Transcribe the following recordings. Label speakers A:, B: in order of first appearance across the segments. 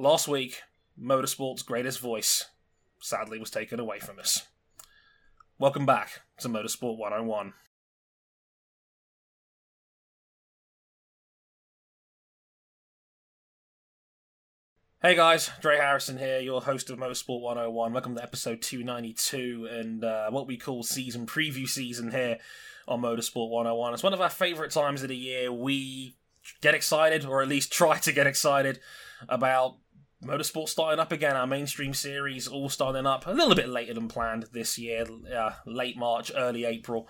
A: Last week, motorsport's greatest voice sadly was taken away from us. Welcome back to Motorsport 101. Hey guys, Dre Harrison here, your host of Motorsport 101. Welcome to episode 292 and uh, what we call season preview season here on Motorsport 101. It's one of our favourite times of the year. We get excited, or at least try to get excited, about motorsport starting up again. Our mainstream series all starting up a little bit later than planned this year, uh, late March, early April.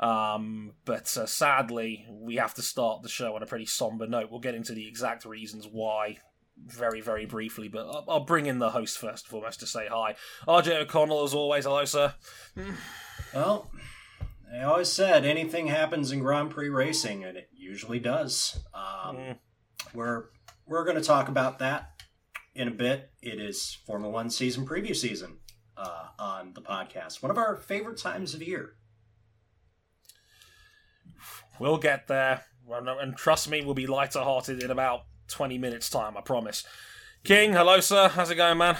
A: Um, but uh, sadly, we have to start the show on a pretty somber note. We'll get into the exact reasons why very, very briefly, but I'll, I'll bring in the host first and foremost to say hi. RJ O'Connell, as always. Hello, sir.
B: Well, I always said anything happens in Grand Prix racing, and it usually does. Um,
A: Mm.
B: We're we're going to talk about that in a bit. It is Formula One season preview season uh, on the podcast. One of our favorite times of year.
A: We'll get there. And and trust me, we'll be lighter hearted in about 20 minutes' time, I promise. King, hello, sir. How's it going, man?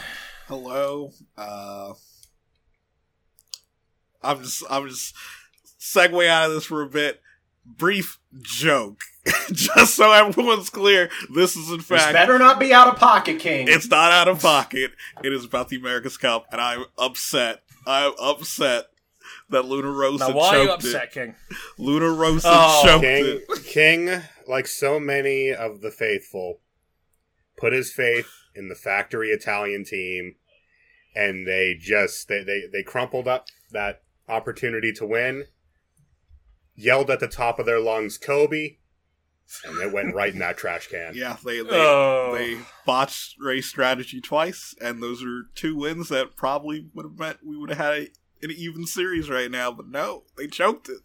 C: Hello. Uh, I'm just I'm just segue out of this for a bit. Brief joke, just so everyone's clear. This is in
B: This
C: fact
B: better not be out of pocket, King.
C: it's not out of pocket. It is about the America's Cup, and I'm upset. I'm upset that Luna Rossa
A: Now, why are
C: choked
A: you upset,
C: it.
A: King?
C: Luna Rossa
A: Oh.
C: choked
D: King,
C: it.
D: King, like so many of the faithful, put his faith in the factory Italian team, and they just they they, they crumpled up that opportunity to win, yelled at the top of their lungs, "Kobe," and it went right in that trash can.
C: Yeah, they they,
A: Oh.
C: they botched race strategy twice, and those are two wins that probably would have meant we would have had a, an even series right now. But no, they choked it.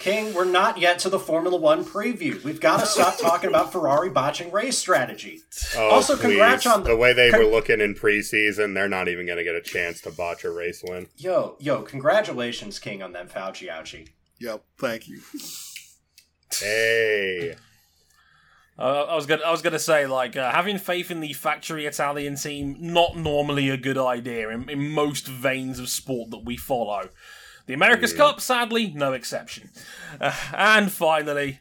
B: King, we're not yet to the Formula One preview. We've got to stop talking about Ferrari botching race strategy.
D: Oh,
B: Also, congrats on the-
D: the way they
B: con-
D: were looking in preseason. They're not even going to get a chance to botch a race win.
B: Yo, yo, congratulations, King, on them Fauci ouchie.
C: Yep, thank you.
D: Hey,
A: Uh, I was gonna, I was gonna say, like, uh, having faith in the factory Italian team, not normally a good idea in, in most veins of sport that we follow. The America's Cup, sadly, no exception. Uh, and finally,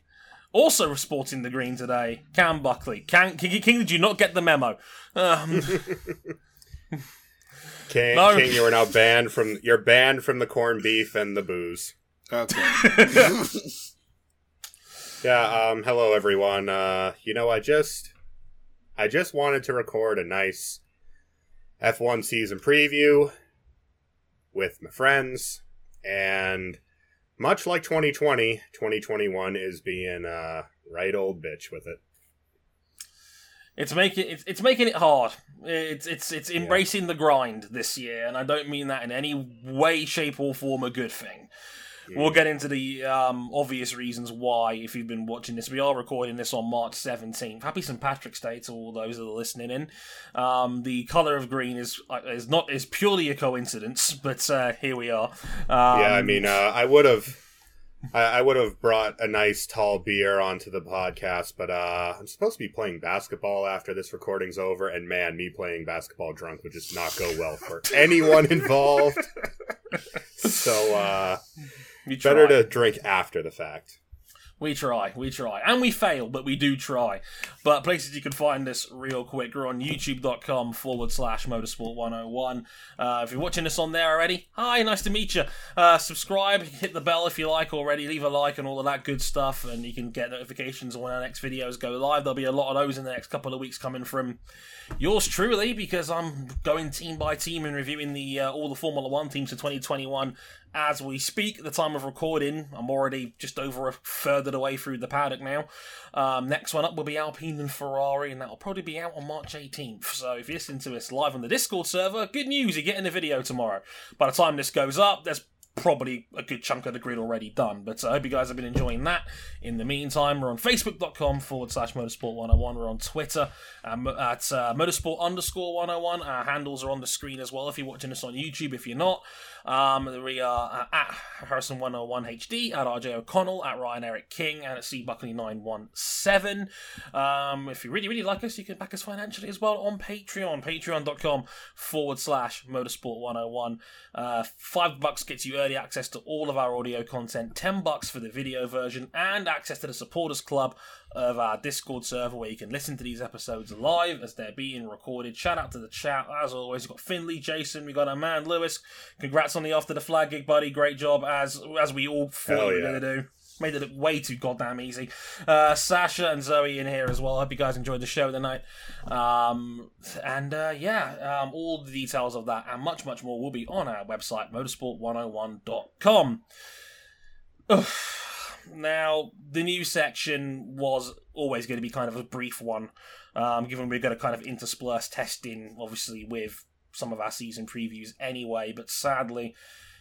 A: also sporting the green today, Cam Buckley. Can, King, King, did you not get the memo? Um,
D: King,
A: No.
D: King, you are now banned from. You're banned from the corned beef and the booze.
C: Okay.
D: Yeah, um, hello everyone. Uh, you know, I just I just wanted to record a nice F1 season preview with my friends and much like 2020, 2021 is being uh right old bitch with it.
A: It's making it's, it's making it hard. It's it's it's embracing the grind this year, and I don't mean that in any way, shape, or form a good thing. We'll get into the um, obvious reasons why if you've been watching this. We are recording this on March 17th. Happy St. Patrick's Day to all those that are listening in. Um, the colour of green is uh, is not is purely a coincidence, but uh, here we are. Um,
D: yeah, I mean, uh, I would have, I, I would have brought a nice tall beer onto the podcast, but uh, I'm supposed to be playing basketball after this recording's over, and man, me playing basketball drunk would just not go well for anyone involved. so, uh,
A: we
D: better
A: try.
D: to drink after the fact.
A: We try, we try. And we fail, but we do try. But places you can find us real quick are on youtube.com forward slash motorsport 101. Uh, if you're watching us on there already, hi, nice to meet you. Uh, subscribe, hit the bell if you like already, leave a like and all of that good stuff, and you can get notifications when our next videos go live. There'll be a lot of those in the next couple of weeks coming from yours truly because I'm going team by team and reviewing the uh, all the Formula One teams for 2021 as we speak. At the time of recording, I'm already just over a third of the way through the paddock now. Um, next one up will be Alpine and Ferrari, and that'll probably be out on March 18th. So if you're listening to us live on the Discord server, good news, you're getting a video tomorrow. By the time this goes up, there's probably a good chunk of the grid already done. But uh, I hope you guys have been enjoying that. In the meantime, we're on facebook.com forward slash motorsport 101. We're on Twitter at uh, motorsport underscore 101. Our handles are on the screen as well if you're watching us on YouTube. If you're not, um, we are at Harrison 101 HD, at RJ O'Connell, at Ryan Eric King, and at C Buckley 917. Um, if you really, really like us, you can back us financially as well on Patreon, patreon.com forward slash motorsport 101. Uh, five bucks gets you early access to all of our audio content, ten bucks for the video version, and access to the supporters club of our Discord server where you can listen to these episodes live as they're being recorded. Shout out to the chat as always. We've got Finley, Jason, we've got our man Lewis. Congrats on the after the flag gig, buddy. Great job as as we all thought
D: Hell
A: we were
D: yeah.
A: gonna do. Made it look way too goddamn easy. Uh, Sasha and Zoe in here as well. I hope you guys enjoyed the show tonight. Um, and uh, yeah, um, all the details of that and much, much more will be on our website, motorsport101.com. Ugh. Now, the news section was always going to be kind of a brief one, um, given we're going to kind of intersperse testing, obviously, with some of our season previews anyway. But sadly,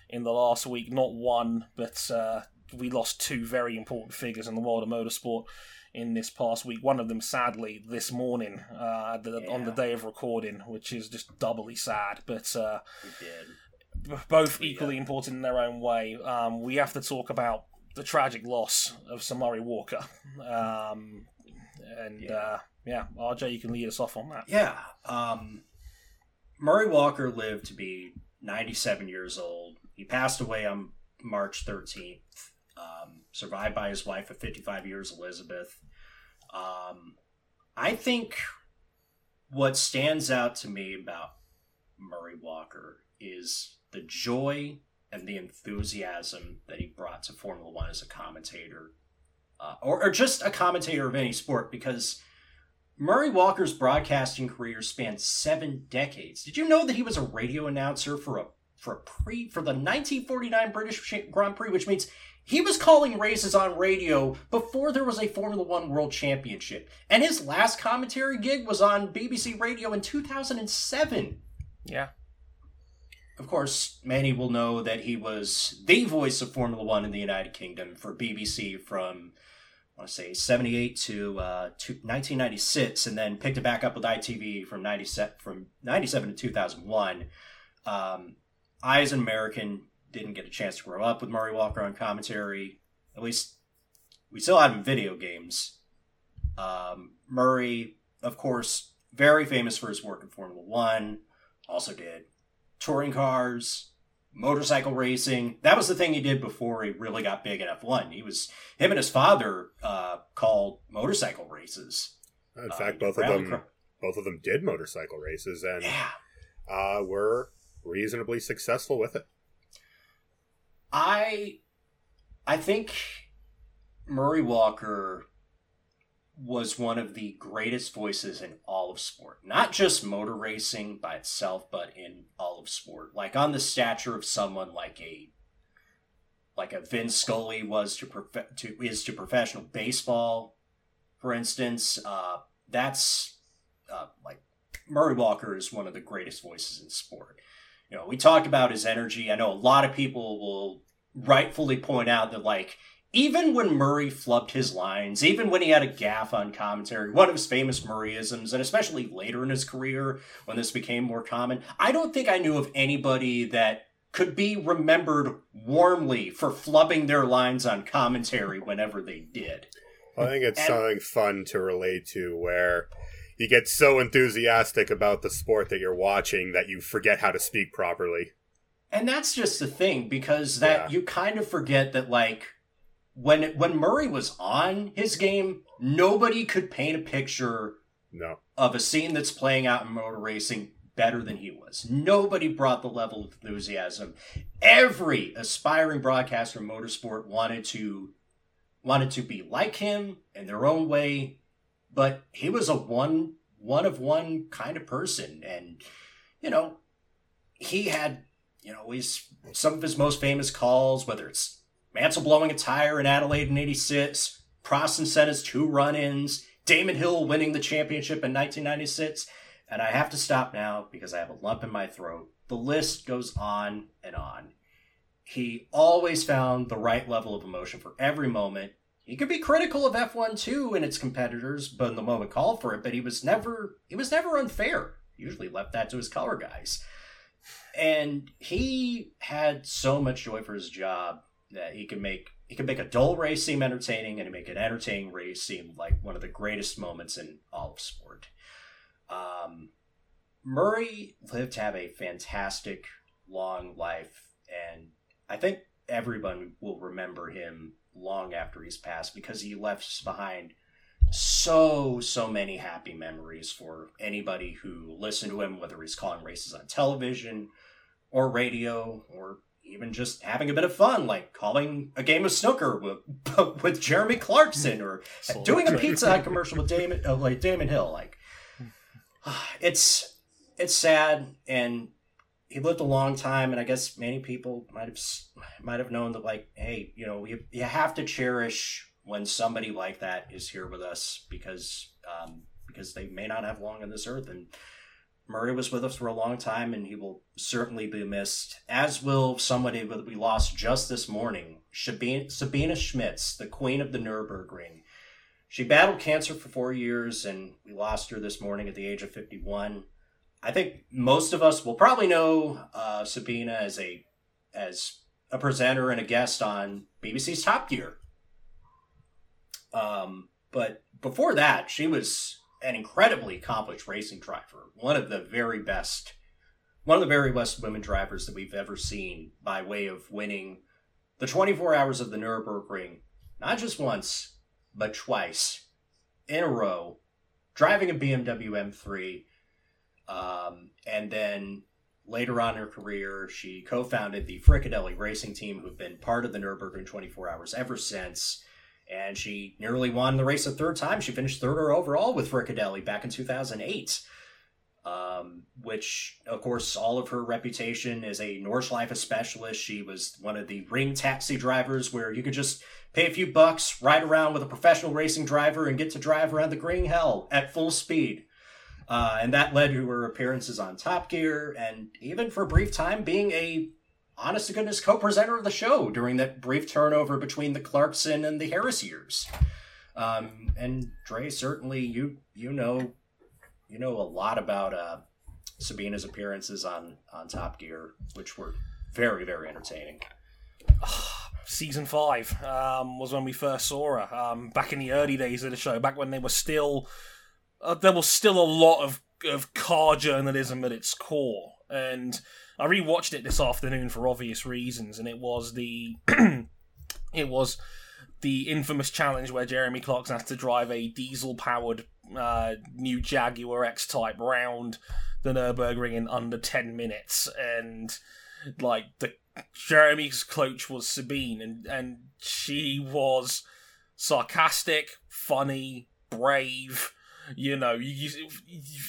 A: in the last week, not one, but uh, we lost two very important figures in the world of motorsport in this past week. One of them, sadly, this morning, uh, the, on the day of recording, which is just doubly sad. But uh,
B: We did.
A: b- both
B: Yeah.
A: equally important in their own way. Um, we have to talk about the tragic loss of Sir Murray Walker. Um, and
B: Yeah.
A: uh, yeah, RJ, you can lead us off on that.
B: Yeah. Um, Murray Walker lived to be 97 years old. He passed away on March 13th, um, survived by his wife of 55 years, Elizabeth. Um, I think what stands out to me about Murray Walker is the joy and the enthusiasm that he brought to Formula One as a commentator, uh, or, or just a commentator of any sport, because Murray Walker's broadcasting career spanned seven decades. Did you know that he was a radio announcer for a for a pre for the 1949 British Grand Prix, which means he was calling races on radio before there was a Formula One World Championship. And his last commentary gig was on BBC Radio in 2007.
A: Yeah.
B: Of course, many will know that he was the voice of Formula One in the United Kingdom for BBC from, I want to say, 78 to, uh, to 1996, and then picked it back up with ITV from 97, from 97 to 2001. Um, I, as an American, didn't get a chance to grow up with Murray Walker on commentary. At least, we still had him video games. Um, Murray, of course, very famous for his work in Formula One, also did touring cars, motorcycle racing. That was the thing he did before he really got big in F1. He was him and his father uh, called motorcycle races.
D: In
B: Uh,
D: fact, both of them
B: cro-
D: both of them did motorcycle races and
B: yeah,
D: uh, were reasonably successful with it.
B: I I think Murray Walker was one of the greatest voices in all of sport. Not just motor racing by itself, but in all of sport. Like on the stature of someone like a like a Vin Scully was to prof- to is to professional baseball, for instance. Uh, that's uh, like Murray Walker is one of the greatest voices in sport. You know, we talked about his energy. I know a lot of people will rightfully point out that like even when Murray flubbed his lines, even when he had a gaff on commentary, one of his famous Murrayisms, and especially later in his career when this became more common, I don't think I knew of anybody that could be remembered warmly for flubbing their lines on commentary whenever they did.
D: I think it's
B: And-
D: something fun to relate to where you get so enthusiastic about the sport that you're watching that you forget how to speak properly.
B: And that's just the thing because that
D: Yeah.
B: you kind of forget that like when when Murray was on his game, nobody could paint a picture
D: No.
B: of a scene that's playing out in motor racing better than he was. Nobody brought the level of enthusiasm. Every aspiring broadcaster in motorsport wanted to wanted to be like him in their own way, but he was a one one of one kind of person and you know, he had you know, he's some of his most famous calls, whether it's Mansell blowing a tire in Adelaide in 86, Prost and Senna's two run ins, Damon Hill winning the championship in 1996. And I have to stop now because I have a lump in my throat. The list goes on and on. he always found the right level of emotion for every moment. He could be critical of F1 too and its competitors, but in the moment called for it, but he was never he was never unfair. Usually left that to his color guys. And he had so much joy for his job that he could make he could make a dull race seem entertaining and make an entertaining race seem like one of the greatest moments in all of sport. Um, Murray lived to have a fantastic long life, and I think everyone will remember him long after he's passed because he left behind so so many happy memories for anybody who listened to him whether he's calling races on television or radio or even just having a bit of fun like calling a game of snooker with, with jeremy clarkson or doing a pizza hut commercial with damon uh, like damon hill like it's it's sad and he lived a long time and i guess many people might have might have known that like hey you know you, you have to cherish when somebody like that is here with us because um, because they may not have long on this earth and Murray was with us for a long time and he will certainly be missed as will somebody that we lost just this morning Sabine Schmitz the queen of the Nürburgring she battled cancer for four years and we lost her this morning at the age of 51 I think most of us will probably know uh, Sabine as a as a presenter and a guest on BBC's Top Gear. Um, but before that, she was an incredibly accomplished racing driver, one of the very best, one of the very best women drivers that we've ever seen by way of winning the 24 hours of the Nürburgring, not just once, but twice in a row, driving a BMW M3. Um, and then later on in her career, she co founded the Frikadelli racing team, who've been part of the Nürburgring 24 hours ever since and she nearly won the race a third time. She finished third or overall with Frikadelli back in 2008. Um, which, of course, all of her reputation as a Nordschleife specialist. She was one of the ring taxi drivers where you could just pay a few bucks, ride around with a professional racing driver, and get to drive around the green hell at full speed. Uh, and that led to her appearances on Top Gear, and even for a brief time being a honest to goodness co-presenter of the show during that brief turnover between the Clarkson and the Harris years. Um, and Dre, certainly you you know you know a lot about uh, Sabine's appearances on on Top Gear, which were very very entertaining.
A: Season five um, was when we first saw her. Um, back in the early days of the show, back when they were still uh, there was still a lot of of car journalism at its core, and I rewatched it this afternoon for obvious reasons, and it was the it was the infamous challenge where Jeremy Clarkson has to drive a diesel powered uh, new Jaguar X Type round the Nurburgring in under ten minutes, and like the Jeremy's coach was Sabine, and and she was sarcastic, funny, brave. You know, you, you, you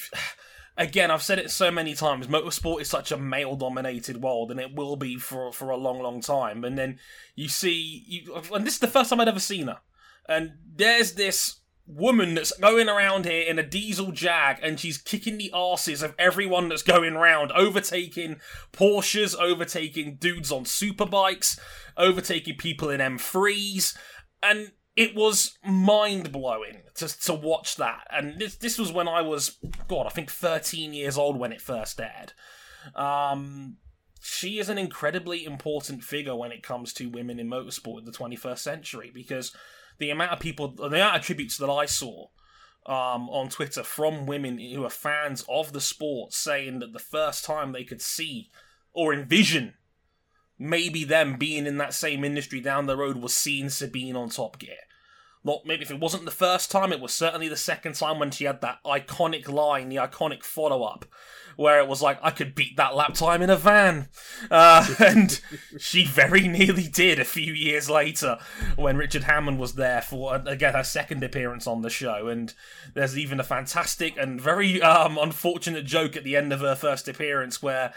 A: again, I've said it so many times. Motorsport is such a male-dominated world, and it will be for for a long, long time. And then you see, you, and this is the first time I'd ever seen her. And there's this woman that's going around here in a diesel jag, and she's kicking the asses of everyone that's going around, overtaking Porsches, overtaking dudes on superbikes, overtaking people in M3s, and it was mind blowing to to watch that. And this this was when I was God, I think thirteen years old when it first aired. Um, she is an incredibly important figure when it comes to women in motorsport in the 21st century because the amount of people, the amount of tributes that I saw um, on Twitter from women who are fans of the sport saying that the first time they could see or envision maybe them being in that same industry down the road was seeing Sabine on Top Gear not maybe if it wasn't the first time, it was certainly the second time when she had that iconic line, the iconic follow up, where it was like, I could beat that lap time in a van. Uh, and she very nearly did a few years later when Richard Hammond was there for, again, her second appearance on the show. And there's even a fantastic and very um, unfortunate joke at the end of her first appearance where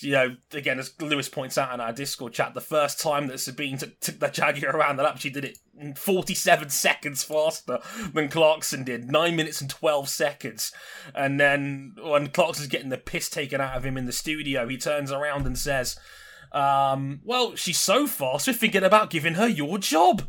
A: you know, again, as Lewis points out in our Discord chat, the first time that Sabine took, took the Jaguar around the lap, she did it 47 seconds faster than Clarkson did. 9 minutes and 12 seconds. And then when Clarkson's getting the piss taken out of him in the studio, he turns around and says, Um, well, she's so fast, we're thinking about giving her your job,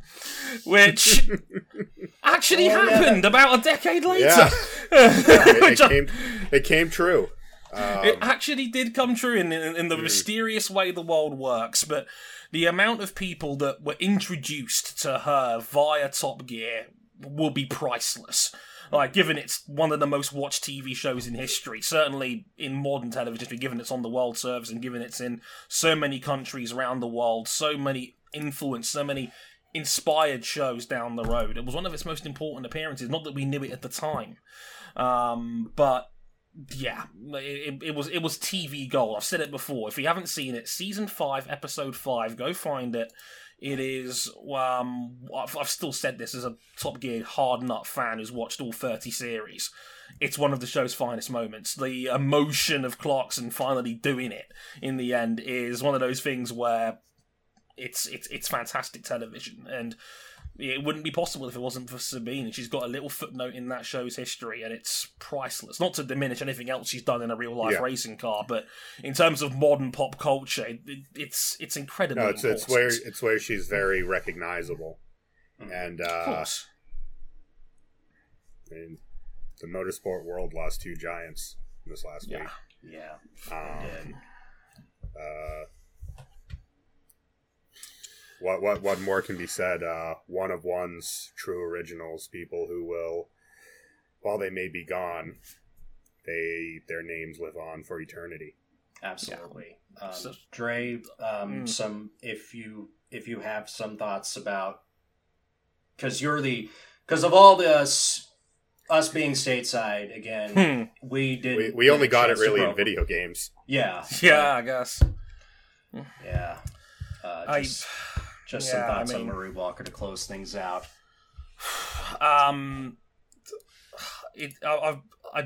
A: which actually
B: Oh, yeah,
A: happened about a decade later.
D: Yeah. it, it came, it came true. Um,
A: it actually did come true in, in, in the mysterious way the world works, but the amount of people that were introduced to her via Top Gear will be priceless. Like, given it's one of the most watched TV shows in history, certainly in modern television given it's on the world service and given it's in so many countries around the world, so many influence, so many inspired shows down the road. It was one of its most important appearances. Not that we knew it at the time, um, but yeah, it, it was it was TV gold. I've said it before. If you haven't seen it, season five, episode five, go find it. It is. Um, I've, I've still said this as a Top Gear hard nut fan who's watched all thirty series. It's one of the show's finest moments. The emotion of Clarkson finally doing it in the end is one of those things where it's it's it's fantastic television and it wouldn't be possible if it wasn't for Sabine. She's got a little footnote in that show's history, and it's priceless. Not to diminish anything else she's done in a real life
D: Yeah.
A: racing car, but in terms of modern pop culture, it, it- it's it's incredibly
D: no, it's,
A: important.
D: it's where it's where she's very recognizable, and
A: of
D: uh,
A: course.
D: I mean, the motorsport world lost two giants this last
A: Yeah.
D: week.
B: Yeah.
D: Um, uh, what what what more can be said? Uh, one of one's true originals, people who will, while they may be gone, they their names live on for eternity.
B: Absolutely. Um,
A: So-
B: Dre, um,
A: Mm.
B: some if you if you have some thoughts about because you're the because of all this us being stateside again,
A: Hmm.
B: we did
D: We, we only got it really in video games.
B: Yeah,
A: Yeah, I guess.
B: yeah. Uh,
A: I-
B: just just some
A: yeah, I
B: thoughts
A: mean-
B: on Murray Walker to close things out.
A: Um, it, I, I've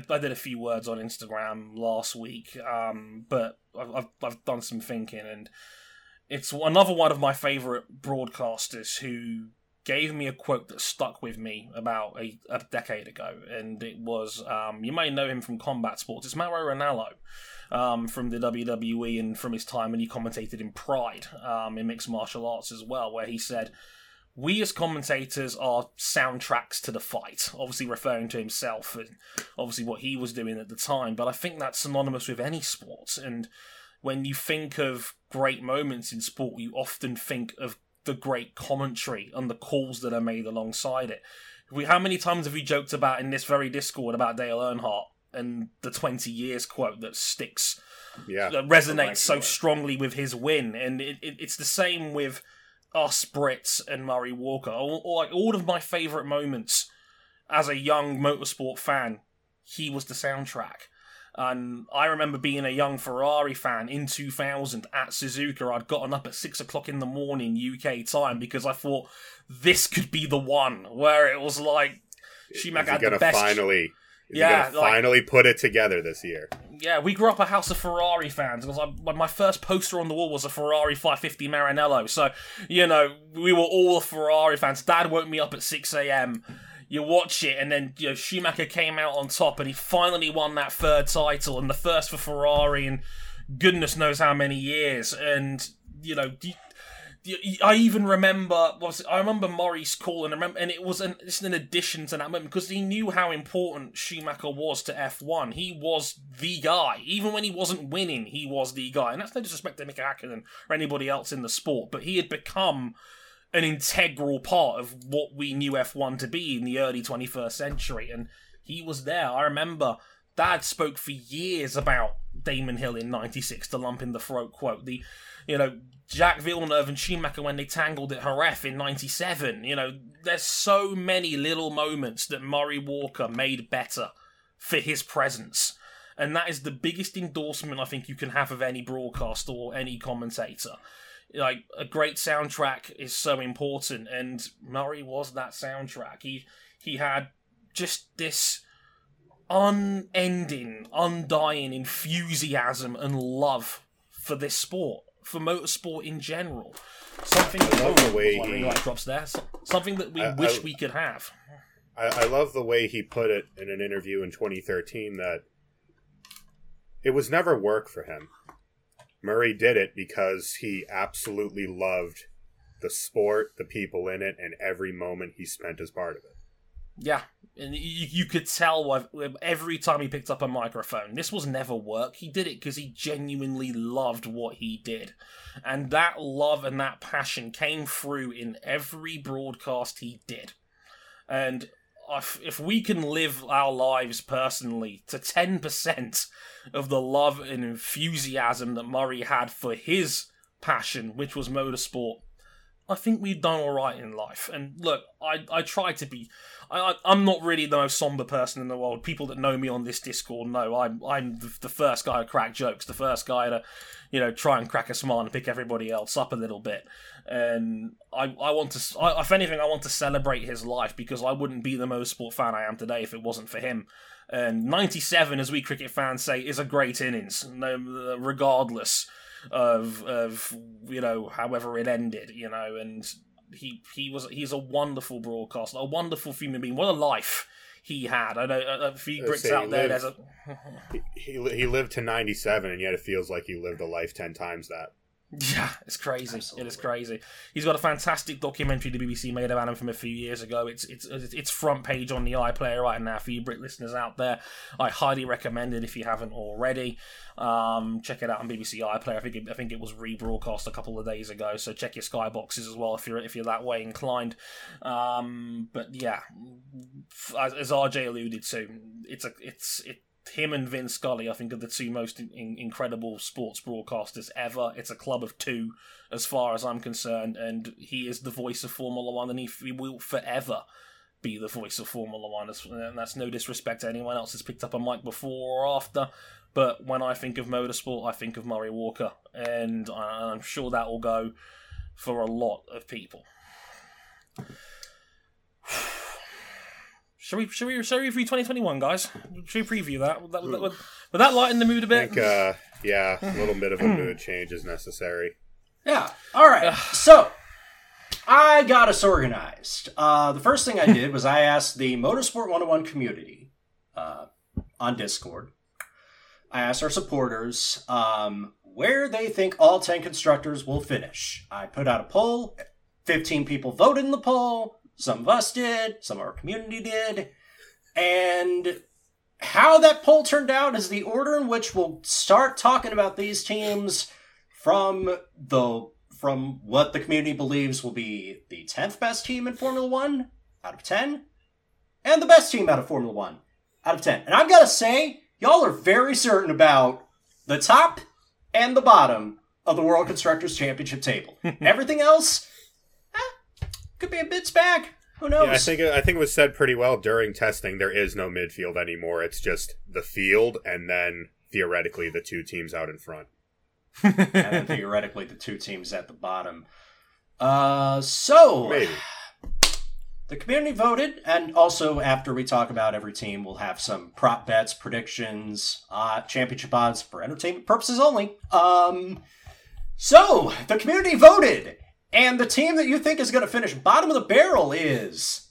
A: I, I did a few words on Instagram last week, um, but I've I've done some thinking, and it's another one of my favorite broadcasters who gave me a quote that stuck with me about a, a decade ago, and it was um, you may know him from combat sports. It's Mauro Ranallo. Um, from the WWE and from his time when he commentated in Pride um, in mixed martial arts as well, where he said, we as commentators are soundtracks to the fight, obviously referring to himself and obviously what he was doing at the time. But I think that's synonymous with any sport. And when you think of great moments in sport, you often think of the great commentary and the calls that are made alongside it. We, how many times have we joked about in this very Discord about Dale Earnhardt and the 20 years quote that sticks
D: Yeah,
A: that resonates so
B: Correct.
A: strongly with his win, and it, it, it's the same with us Brits and Murray Walker. All, all, like all of my favourite moments as a young motorsport fan, he was the soundtrack. And I remember being a young Ferrari fan in 2000 at Suzuka. I'd gotten up at six o'clock in the morning UK time because I thought this could be the one where it was like Schumacher had the best.
D: finally? Is
A: Yeah, like-
D: finally put it together this year?
A: Yeah, we grew up a house of Ferrari fans because my first poster on the wall was a Ferrari 550 Maranello. So, you know, we were all Ferrari fans. Dad woke me up at 6 a.m. You watch it, and then you know Schumacher came out on top, and he finally won that third title and the first for Ferrari in goodness knows how many years. And you know, I even remember was I remember Murray's calling, and remember, and it was an it's an addition to that moment because he knew how important Schumacher was to F1. He was the guy, even when he wasn't winning, he was the guy, and that's no disrespect to Mika Hakkinen or anybody else in the sport, but he had become an integral part of what we knew F1 to be in the early 21st century, and he was there. I remember Dad spoke for years about Damon Hill in '96, the lump in the throat quote, the you know Jacques Villeneuve and Schumacher when they tangled at Jerez in '97. You know, there's so many little moments that Murray Walker made better for his presence. And that is the biggest endorsement I think you can have of any broadcaster or any commentator. Like a great soundtrack is so important, and Murray was that soundtrack. He he had just this unending, undying enthusiasm and love for this sport, for motorsport in general. Something that
D: love the way he-
A: like drops there. Something that we
D: I-
A: wish
D: I-
A: we could have.
D: I, I love the way he put it in an interview in 2013 that it was never work for him. Murray did it because he absolutely loved the sport, the people in it, and every moment he spent as part of it.
A: Yeah, and you, you could tell every time he picked up a microphone. This was never work. He did it because he genuinely loved what he did. And that love and that passion came through in every broadcast he did. And if, if we can live our lives personally to 10% of the love and enthusiasm that Murray had for his passion, which was motorsport, I think we've done all right in life. And look, I, I try to be. I, I'm not really the most somber person in the world. People that know me on this Discord know I'm I'm the first guy to crack jokes, the first guy to, you know, try and crack a smile and pick everybody else up a little bit. And I, I want to, I, if anything, I want to celebrate his life because I wouldn't be the motorsport fan I am today if it wasn't for him. And 97, as we cricket fans say, is a great innings, no, regardless of of you know however it ended you know and he he was he's a wonderful broadcaster a wonderful human being what a life he had i know a, a few
D: Uh,
A: bricks out there
D: live.
A: there's a
D: He, he, he lived to 97, and yet it feels like he lived a life 10 times that.
A: Yeah, it's crazy. It
B: Absolutely.
A: is crazy. He's got a fantastic documentary the BBC made about him from a few years ago. It's it's it's front page on the iPlayer right now for you Brit listeners out there. I highly recommend it if you haven't already. Um, check it out on BBC iPlayer. I think it, I think it was rebroadcast a couple of days ago, so check your Sky boxes as well if you're if you're that way inclined. Um, but yeah, as, as RJ alluded to, it's a it's it him and Vin Scully, I think, are the two most in, in- incredible sports broadcasters ever. It's a club of two, as far as I'm concerned, and he is the voice of Formula One, and he, he will forever be the voice of Formula One. And that's no disrespect to anyone else that's picked up a mic before or after. But when I think of motorsport, I think of Murray Walker, and I'm sure that will go for a lot of people. Shall we, shall we, shall we review 2021, guys? Should we preview that? Would that, would would, that lighten the mood a bit?
D: think, uh, yeah, a little bit of a mood change is necessary.
B: Yeah. All right. so I got us organized. Uh, the first thing I did was I asked the Motorsport 101 community uh, on Discord. I asked our supporters um, where they think all 10 constructors will finish. I put out a poll. 15 people voted in the poll. Some of us did. Some of our community did. And how that poll turned out is the order in which we'll start talking about these teams from the from what the community believes will be the 10th best team in Formula 1 out of 10 and the best team out of Formula 1 out of 10. And I've got to say, y'all are very certain about the top and the bottom of the World Constructors Championship table. Everything else could be a bit bag. Who knows?
D: Yeah, I think I think it was said pretty well during testing. There is no midfield anymore. It's just the field, and then theoretically the two teams out in front.
B: and then theoretically the two teams at the bottom. Uh, so
D: Maybe.
B: the community voted, and also after we talk about every team, we'll have some prop bets, predictions, uh, championship odds for entertainment purposes only. Um, so the community voted, and the team that you think is going to finish bottom of the barrel is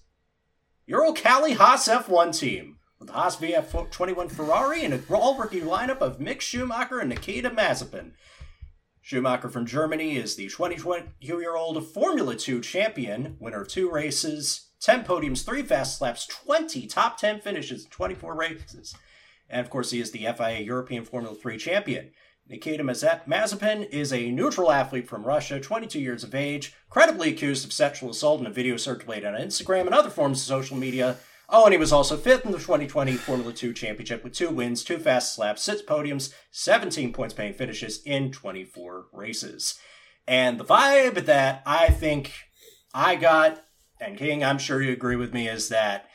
B: Uralkali Haas F1 team with the Haas VF21 Ferrari and a all rookie lineup of Mick Schumacher and Nikita Mazepin. Schumacher from Germany is the 22-year-old Formula 2 champion, winner of two races, 10 podiums, 3 fast laps, 20 top 10 finishes, 24 races. And of course, he is the FIA European Formula 3 champion. Nikita Mazepin is a neutral athlete from Russia, 22 years of age, credibly accused of sexual assault in a video circulated on Instagram and other forms of social media. Oh, and he was also fifth in the 2020 Formula 2 Championship with two wins, two fast laps, six podiums, 17 points paying finishes in 24 races. And the vibe that I think I got, and King, I'm sure you agree with me, is that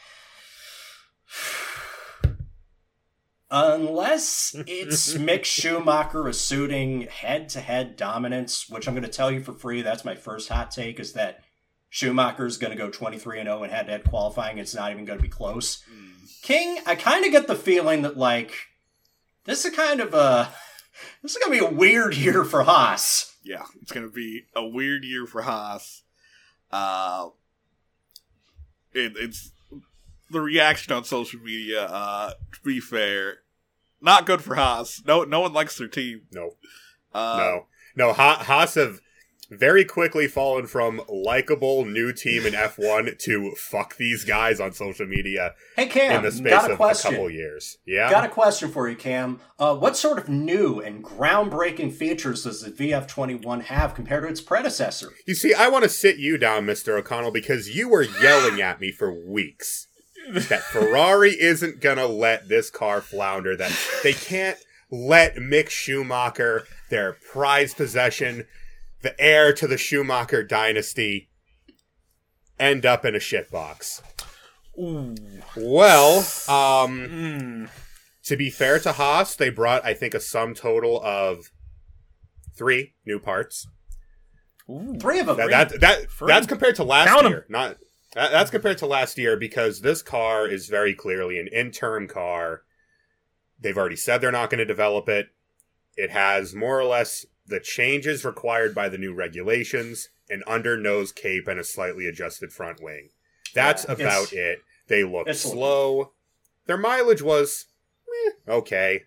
B: unless it's Mick Schumacher asserting head to head dominance, which I'm going to tell you for free, that's my first hot take, is that Schumacher's going to go 23 and 0 in head to head qualifying. It's not even going to be close. King, I kind of get the feeling that, like, this is kind of a. This is going to be a weird year for Haas.
C: Yeah, it's going to be a weird year for Haas. Uh, it, it's the reaction on social media. Uh, to be fair, not good for Haas. No, no one likes their team.
D: No,
C: Uh,
D: no, no. Ha- Haas have very quickly fallen from likable new team in F1 to fuck these guys on social media
B: Hey Cam,
D: in the space
B: got a
D: of
B: question.
D: a couple years. Yeah.
B: Got a question for you, Cam. Uh, what sort of new and groundbreaking features does the VF21 have compared to its predecessor?
D: You see, I want to sit you down, Mr. O'Connell, because you were yelling at me for weeks that Ferrari isn't going to let this car flounder, that they can't let Mick Schumacher, their prized possession, the heir to the Schumacher dynasty, end up in a shitbox.
A: Ooh.
D: Well, um,
A: Mm.
D: to be fair to Haas, they brought, I think, a sum total of three new parts.
A: Ooh.
B: Three of them.
D: That, that, that that's compared to last
A: Count
D: year. Not that, that's compared to last year because this car is very clearly an interim car. They've already said they're not going to develop it. It has more or less the changes required by the new regulations, an under nose cape, and a slightly adjusted front wing. That's
B: Yeah,
D: about it. They look slow. Their mileage was eh, okay.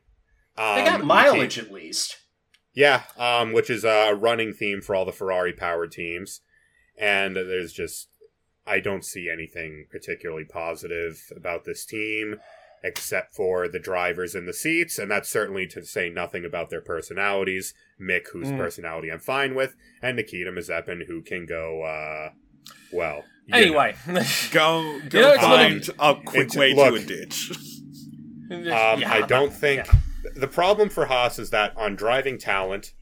D: Um,
B: they got mileage at least.
D: yeah, um, which is a running theme for all the Ferrari powered teams. And there's just, I don't see anything particularly positive about this team except for the drivers in the seats. And that's certainly to say nothing about their personalities. Mick, whose
A: Mm.
D: personality I'm fine with, and Nikita Mazepin, who can go, uh, well. you know.
A: Anyway,
C: Go, go
A: You know, it's
C: find a quick
D: It's-
C: way
D: look.
C: to a ditch.
D: Um,
A: Yeah,
D: I don't think
A: yeah.
D: the problem for Haas is that on driving talent,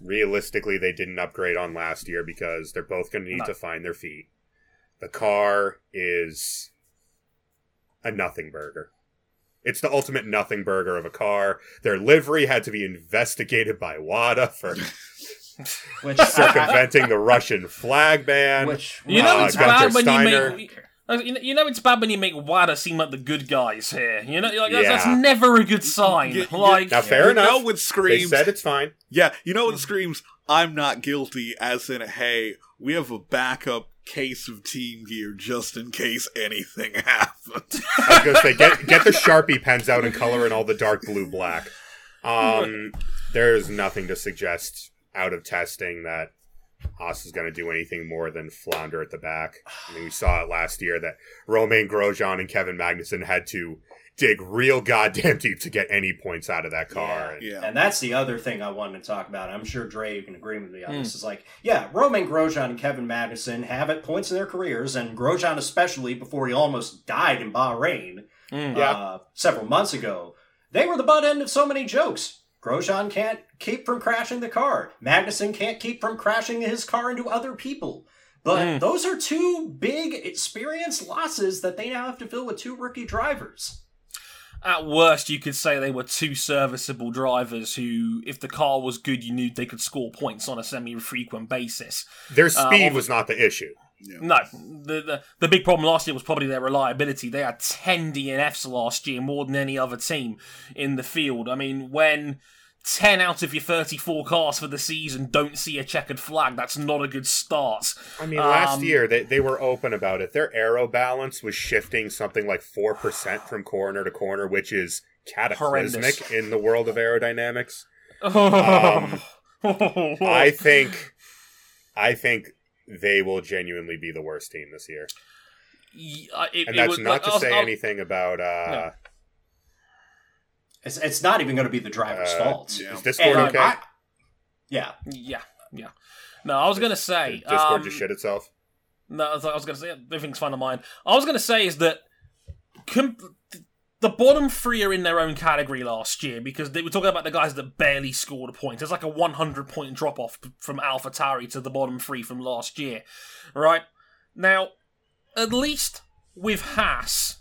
D: realistically, they didn't upgrade on last year because they're both going to need
A: No.
D: to find their feet. The car is a nothing burger. It's the ultimate nothing burger of a car. Their livery had to be investigated by WADA for
B: Which
D: circumventing the Russian flag ban.
B: which
A: You know
D: Uh,
A: it's
D: Gunther
A: bad when
D: Steiner.
A: you make. You know- it's bad when you make WADA seem like the good guys here. You know, like that's,
D: Yeah.
A: that's never a good sign.
C: Y- y-
A: like,
D: now, fair
C: you
D: enough.
C: know what
D: they said it's fine.
C: yeah, you know what screams? I'm not guilty. As in, hey, we have a backup case of team gear just in case anything happens.
D: I was gonna say get get the Sharpie pens out and color in all the dark blue black. Um, there's nothing to suggest out of testing that Haas is going to do anything more than flounder at the back. I mean, we saw it last year that Romain Grosjean and Kevin Magnussen had to dig real goddamn deep to get any points out of that car. And-
C: yeah.
B: And that's the other thing I wanted to talk about. I'm sure Dre, you can agree with me on
A: Hmm.
B: this. Is like, yeah, Romain Grosjean and Kevin Magnussen have at points in their careers, and Grosjean especially before he almost died in Bahrain
A: Mm.
D: Yeah.
B: uh, several months ago. They were the butt end of so many jokes. Grosjean can't keep from crashing the car. Magnussen can't keep from crashing his car into other people. But
A: Mm.
B: those are two big experience losses that they now have to fill with two rookie drivers.
A: At worst, you could say they were two serviceable drivers who, if the car was good, you knew they could score points on a semi-frequent basis.
D: Their speed
A: Uh,
D: was not the issue.
A: No, the, the the big problem last year was probably their reliability. They had ten DNFs last year, more than any other team in the field. I mean, when ten out of your thirty-four cars for the season don't see a checkered flag, that's not a good start.
D: I mean, last
A: Um,
D: year they, they were open about it. Their aero balance was shifting something like 4% from corner to corner, which is cataclysmic
A: Horrendous.
D: in the world of aerodynamics.
A: Um,
D: I think I think they will genuinely be the worst team this year.
A: Yeah, it-
D: And that's
A: was-
D: not
A: like,
D: to say
A: I'll-
D: anything about uh
A: No.
B: It's, it's not even going to be the driver's
D: Uh,
B: fault.
C: yeah.
D: is Discord
B: And
D: okay?
B: I- yeah.
A: Yeah, yeah. No, I was gonna say
D: Did Discord
A: um,
D: just shit itself.
A: No, I was, was going to say everything's fine of mine. I was going to say is that com- the bottom three are in their own category last year because they were talking about the guys that barely scored a point. There's like a 100 point drop off from AlphaTauri to the bottom three from last year, right? Now, at least with Haas,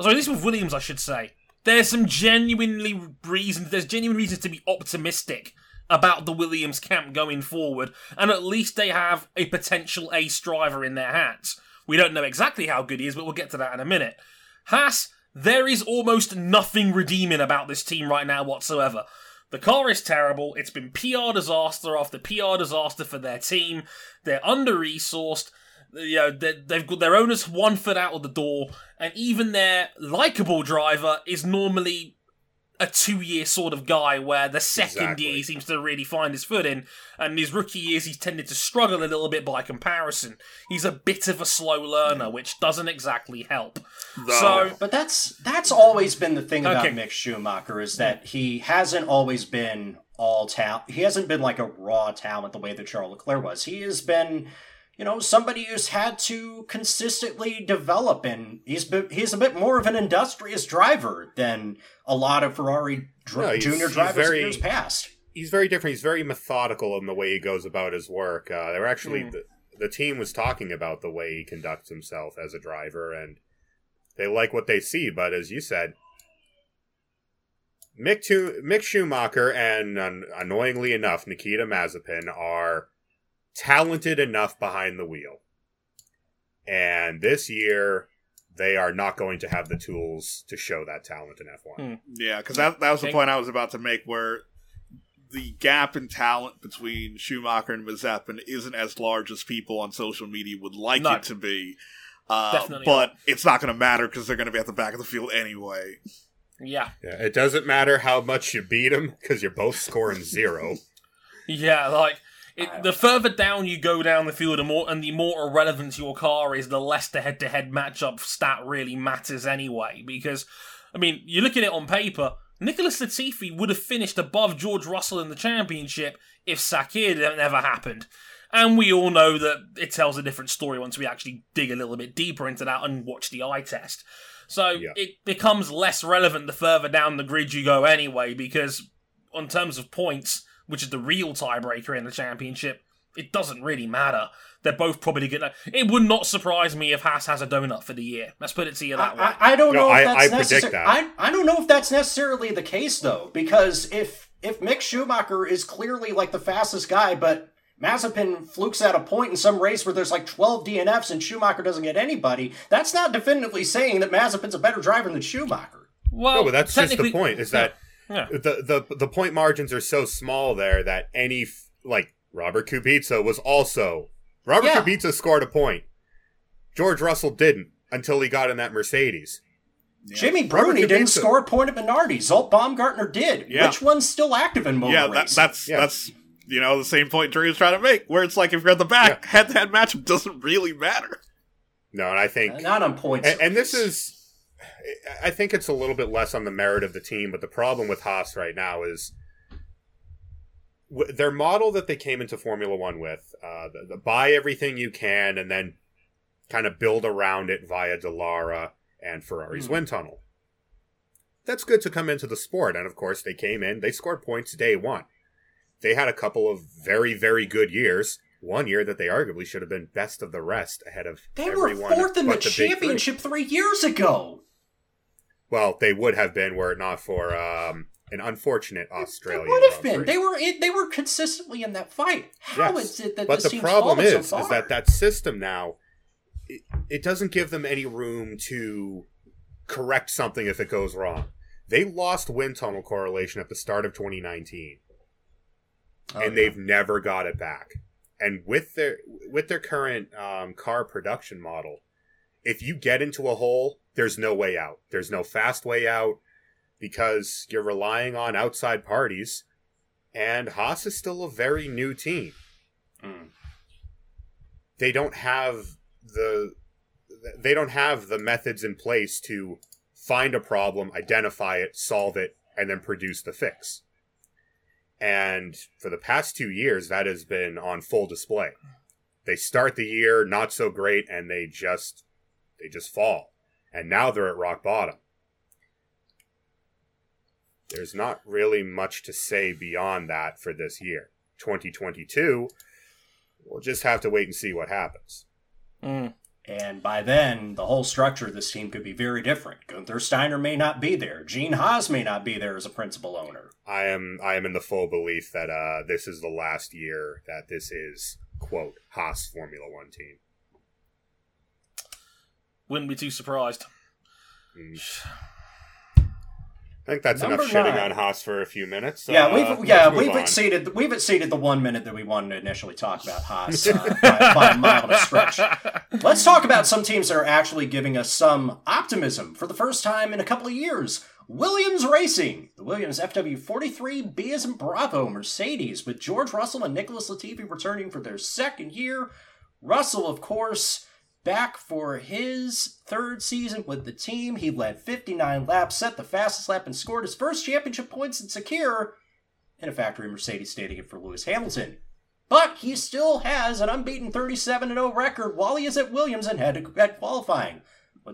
A: sorry, at least with Williams, I should say, there's some genuinely reasons. There's genuine reasons to be optimistic about the Williams camp going forward, and at least they have a potential ace driver in their hands. We don't know exactly how good he is, but we'll get to that in a minute. Haas, there is almost nothing redeeming about this team right now whatsoever. The car is terrible. It's been PR disaster after PR disaster for their team. They're under resourced. You know, they- they've got their owners one foot out of the door, and even their likable driver is normally a two year sort of guy where the second
D: Exactly.
A: year he seems to really find his footing, and his rookie years he's tended to struggle a little bit by comparison. He's a bit of a slow learner, which doesn't exactly help.
C: Though,
A: So
B: But that's that's always been the thing about
A: Okay.
B: Mick Schumacher is that he hasn't always been all talent. He hasn't been like a raw talent the way that Charles Leclerc was. He has been, you know, somebody who's had to consistently develop, and he's been, he's a bit more of an industrious driver than a lot of Ferrari dr-
D: No, he's-
B: junior
D: he's
B: drivers
D: very-
B: in years past.
D: he's very different. He's very methodical in the way he goes about his work. Uh, they were actually
A: Mm.
D: the, the team was talking about the way he conducts himself as a driver, and they like what they see. But as you said, Mick, Tu- Mick Schumacher and um, annoyingly enough, Nikita Mazepin are talented enough behind the wheel, and this year they are not going to have the tools to show that talent in F1.
A: Hmm.
C: yeah, because that that was the point I was about to make, where the gap in talent between Schumacher and Mazepin isn't as large as people on social media would like
A: No.
C: it to be. Uh,
A: Definitely
C: but it's not going to matter because they're going to be at the back of the field anyway.
A: yeah,
D: Yeah, it doesn't matter how much you beat them because you're both scoring zero.
A: yeah, like. It, uh, the further down you go down the field, and more and the more irrelevant your car is, the less the head-to-head matchup stat really matters anyway. Because, I mean, you look at it on paper, Nicholas Latifi would have finished above George Russell in the championship if Sakhir never happened. And we all know that it tells a different story once we actually dig a little bit deeper into that and watch the eye test. So
D: Yeah.
A: it becomes less relevant the further down the grid you go anyway, because on terms of points, which is the real tiebreaker in the championship, it doesn't really matter. They're both probably gonna. It would not surprise me if Haas has a donut for the year. Let's put it to you that way.
B: I, I, I don't
D: No,
B: know
D: I-
B: if
D: I
B: that's
D: predict
B: necessary.
D: that.
B: I, I don't know if that's necessarily the case though, because if if Mick Schumacher is clearly like the fastest guy, but Mazepin flukes at a point in some race where there's like 12 DNFs and Schumacher doesn't get anybody, that's not definitively saying that Mazepin's a better driver than Schumacher.
A: well,
D: no, but that's just the point. Is that
A: Yeah.
D: the, the the point margins are so small there that any f- like Robert Kubica was also Robert
B: Yeah.
D: Kubica scored a point. George Russell didn't until he got in that Mercedes.
B: Jimmy
D: Robert
B: Bruni didn't score a point at Minardi. Zsolt Baumgartner did.
C: Yeah.
B: Which one's still active in motor
C: yeah, that, that's
D: Yeah.
C: that's you know the same point Drew was trying to make, where it's like if you're at the back, head to head matchup doesn't really matter.
D: No, and I think
B: not on points.
D: and, and this is I think it's a little bit less on the merit of the team, but the problem with Haas right now is w- their model that they came into Formula One with: uh, the, the buy everything you can, and then kind of build around it via Dallara and Ferrari's
B: Hmm.
D: wind tunnel. That's good to come into the sport, and of course they came in. They scored points day one. They had a couple of very, very good years. One year that they arguably should have been best of the rest, ahead of
B: they were fourth in the
D: but big three.
B: championship three years ago.
D: Well, they would have been were it not for um, an unfortunate Australian.
B: They would have been. They were. It, they were consistently in that fight. How
D: Yes.
B: is it that
D: but the problem is,
B: so
D: is that that system now, it, it doesn't give them any room to correct something if it goes wrong. They lost wind tunnel correlation at the start of 2019,
B: Oh,
D: and
B: yeah.
D: they've never got it back. And with their with their current um, car production model, if you get into a hole, there's no way out. There's no fast way out because you're relying on outside parties. And Haas is still a very new team.
B: Mm.
D: They don't have the they don't have the methods in place to find a problem, identify it, solve it, and then produce the fix. And for the past two years, that has been on full display. They start the year not so great, and they just they just fall. And now they're at rock bottom. There's not really much to say beyond that for this year. 2022, we'll just have to wait and see what happens.
A: Mm.
B: And by then, the whole structure of this team could be very different. Gunther Steiner may not be there. Gene Haas may not be there as a principal owner.
D: I am I am in the full belief that uh, this is the last year that this is quote Haas Formula One team.
A: Wouldn't be too surprised.
D: Mm. I think that's
B: Number
D: enough shitting
B: nine.
D: on Haas for a few minutes.
B: yeah,
D: Uh,
B: we've
D: let's
B: yeah we've
D: on.
B: exceeded we've exceeded the one minute that we wanted to initially talk about Haas uh, by, by a mile and a stretch. Let's talk about some teams that are actually giving us some optimism for the first time in a couple of years. Williams Racing, the Williams FW43B as in Bravo Mercedes, with George Russell and Nicholas Latifi returning for their second year. Russell, of course, back for his third season with the team. He led 59 laps, set the fastest lap, and scored his first championship points in Sakhir in a factory Mercedes stating it for Lewis Hamilton. But he still has an unbeaten 37 0 record while he is at Williams and head to head qualifying.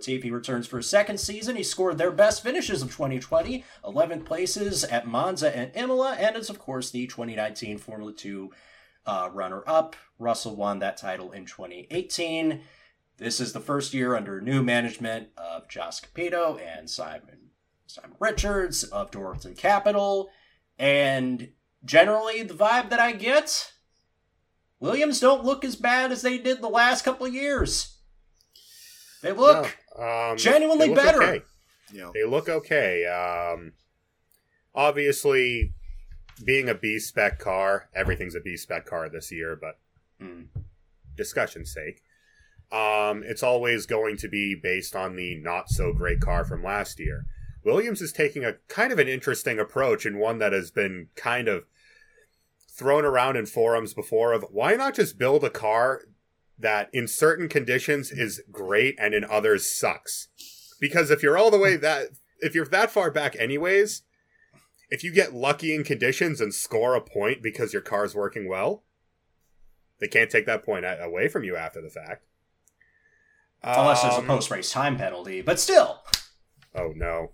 B: he returns for a second season. He scored their best finishes of 2020, 11th places at Monza and Imola, and is, of course, the 2019 Formula 2 uh, runner up. Russell won that title in 2018. This is the first year under new management of Jost Capito and Simon Simon Richards of Dorilton Capital. And generally, the vibe that I get Williams don't look as bad as they did the last couple of years. They look
D: No, um,
B: genuinely
D: they look
B: better.
D: okay.
C: You know,
D: They look okay. Um, obviously, being a B spec car, everything's a B spec car this year, but
B: Mm.
D: discussion's sake, um, it's always going to be based on the not so great car from last year. Williams is taking a kind of an interesting approach and one that has been kind of thrown around in forums before of why not just build a car that in certain conditions is great and in others sucks? Because if you're all the way that if you're that far back anyways if you get lucky in conditions and score a point because your car's working well they can't take that point away from you after the fact
B: Unless there's a
D: Um,
B: post race time penalty, but still.
D: oh no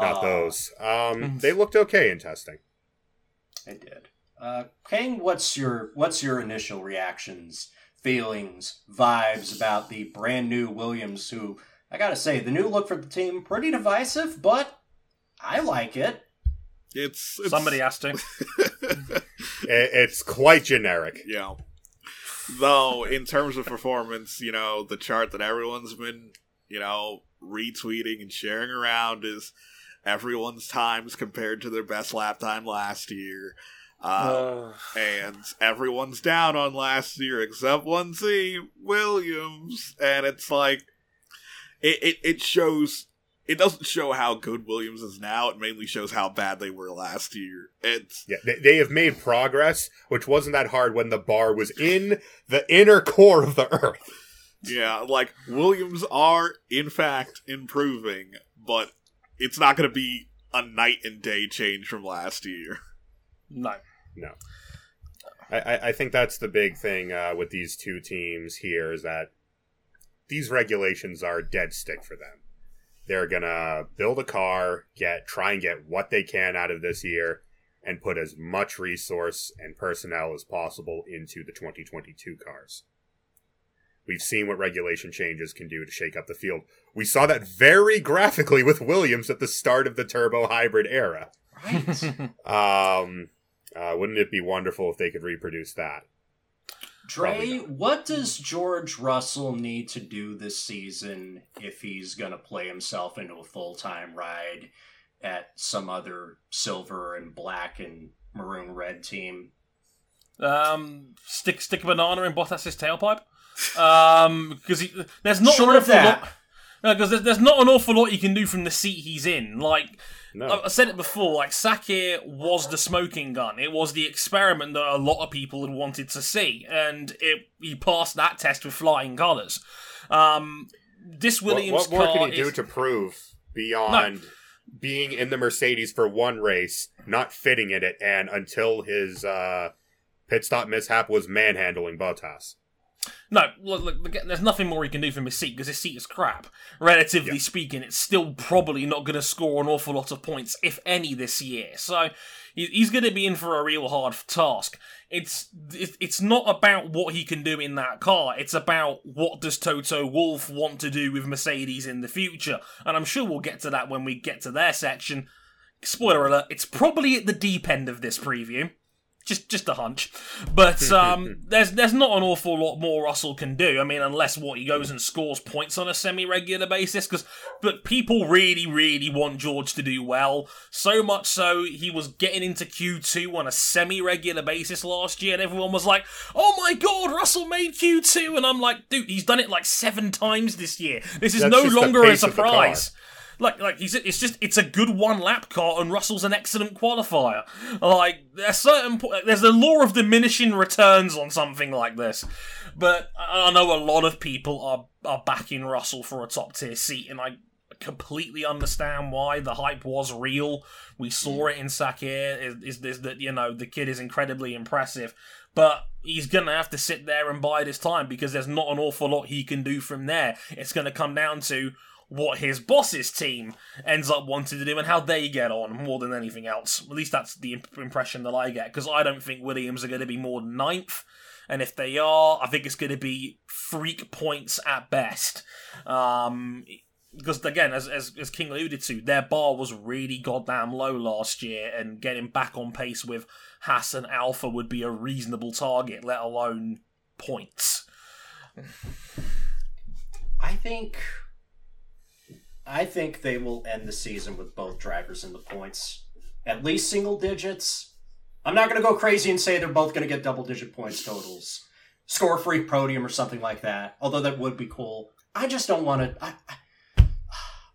D: not
B: Uh,
D: those um they looked okay in testing
B: It did. Uh, Kang, what's your what's your initial reactions, feelings, vibes about the brand new Williams? Who I gotta say, the new look for the team pretty divisive, but I like it.
C: it's, it's
A: Somebody has to.
D: I- it's quite generic
C: you know. Though in terms of performance, you know, the chart that everyone's been, you know, retweeting and sharing around is everyone's times compared to their best lap time last year. Uh, and everyone's down on last year except one team, Williams. And it's like it, it, it shows it doesn't show how good Williams is now, it mainly shows how bad they were last year. It's
D: yeah they, they have made progress which wasn't that hard when the bar was in the inner core of the earth
C: Yeah, like Williams are in fact improving, but it's not going to be a night and day change from last year.
A: No.
D: I, I, I think that's the big thing uh, with these two teams here is that these regulations are dead stick for them. They're gonna build a car, get try and get what they can out of this year, and put as much resource and personnel as possible into the 2022 cars. We've seen what regulation changes can do to shake up the field. We saw that very graphically with Williams at the start of the turbo hybrid era.
B: Right.
D: Um, uh, wouldn't it be wonderful if they could reproduce that?
B: Dre, what does George Russell need to do this season if he's going to play himself into a full time ride at some other silver and black and maroon red team?
A: Um, stick stick a banana in Bottas's tailpipe. Um, because there's not
B: Short
A: an
B: of
A: awful
B: that.
A: lot. Because there's, there's not an awful lot you can do from the seat he's in. Like
D: No.
A: I said it before, like Sakhir was the smoking gun. It was the experiment that a lot of people had wanted to see, and it he passed that test with flying colours. Um, this
D: What,
A: Williams
D: what more
A: car
D: can he do
A: is-
D: to prove beyond being in the Mercedes for one race, not fitting in it, and until his uh, pit stop mishap was manhandling Bottas?
A: No, look, look, there's nothing more he can do from his seat because his seat is crap. Relatively
D: Yeah.
A: speaking, it's still probably not going to score an awful lot of points, if any, this year. So he's going to be in for a real hard task. It's it's not about what he can do in that car. It's about what does Toto Wolff want to do with Mercedes in the future, and I'm sure we'll get to that when we get to their section. Spoiler alert: it's probably at the deep end of this preview just just a hunch. But um, there's there's not an awful lot more Russell can do. I mean, unless what he goes and scores points on a semi-regular basis. Because but people really really want George to do well. So much so he was getting into Q two on a semi-regular basis last year, and everyone was like, "Oh my god, Russell made Q 2 and I'm like, "Dude, he's done it like seven times this year. This is
D: That's
A: no longer a
D: pace of the car.
A: surprise." Like like he's it's just it's a good one lap car and Russell's an excellent qualifier. Like there's certain po- there's a law of diminishing returns on something like this. But I know a lot of people are are backing Russell for a top tier seat, and I completely understand why the hype was real. We saw mm. it in Sakhir. Is, is, is that you know the kid is incredibly impressive, but he's gonna have to sit there and bide his time because there's not an awful lot he can do from there. It's gonna come down to what his boss's team ends up wanting to do and how they get on more than anything else. At least that's the imp- impression that I get because I don't think Williams are going to be more than ninth. And if they are, I think it's going to be freak points at best. Um, because again, as, as as King alluded to, their bar was really goddamn low last year, and getting back on pace with Haas and Alpha would be a reasonable target, let alone points.
B: I think I think they will end the season with both drivers in the points. At least single digits. I'm not going to go crazy and say they're both going to get double digit points totals. Score free podium or something like that. Although that would be cool. I just don't want to I, I,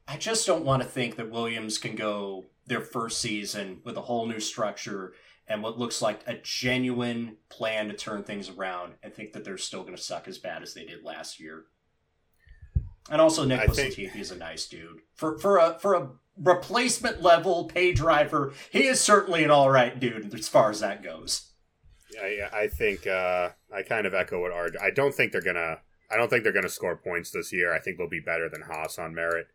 B: I just don't want to think that Williams can go their first season with a whole new structure and what looks like a genuine plan to turn things around and think that they're still going to suck as bad as they did last year. And also, Nicholas
D: think-
B: is a nice dude for for a for a replacement level pay driver. He is certainly an all right dude as far as that goes.
D: I, I think uh, I kind of echo what Arj. I don't think they're gonna. I don't think they're gonna score points this year. I think they'll be better than Haas on merit.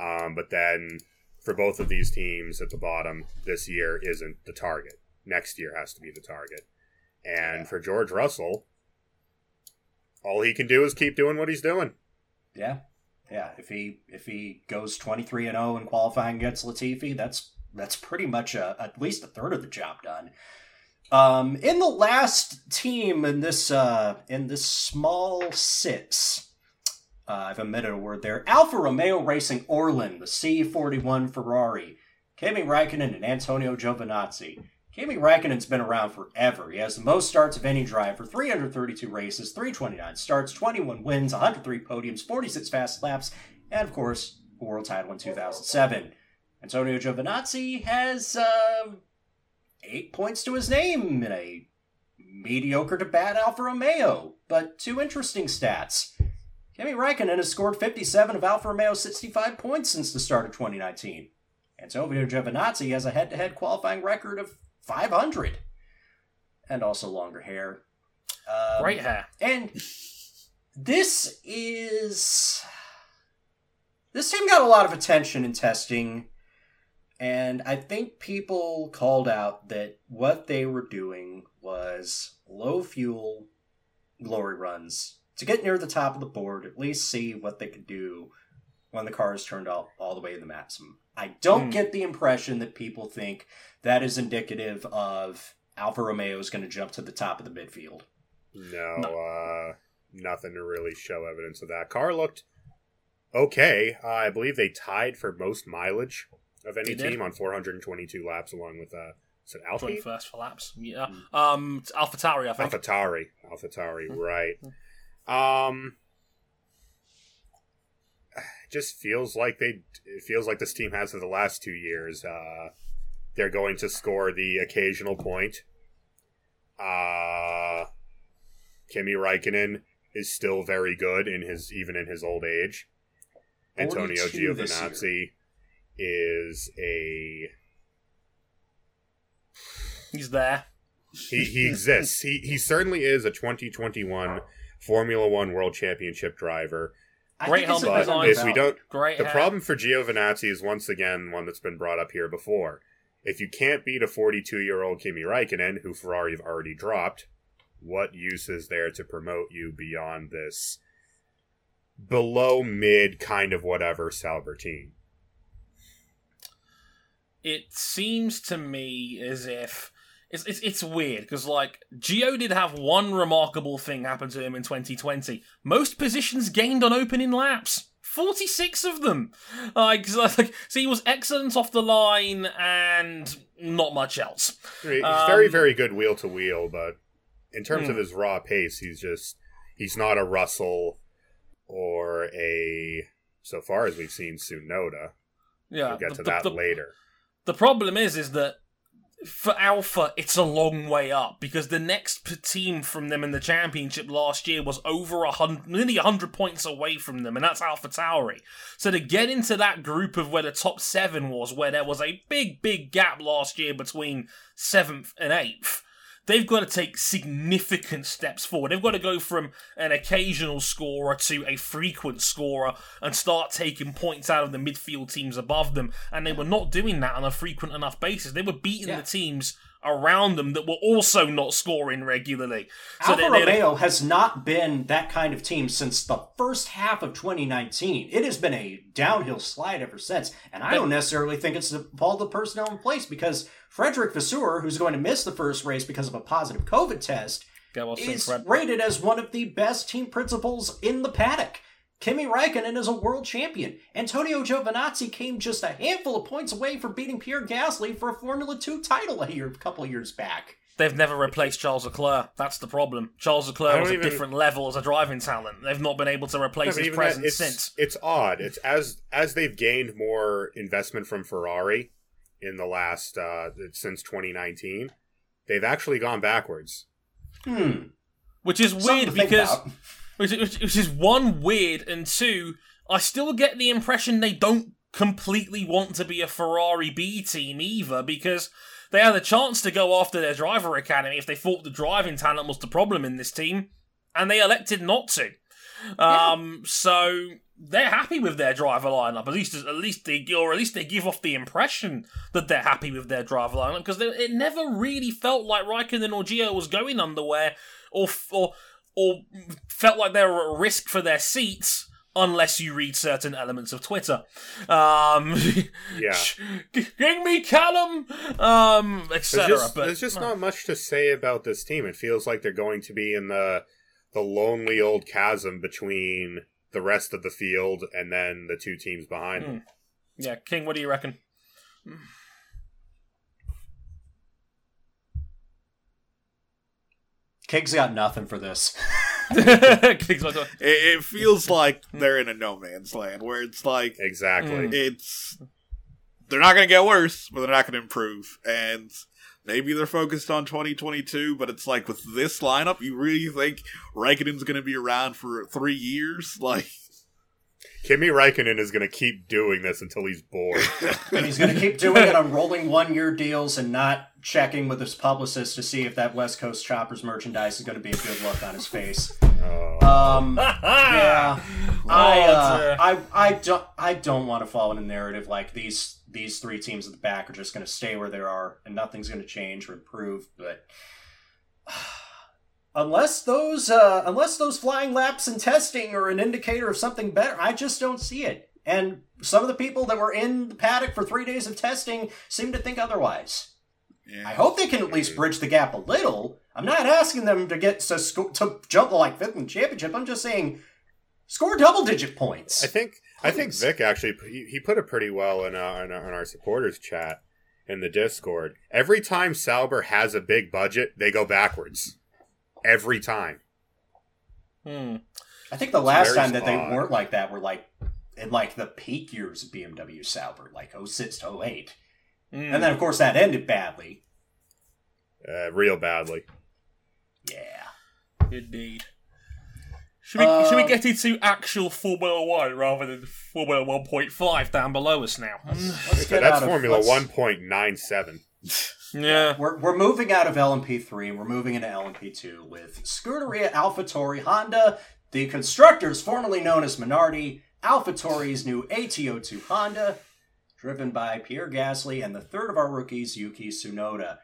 D: Um, but then for both of these teams at the bottom, this year isn't the target. Next year has to be the target. And
B: Yeah.
D: for George Russell, all he can do is keep doing what he's doing.
B: Yeah, yeah. If he if he goes twenty three and zero in qualifying against Latifi, that's that's pretty much a, at least a third of the job done. Um, in the last team in this uh, in this small six, uh, I've omitted a word there. Alfa Romeo Racing Orlen, the C41 Ferrari, Kimi Raikkonen and Antonio Giovinazzi. Kimi Raikkonen's been around forever. He has the most starts of any driver 332 races, 329 starts, 21 wins, 103 podiums, 46 fast laps, and of course, a world title in 2007. Antonio Giovinazzi has um, eight points to his name in a mediocre to bad Alfa Romeo, but two interesting stats. Kimi Raikkonen has scored 57 of Alfa Romeo's 65 points since the start of 2019. Antonio Giovinazzi has a head-to-head qualifying record of 500, and also longer hair. Um,
A: Great hair.
B: and this is this team got a lot of attention in testing, and I think people called out that what they were doing was low fuel glory runs to get near the top of the board, at least see what they could do when the car is turned all, all the way to the maximum. I don't
A: Hmm.
B: get the impression that people think that is indicative of Alfa Romeo is going to jump to the top of the midfield.
D: No, uh, nothing to really show evidence of that. Car looked okay. Uh, I believe they tied for most mileage of any
A: They did.
D: team on 422 laps, along with uh, is it Alpine?
A: 21st for laps. Yeah.
B: Hmm.
A: Um, it's AlphaTauri, I think.
D: AlphaTauri, AlphaTauri,
A: Hmm.
D: right? Um, it just feels like they. It feels like this team has for the last two years. Uh, they're going to score the occasional point. Uh, Kimi Raikkonen is still very good in his even in his old age. Antonio
B: 42 this
D: Giovinazzi is a
A: He's there.
D: he he exists. He he certainly is a 2021 Formula One World Championship driver.
B: I
A: Great
B: think it's
A: helmet
B: bit.
D: If we don't,
A: Great
D: the
A: hair.
D: problem for Giovinazzi is once again one that's been brought up here before. If you can't beat a 42 year old Kimi Raikkonen, who Ferrari have already dropped, what use is there to promote you beyond this below mid kind of whatever Sauber team?
A: it seems to me as if it's it's, it's weird because like Gio did have one remarkable thing happen to him in 2020. Most positions gained on opening laps. 46 of them. Like, so, like, so he was excellent off the line and not much else.
D: He's
A: Um,
D: very, very good wheel to wheel, but in terms
A: Hmm.
D: of his raw pace, he's just he's not a Russell or a so far as we've seen Tsunoda.
A: Yeah,
D: We'll get
A: the-
D: to
A: the-
D: that
A: the-
D: later.
A: The problem is, is that for Alfa, it's a long way up because the next team from them in the championship last year was over a hundred, nearly hundred points away from them, and that's Alpha Tauri. So to get into that group of where the top seven was, where there was a big, big gap last year between seventh and eighth. They've got to take significant steps forward. They've got to go from an occasional scorer to a frequent scorer and start taking points out of the midfield teams above them. And they were not doing that on a frequent enough basis. They were beating
B: Yeah.
A: the teams around them that were also not scoring regularly. So
B: Alfa Romeo has not been that kind of team since the first half of 2019. It has been a downhill slide ever since, and I don't necessarily think it's the fault of the personnel in place because Frédéric Vasseur, who's going to miss the first race because of a positive COVID test, is rated as one of the best team principals in the paddock. Kimi Raikkonen is a world champion. Antonio Giovinazzi came just a handful of points away from beating Pierre Gasly for a Formula 2 title a year, a couple of years back.
A: They've never replaced Charles Leclerc. That's the problem. Charles Leclerc was a
D: even-
A: different level as a driving talent. They've not been able to replace
D: but
A: his
D: even that,
A: presence
D: it's,
A: since.
D: it's odd. It's as as they've gained more investment from Ferrari in the last uh, since 2019, they've actually gone backwards.
B: Hmm.
A: Which is
B: Something
A: weird because
B: about.
A: Which, which, which is one weird and two i still get the impression they don't completely want to be a ferrari b team either because they had a chance to go after their driver academy if they thought the driving talent was the problem in this team and they elected not to. Um so they're happy with their driver lineup at least at least they or at least they give off the impression that they're happy with their driver lineup because it never really felt like Raikkonen or Gio was going underwear or or or felt like they were at risk for their seats unless you read certain elements of Twitter. Um,
D: Yeah.
A: Give me Callum, um,
D: There's
A: etc.
D: just,
A: But
D: there's just not much to say about this team. It feels like they're going to be in the the lonely old chasm between the rest of the field and then the two teams behind them.
A: yeah, King, what do you reckon?
B: King's got nothing for this.
C: It, it feels like they're in a no man's land where it's like
D: Exactly.
A: Mm.
C: it's they're not going to get worse, but they're not going to improve. And maybe they're focused on 2022, but it's like with this lineup, you really think Raikkonen's going to be around for three years? Like,
D: Kimi Raikkonen is going to keep doing this until he's bored.
B: And he's going to keep doing it on rolling one year deals and not checking with his publicist to see if that West Coast Choppers merchandise is going to be a good look on his face.
D: Uh,
B: Um, yeah, I,
A: Oh,
B: uh,
A: uh,
B: I, I don't, I don't want to fall in a narrative like these. These three teams at the back are just going to stay where they are, and nothing's going to change or improve. But unless those, uh, unless those flying laps and testing are an indicator of something better, I just don't see it. And some of the people that were in the paddock for three days of testing seem to think otherwise.
C: yeah.
B: I hope they can at least bridge the gap a little. I'm not asking them to get to, to jump to like fifth in the championship. I'm just saying score double digit points.
D: I think I think Vic actually he, he put it pretty well in, uh, in, our, in our supporters chat in the Discord. Every time Sauber has a big budget, they go backwards. Every time.
A: hmm.
B: I think the last time that they weren't like that were like in like the peak years of BMW Sauber, like 06 to 08.
A: Mm.
B: And then of course that ended badly.
D: Uh, real badly.
B: Yeah.
A: Indeed. Should we, should we
B: Um,
A: get into actual Formula One rather than Formula One point five down below us now?
B: Let's
D: Okay,
B: get
D: that's
B: out of-
D: Formula 1.97.
A: Yeah.
B: We're, we're moving out of LMP3 we're moving into LMP2 with Scuderia AlphaTauri Honda, the constructors formerly known as Minardi, AlphaTauri's new AT02 Honda, driven by Pierre Gasly and the third of our rookies, Yuki Tsunoda.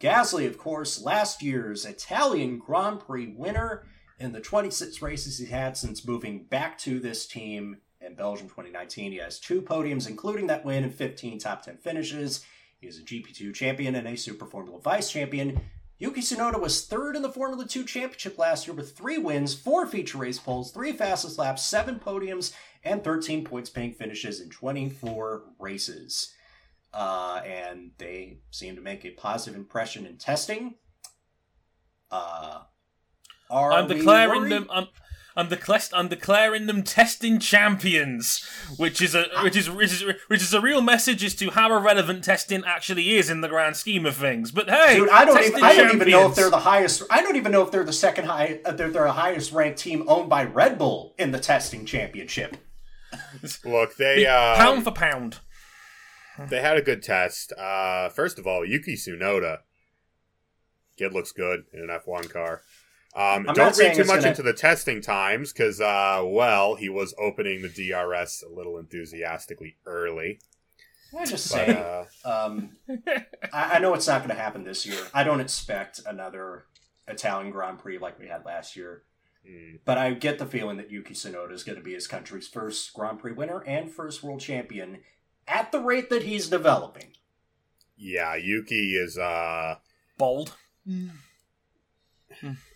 B: Gasly, of course, last year's Italian Grand Prix winner in the 26 races he's had since moving back to this team in Belgium 2019. He has two podiums, including that win and 15 top 10 finishes. He is a GP2 champion and a Super Formula Vice champion. Yuki Tsunoda was third in the Formula 2 championship last year with three wins, four feature race poles, three fastest laps, seven podiums, and 13 points paying finishes in 24 races. Uh, and they seem to make a positive impression in testing. Uh, are
A: I'm declaring
B: worried?
A: them. I'm, I'm, decla- I'm declaring them testing champions, which is a which is which is which is a real message as to how irrelevant testing actually is in the grand scheme of things. But hey,
B: Dude, I don't even I don't even know if they're the highest. I don't even know if they're the second high. Uh, they're, they're the highest ranked team owned by Red Bull in the testing championship.
D: Look, they
A: pound
D: um,
A: for pound.
D: they had a good test. Uh, first of all, Yuki Tsunoda, kid looks good in an F1 car. Um, don't
B: not
D: read too much
B: gonna-
D: into the testing times because, uh, well, he was opening the DRS a little enthusiastically early.
B: I just
D: But,
B: say,
D: uh,
B: um, I, I know it's not going to happen this year. I don't expect another Italian Grand Prix like we had last year.
D: mm,
B: But I get the feeling that Yuki Tsunoda is going to be his country's first Grand Prix winner and first world champion at the rate that he's developing.
D: yeah, Yuki is. Uh,
A: Bold.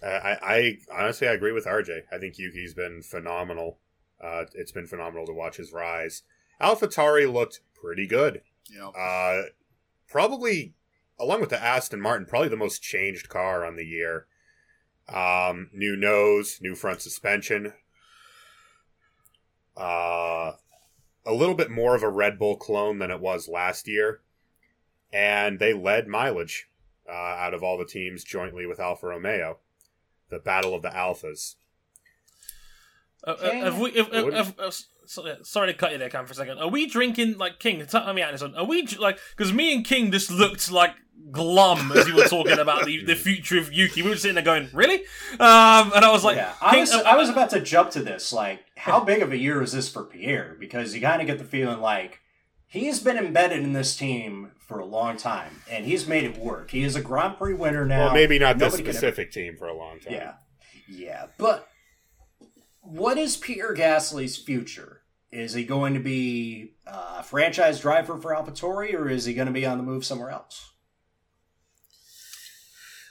D: I, I I honestly I agree with RJ. I think Yuki's been phenomenal. Uh, it's been phenomenal to watch his rise. AlphaTauri looked pretty good.
C: Know,
D: Uh, probably along with the Aston Martin, probably the most changed car on the year. Um, new nose, new front suspension. Uh, a little bit more of a Red Bull clone than it was last year, and they led mileage uh, out of all the teams jointly with Alfa Romeo. The battle of the Alphas.
A: Uh, uh, we, if, if, if, sorry to cut you there, Cam, for a second. Are we drinking like King? Tell me out this one. Are we dr- like because me and King just looked like glum as you were talking about the, the future of Yuki. We were sitting there going, "Really?" Um, and I was like,
B: yeah, I was,
A: uh,
B: I was about to jump to this. Like, how big of a year is this for Pierre? Because you kind of get the feeling like he's been embedded in this team for a long time, and he's made it work. He is a Grand Prix winner now.
D: well, maybe not this
B: Nobody can ever-
D: specific team for a long time.
B: Yeah, yeah. But what is Pierre Gasly's future? Is he going to be a franchise driver for AlphaTauri, or is he going to be on the move somewhere else?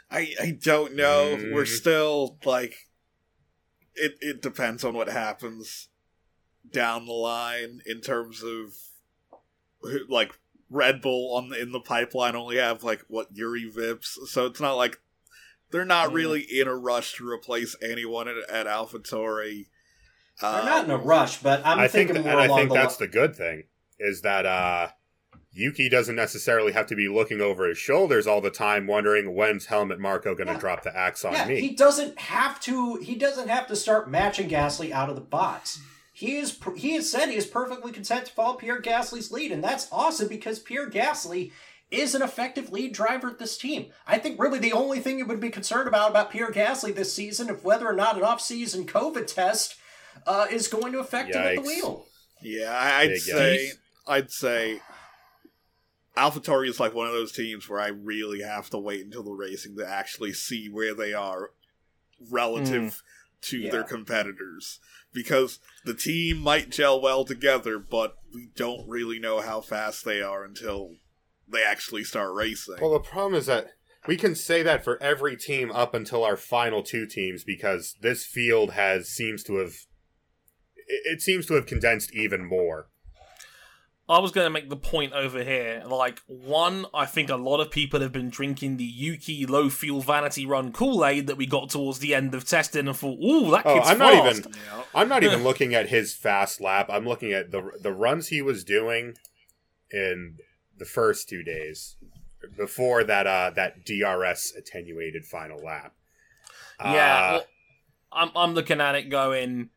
C: I I don't know.
D: Mm.
C: We're still like it it depends on what happens down the line in terms of like Red Bull on the, in the pipeline only have like what Jüri Vips, so it's not like they're not
B: Mm.
C: really in a rush to replace anyone at, at AlphaTauri.
B: They're
C: Uh,
B: not in a rush, but I'm
D: I think,
B: thinking
D: th-
B: more
D: and I
B: along
D: think
B: the
D: that's
B: li-
D: the good thing is that uh, Yuki doesn't necessarily have to be looking over his shoulders all the time, wondering when's Helmut Marko going to
B: Yeah.
D: drop the axe on
B: yeah,
D: me.
B: he doesn't have to. He doesn't have to start matching Gasly out of the box. He is. He has said he is perfectly content to follow Pierre Gasly's lead, and that's awesome because Pierre Gasly is an effective lead driver at this team. I think really the only thing you would be concerned about about Pierre Gasly this season, if whether or not an off-season COVID test uh, is going to affect him at the wheel.
C: Yeah, I- I'd
D: Big
C: say
A: yikes.
C: I'd say AlphaTauri is like one of those teams where I really have to wait until the racing to actually see where they are relative to
B: Yeah.
C: their competitors because the team might gel well together, but we don't really know how fast they are until they actually start racing.
D: Well, the problem is that we can say that for every team up until our final two teams because this field has seems to have it it seems to have condensed even more.
A: I was going to make the point over here. Like, one, I think a lot of people have been drinking the Yuki low fuel vanity run Kool Aid that we got towards the end of testing and thought, ooh, that
D: Oh,
A: kid's
D: I'm
A: fast.
D: not even
C: Yeah.
D: I'm not even looking at his fast lap. I'm looking at the the runs he was doing in the first two days before that uh that DRS attenuated final lap.
A: Yeah,
D: Uh,
A: well, I'm I'm looking at it going.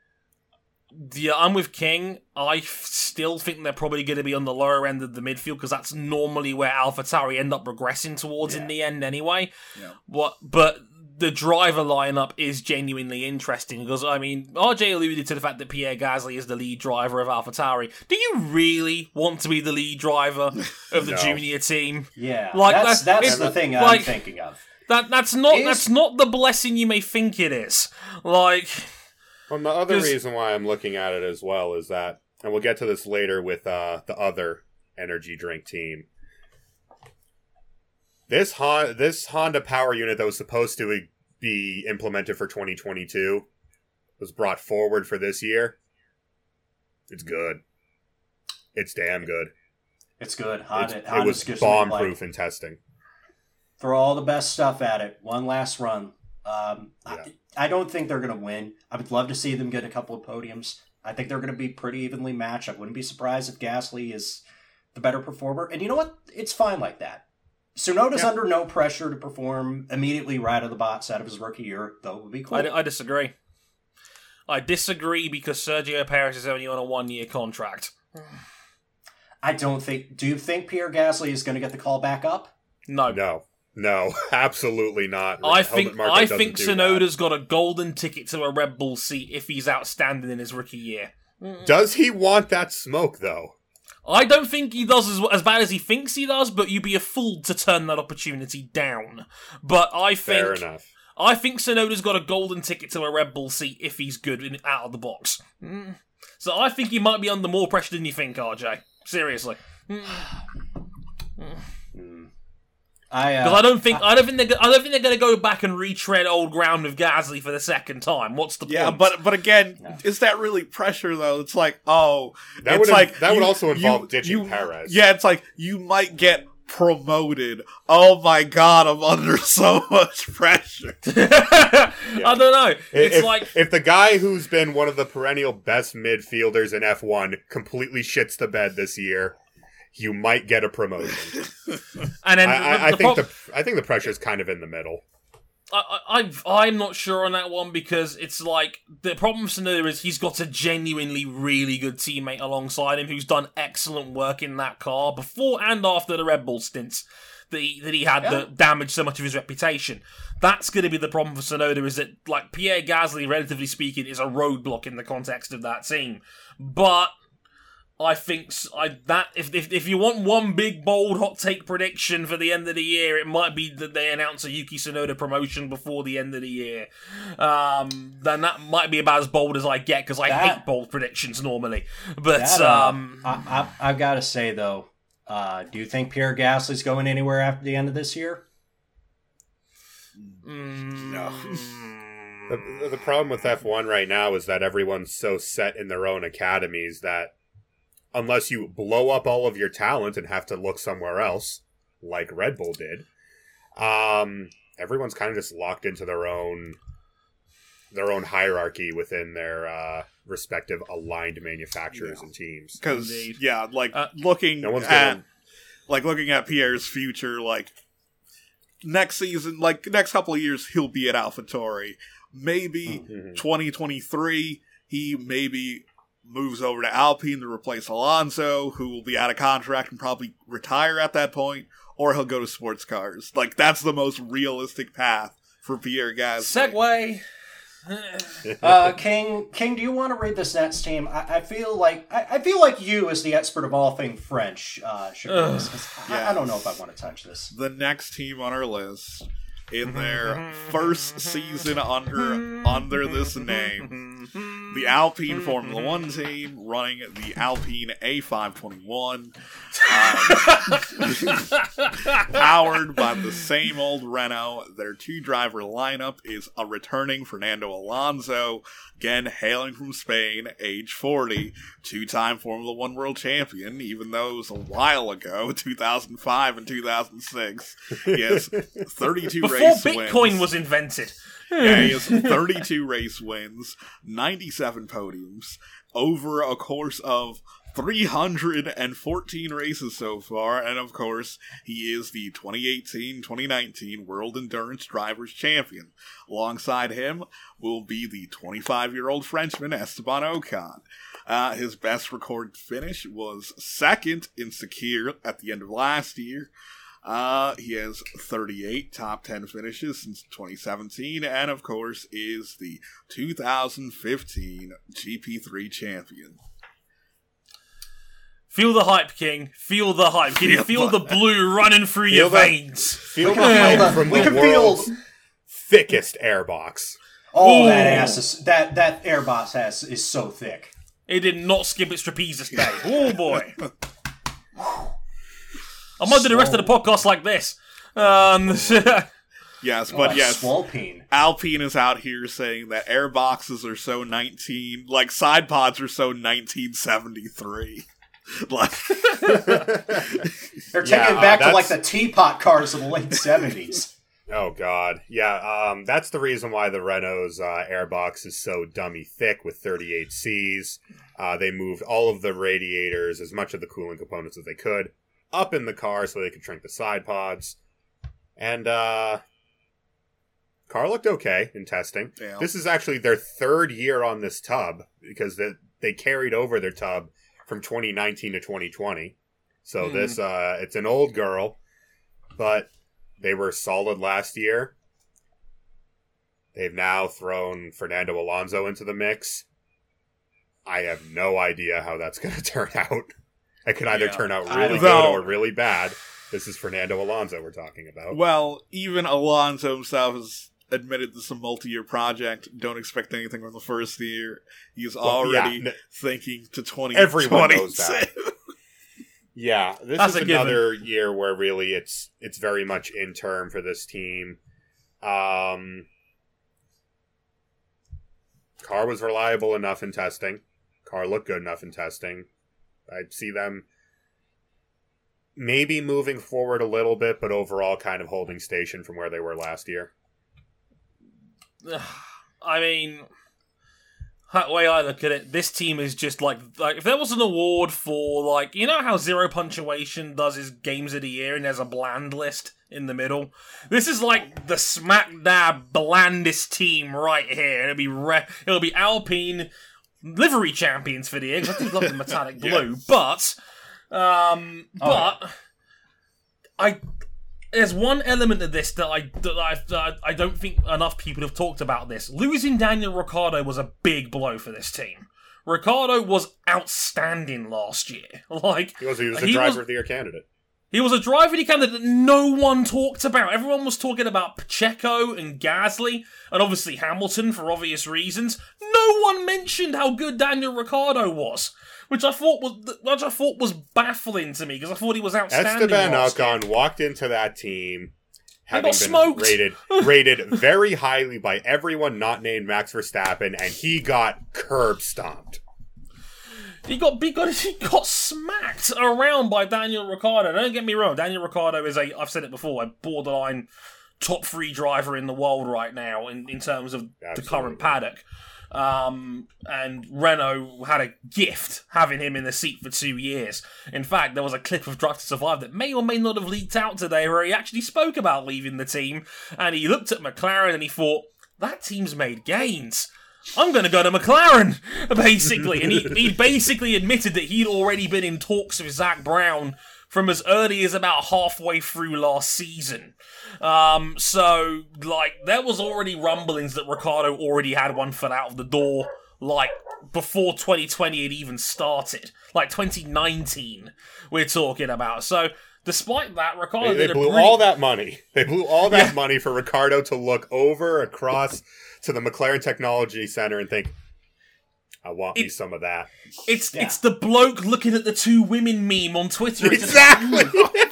A: Yeah, I'm with King. I f- still think they're probably going to be on the lower end of the midfield because that's normally where AlphaTauri end up progressing towards in the end, anyway.
C: Yeah.
A: What? But the driver lineup is genuinely interesting because I mean, RJ alluded to the fact that Pierre Gasly is the lead driver of AlphaTauri. Do you really want to be the lead driver of the
D: No.
A: junior team?
B: Yeah,
A: Like,
B: that's
A: that-
B: that's the thing I'm thinking of.
A: That that's not
B: Is-
A: that's not the blessing you may think it is. Like.
D: Well, the other reason why I'm looking at it as well is that, and we'll get to this later with uh, the other energy drink team. This Hon- this Honda power unit that was supposed to be implemented for 2022 was brought forward for this year. It's good. It's damn good.
B: It's good.
D: It's,
B: Honda,
D: it was bomb proof in testing.
B: Throw all the best stuff at it. One last run. Um,
D: Yeah.
B: I, I don't think they're going to win. I would love to see them get a couple of podiums. I think they're going to be pretty evenly matched. I wouldn't be surprised if Gasly is the better performer. And you know what? It's fine like that. Tsunoda's
C: Yeah.
B: under no pressure to perform immediately right out of the box out of his rookie year, though it would be cool.
A: I, I disagree. I disagree because Sergio Perez is only on a one year contract.
B: I don't think. Do you think Pierre Gasly is going to get the call back up?
A: No.
D: No, no, absolutely not.
A: I
D: Helmut
A: think
D: Marko
A: I think
D: do that.
A: Tsunoda's got a golden ticket to a Red Bull seat if he's outstanding in his rookie year.
D: Does he want that smoke though?
A: I don't think he does as, as bad as he thinks he does, but you'd be a fool to turn that opportunity down. But I think
D: Fair enough.
A: I think Tsunoda's got a golden ticket to a Red Bull seat if he's good in, out of the box. Mm. So I think he might be under more pressure than you think, RJ. Seriously,
B: I
A: because
B: uh,
A: I don't think I don't think they're I don't think they're going to go back and retread old ground with Gasly for the second time. What's the
C: Yeah,
A: point?
C: but but again, is that really pressure though? It's like, oh,
D: That
C: it's
D: would
C: like
D: that would also involve
C: you-
D: ditching
C: you-
D: Perez.
C: Yeah, it's like you might get promoted. Oh my god, I'm under so much pressure.
A: I don't know. It's
D: if,
A: like
D: if the guy who's been one of the perennial best midfielders in F1 completely shits the bed this year, you might get a promotion.
A: and then
D: I,
A: the,
D: I, I
A: the
D: think
A: prob-
D: the I think the pressure's kind of in the middle.
A: I, I, I'm not sure on that one because it's like the problem with Tsunoda is he's got a genuinely really good teammate alongside him who's done excellent work in that car before and after the Red Bull stints that he, that he had
B: Yeah.
A: that damaged so much of his reputation. That's going to be the problem for Tsunoda is that like Pierre Gasly, relatively speaking, is a roadblock in the context of that team, but. I think s- I, that if, if if you want one big bold hot take prediction for the end of the year, it might be that they announce a Yuki Tsunoda promotion before the end of the year. Um, then that might be about as bold as I get because I
B: That-
A: hate bold predictions normally. But
B: that, uh,
A: um,
B: I, I, I've got to say though, uh, do you think Pierre Gasly's going anywhere after the end of this year?
A: mm,
C: No.
D: The, the problem with F1 right now is that everyone's so set in their own academies that unless you blow up all of your talent and have to look somewhere else, like Red Bull did, um, everyone's kind of just locked into their own their own hierarchy within their uh, respective aligned manufacturers
C: Yeah.
D: and teams.
C: Because yeah, like
A: Uh,
C: looking
D: No one's
C: at
D: gonna-
C: like looking at Pierre's future, like next season, like next couple of years, he'll be at AlphaTauri. Maybe
D: Mhm.
C: 2023, he maybe moves over to Alpine to replace Alonso, who will be out of contract and probably retire at that point, or he'll go to sports cars. Like that's the most realistic path for Pierre Gasly.
A: segue.
B: Uh, King, King, do you want to read this Nets team? I, I feel like I, I feel like you, as the expert of all things French, uh, should read this. 'cause I, I don't know if I want to touch this.
C: the next team on our list in mm-hmm, their mm-hmm, first mm-hmm, season under under this name. The Alpine Formula One team running the Alpine A521, uh, um, powered by the same old Renault. Their two driver lineup is a returning Fernando Alonso, again hailing from Spain, age 40, two time Formula One world champion, even though it was a while ago, 2005 and 2006. He has 32
A: Before
C: race
A: Bitcoin
C: wins.
A: was invented.
C: Yeah, he has 32 race wins, 97 podiums, over a course of 314 races so far, and of course, he is the 2018 2019 World Endurance Drivers Champion. Alongside him will be the 25 year old Frenchman Esteban Ocon. Uh, his best recorded finish was second in Sakhir at the end of last year. Uh, he has 38 top 10 finishes since 2017, and of course, is the 2015 GP3 champion.
A: Feel the hype, King. Feel the hype. Can you
C: Feel
A: feel the blue running through your
D: the-
A: veins?
D: Feel the hype from
B: we
D: the
B: can feel-
D: world's thickest airbox.
B: Oh, that
A: Ooh.
B: ass is that that airbox ass is so thick.
A: It did not skip its trapezius day. Oh boy. I might do the rest of the podcast like this. Um,
C: Yes, but
B: oh,
C: yes,
B: Swalpine.
C: Alpine is out here saying that airboxes are so 19, like side pods are so 1973. like,
B: They're taking
D: Yeah,
B: it back
D: uh,
B: to like the teapot cars of the late seventies.
D: Oh God, yeah. Um, that's the reason why the Renault's uh, airbox is so dummy thick with 38 Cs. Uh, they moved all of the radiators, as much of the cooling components as they could, up in the car so they could shrink the side pods. And uh, car looked okay in testing.
C: Yeah.
D: This is actually their third year on this tub because they, they carried over their tub from 2019 to 2020. So
A: Hmm.
D: this uh, it's an old girl, but they were solid last year. They've now thrown Fernando Alonso into the mix. I have no idea how that's going to turn out. It could either
A: Yeah.
D: turn out really good
C: know.
D: or really bad. This is Fernando Alonso we're talking about.
C: Well, even Alonso himself has admitted this is a multi-year project. Don't expect anything from the first year. He's
D: Well,
C: already
D: yeah,
C: thinking to twenty.
D: Everyone knows that. Yeah, this
A: That's
D: is
A: a given.
D: another year where really it's it's very much in term for this team. Um, car was reliable enough in testing. Car looked good enough in testing. I'd see them maybe moving forward a little bit, but overall kind of holding station from where they were last year.
A: I mean, the way I look at it, this team is just like like if there was an award for like you know how Zero Punctuation does his games of the year and there's a bland list in the middle. This is like the smack dab blandest team right here. It'll be re- it'll be Alpine livery champions for the year 'cause I do love the metallic blue, but um,
B: Oh,
A: but I there's one element of this that I that I, that I don't think enough people have talked about. This losing Daniel Ricciardo was a big blow for this team. Ricciardo was outstanding last year. Like
D: He was, he was the
A: He
D: driver
A: was-
D: of the year candidate.
A: He was a driver candidate that no one talked about. Everyone was talking about Pacheco and Gasly, and obviously Hamilton for obvious reasons. No one mentioned how good Daniel Ricciardo was, which I thought was which I thought was baffling to me because I thought he was outstanding.
D: Esteban. Ocon walked into that team having
A: got
D: been
A: smoked.
D: rated rated very highly by everyone not named Max Verstappen, and he got curb stomped.
A: He got he got he got smacked around by Daniel Ricciardo. Don't get me wrong, Daniel Ricciardo is a I've said it before, a borderline top three driver in the world right now in, in terms of the current paddock. Um, and Renault had a gift having him in the seat for two years. In fact, there was a clip of Drive to Survive that may or may not have leaked out today where he actually spoke about leaving the team and he looked at McLaren and he thought, that team's made gains. I'm going to go to McLaren, basically. And he, he basically admitted that he'd already been in talks with Zak Brown from as early as about halfway through last season. Um, so, like, there was already rumblings that Ricciardo already had one foot out of the door, like, before 2020 had even started. Like, 2019, we're talking about. So, despite that, Ricciardo
D: They, they blew
A: pretty-
D: all that money. They blew all that money for Ricciardo to look over across to the McLaren Technology Center and think, "I want me some of that."
A: It's
B: Yeah.
A: it's the bloke looking at the two women meme on Twitter. It's just-
D: Exactly.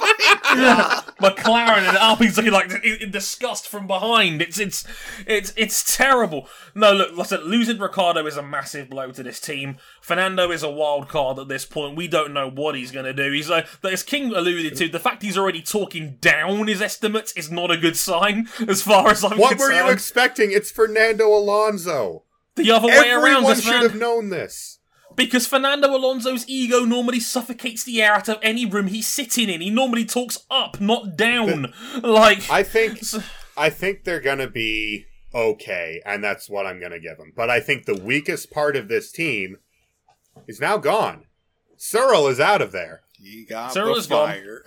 A: McLaren and Alpine's looking like in, in disgust from behind. It's it's it's it's terrible. No, look, listen. Losing Ricciardo is a massive blow to this team. Fernando is a wild card at this point. We don't know what he's going to do. He's like, as King alluded to, the fact he's already talking down his estimates is not a good sign, as far as I'm concerned.
D: what were you expecting? It's Fernando Alonso.
A: the other way around,
D: Everyone should have known this.
A: Because Fernando Alonso's ego normally suffocates the air out of any room he's sitting in. He normally talks up, not down. like
D: I think I think they're gonna be okay, and that's what I'm gonna give them. But I think the weakest part of this team is now gone. Cyril is out of there.
C: He got
A: Cyril
C: the
A: is gone.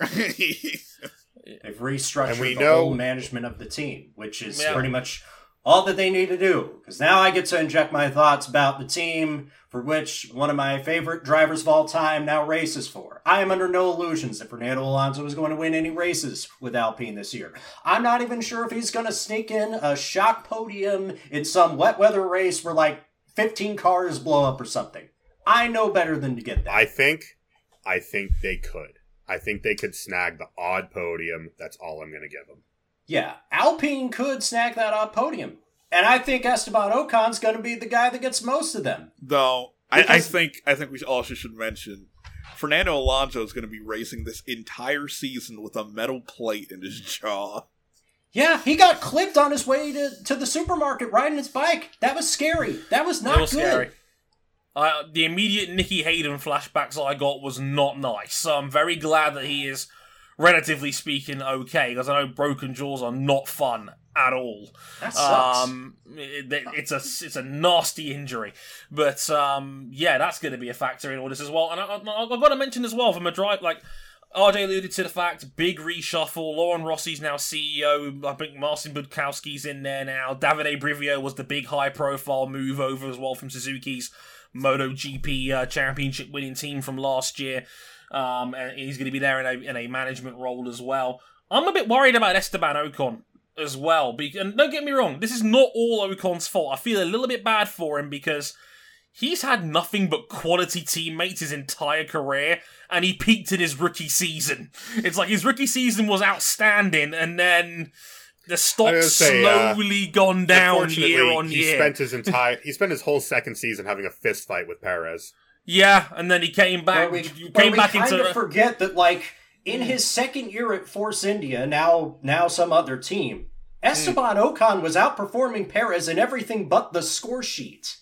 B: They've restructured
D: we
B: the
D: know-
B: whole management of the team, which is
A: Yeah.
B: pretty much all that they need to do. Because now I get to inject my thoughts about the team for which one of my favorite drivers of all time now races for. I am under no illusions that Fernando Alonso is going to win any races with Alpine this year. I'm not even sure if he's going to sneak in a shock podium in some wet weather race where like 15 cars blow up or something. I know better than to get that.
D: I think I think they could. I think they could snag the odd podium. That's all I'm gonna give them.
B: Yeah, Alpine could snag that up podium. And I think Esteban Ocon's going to be the guy that gets most of them.
C: Though I, I think I think we also should mention Fernando Alonso is going to be racing this entire season with a metal plate in his jaw.
B: Yeah, he got clipped on his way to, to the supermarket riding his bike. That was scary. That was not
A: Real
B: good.
A: scary. Uh, the immediate Nicky Hayden flashbacks I got was not nice. So I'm very glad that he is, relatively speaking, okay. Because I know broken jaws are not fun at all.
B: That sucks.
A: Um, it, it- it's a it's a nasty injury, but um, yeah, that's going to be a factor in all this as well. And I, I, I've got to mention as well from a drive like. RJ alluded to the fact, big reshuffle. Laurent Rossi's now CEO. I think Marcin Budkowski's in there now. Davide Brivio was the big high profile move over as well from Suzuki's MotoGP uh, championship winning team from last year. Um, and he's going to be there in a, in a management role as well. I'm a bit worried about Esteban Ocon as well. And don't get me wrong, this is not all Ocon's fault. I feel a little bit bad for him because he's had nothing but quality teammates his entire career, and he peaked in his rookie season. It's like his rookie season was outstanding, and then the stock's
D: gonna uh,
A: slowly gone down year on
D: he
A: year.
D: spent his entire he spent his whole second season having a fist fight with Perez.
A: Yeah, and then he came back.
B: But we, but
A: came
B: we
A: back
B: kind
A: into
B: of forget that, like, in hmm. his second year at Force India, now now some other team, hmm. Esteban Ocon was outperforming Perez in everything but the score sheet.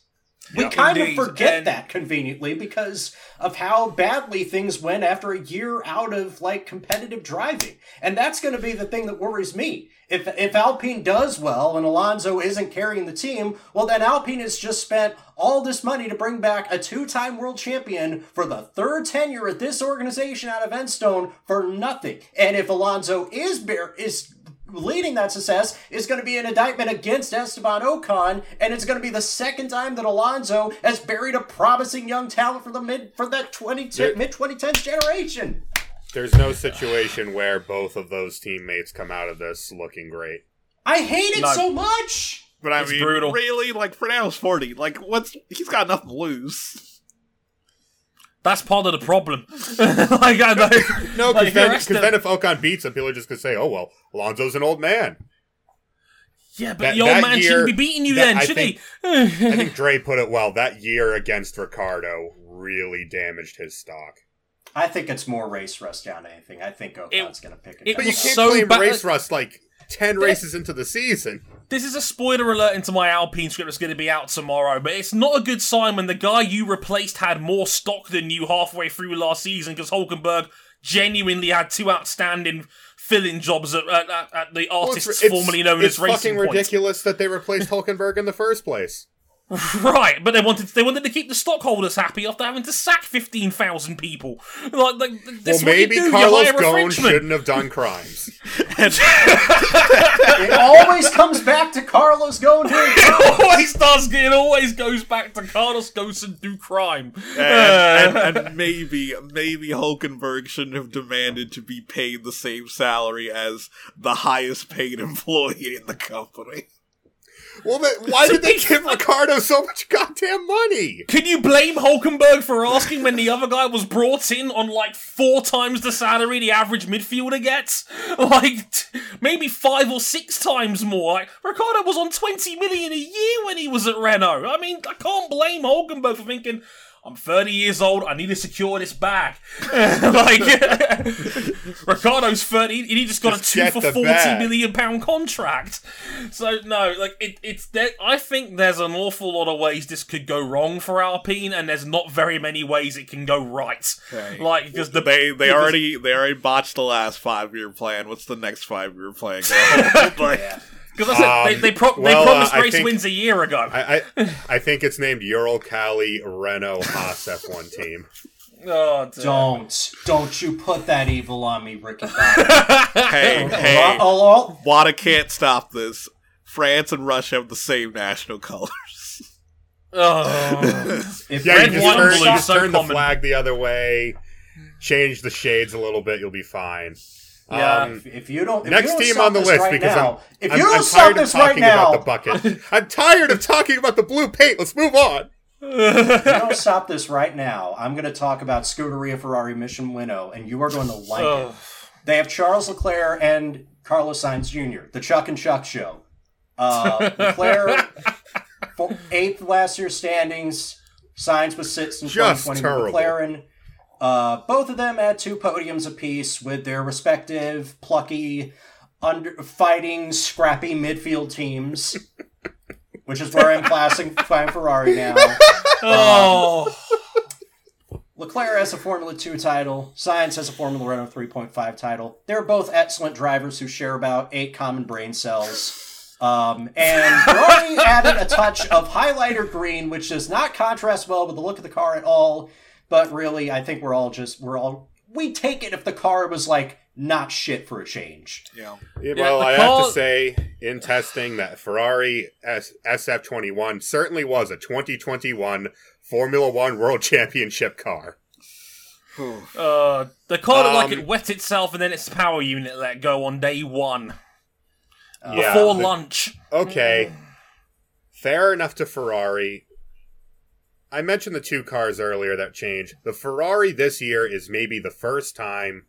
B: We
A: Yeah.
B: kind
A: Indeed,
B: of forget
A: and-
B: that conveniently because of how badly things went after a year out of like competitive driving. And that's going to be the thing that worries me. If if Alpine does well and Alonso isn't carrying the team, well then Alpine has just spent all this money to bring back a two-time world champion for the third tenure at this organization out of Enstone for nothing. And if Alonso is bear is leading that success is going to be an indictment against Esteban Ocon, and it's going to be the second time that Alonso has buried a promising young talent for the mid for that twenty mid twenty tens generation.
D: There's no situation where both of those teammates come out of this looking great.
B: I hate it
A: No.
B: so much.
C: But I
A: It's
C: mean,
A: brutal.
C: really, like Fernando's forty. Like, what's he's got nothing to lose.
A: That's part of the problem. like, I know.
D: No, because
A: like,
D: then,
A: you're
D: 'cause then if Ocon beats him, people are just gonna say, "Oh well, Alonso's an old man."
A: yeah, but
D: that-
A: the old man
D: year-
A: shouldn't be beating you
D: that-
A: then,
D: I
A: should
D: think-
A: he?
D: I think Dre put it well. That year against Ricciardo really damaged his stock.
B: I think it's more race rust down than anything. I think Ocon's going to pick it.
A: it
B: up.
D: But you can't
A: so
D: blame
A: bad-
D: race rust like ten races into the season.
A: This is a spoiler alert into my Alpine script that's going to be out tomorrow, but it's not a good sign when the guy you replaced had more stock than you halfway through last season because Hulkenberg genuinely had two outstanding fill-in jobs at, at, at- at the
D: Well,
A: artists
D: it's-
A: formerly known
D: it's
A: as Racing
D: fucking
A: Point.
D: ridiculous that they replaced Hulkenberg in the first place.
A: Right, but they wanted they wanted to keep the stockholders happy after having to sack fifteen thousand people. Like, like
D: Well, maybe
A: do,
D: Carlos
A: hire
D: Ghosn shouldn't have done crimes.
B: it always comes back to Carlos going to
A: It always does. It always goes back to Carlos goes and do crime.
C: And, and, and maybe, maybe Hulkenberg shouldn't have demanded to be paid the same salary as the highest paid employee in the company.
D: Well, then, why did they give Ricciardo so much goddamn money?
A: Can you blame Hulkenberg for asking when the other guy was brought in on like four times the salary the average midfielder gets? Like t- maybe five or six times more. Like Ricciardo was on twenty million a year when he was at Renault. I mean, I can't blame Hulkenberg for thinking. I'm 30 years old. I need to secure this bag. like Ricciardo's 30. and He just got
D: Just
A: a two for
D: the
A: forty
D: bag.
A: million pound contract. So no, like it, it's there. I think there's an awful lot of ways this could go wrong for Alpine, and there's not very many ways it can go right. Like because the
C: They they already they already botched the last five year plan. What's the next five year plan? like,
A: because I said they
D: Um,
A: they, pro-
D: well,
A: they promised
D: uh,
A: race
D: think-
A: wins a year ago.
D: I, I, I think it's named Uralkali Renault Haas F1 team.
A: oh, dear.
B: Don't don't you put that evil on me, Ricky.
C: hey, hey,
B: Hello?
C: Wada can't stop this. France and Russia have the same national colors.
A: Oh.
B: If
D: Yeah,
A: Red,
D: you just
A: white,
D: turn, you just turn the flag the other way, change the shades a little bit, you'll be fine.
A: Yeah.
D: Um,
B: if, if you don't, if
D: next
B: you don't
D: team on the list
B: right
D: because
B: now,
D: I'm,
B: if
D: I'm,
B: you
D: I'm
B: don't stop
D: tired of
B: this right
D: talking
B: now,
D: about the bucket. I'm tired of talking about the blue paint. Let's move on.
B: if you don't stop this right now, I'm going to talk about Scuderia Ferrari Mission Winnow, and you are going to like it. They have Charles Leclerc and Carlos Sainz Jr., the Chuck and Chuck show. Uh, Leclerc, eighth last year standings. Sainz was sixth in
D: Just
B: 2020
D: terrible.
B: McLaren. Uh, both of them had two podiums apiece with their respective plucky under fighting scrappy midfield teams, which is where I'm classing flying Ferrari now.
A: Oh,
B: Leclerc has a Formula 2 title. Sainz has a Formula Renault 3.5 title. They're both excellent drivers who share about eight common brain cells. Um, and Ferrari added a touch of highlighter green, which does not contrast well with the look of the car at all. But really, I think we're all just, we're all, we take it if the car was like not shit for a change.
C: Yeah.
D: Yeah,
A: Yeah,
D: well,
A: the
D: I have to say, in testing, that Ferrari S- SF21 certainly was a 2021 Formula One World Championship car.
A: uh, the car looked like
D: Um,
A: it wet itself and then its power unit let go on day one
D: Yeah,
A: before
D: but-
A: lunch.
D: Okay, fair enough to Ferrari. I mentioned the two cars earlier that changed. The Ferrari this year is maybe the first time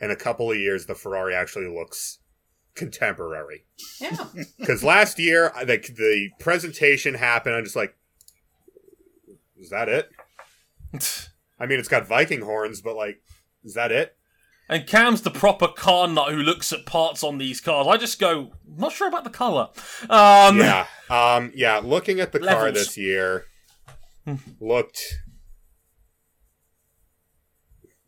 D: in a couple of years the Ferrari actually looks contemporary.
B: Yeah.
D: Because last year, I- the, the presentation happened. I'm just like, is that it? I mean, it's got Viking horns, but like, is that it?
A: And Cam's the proper car nut who looks at parts on these cars. I just go, not sure about the color. Um,
D: yeah, um, yeah. Looking at the car this year, looked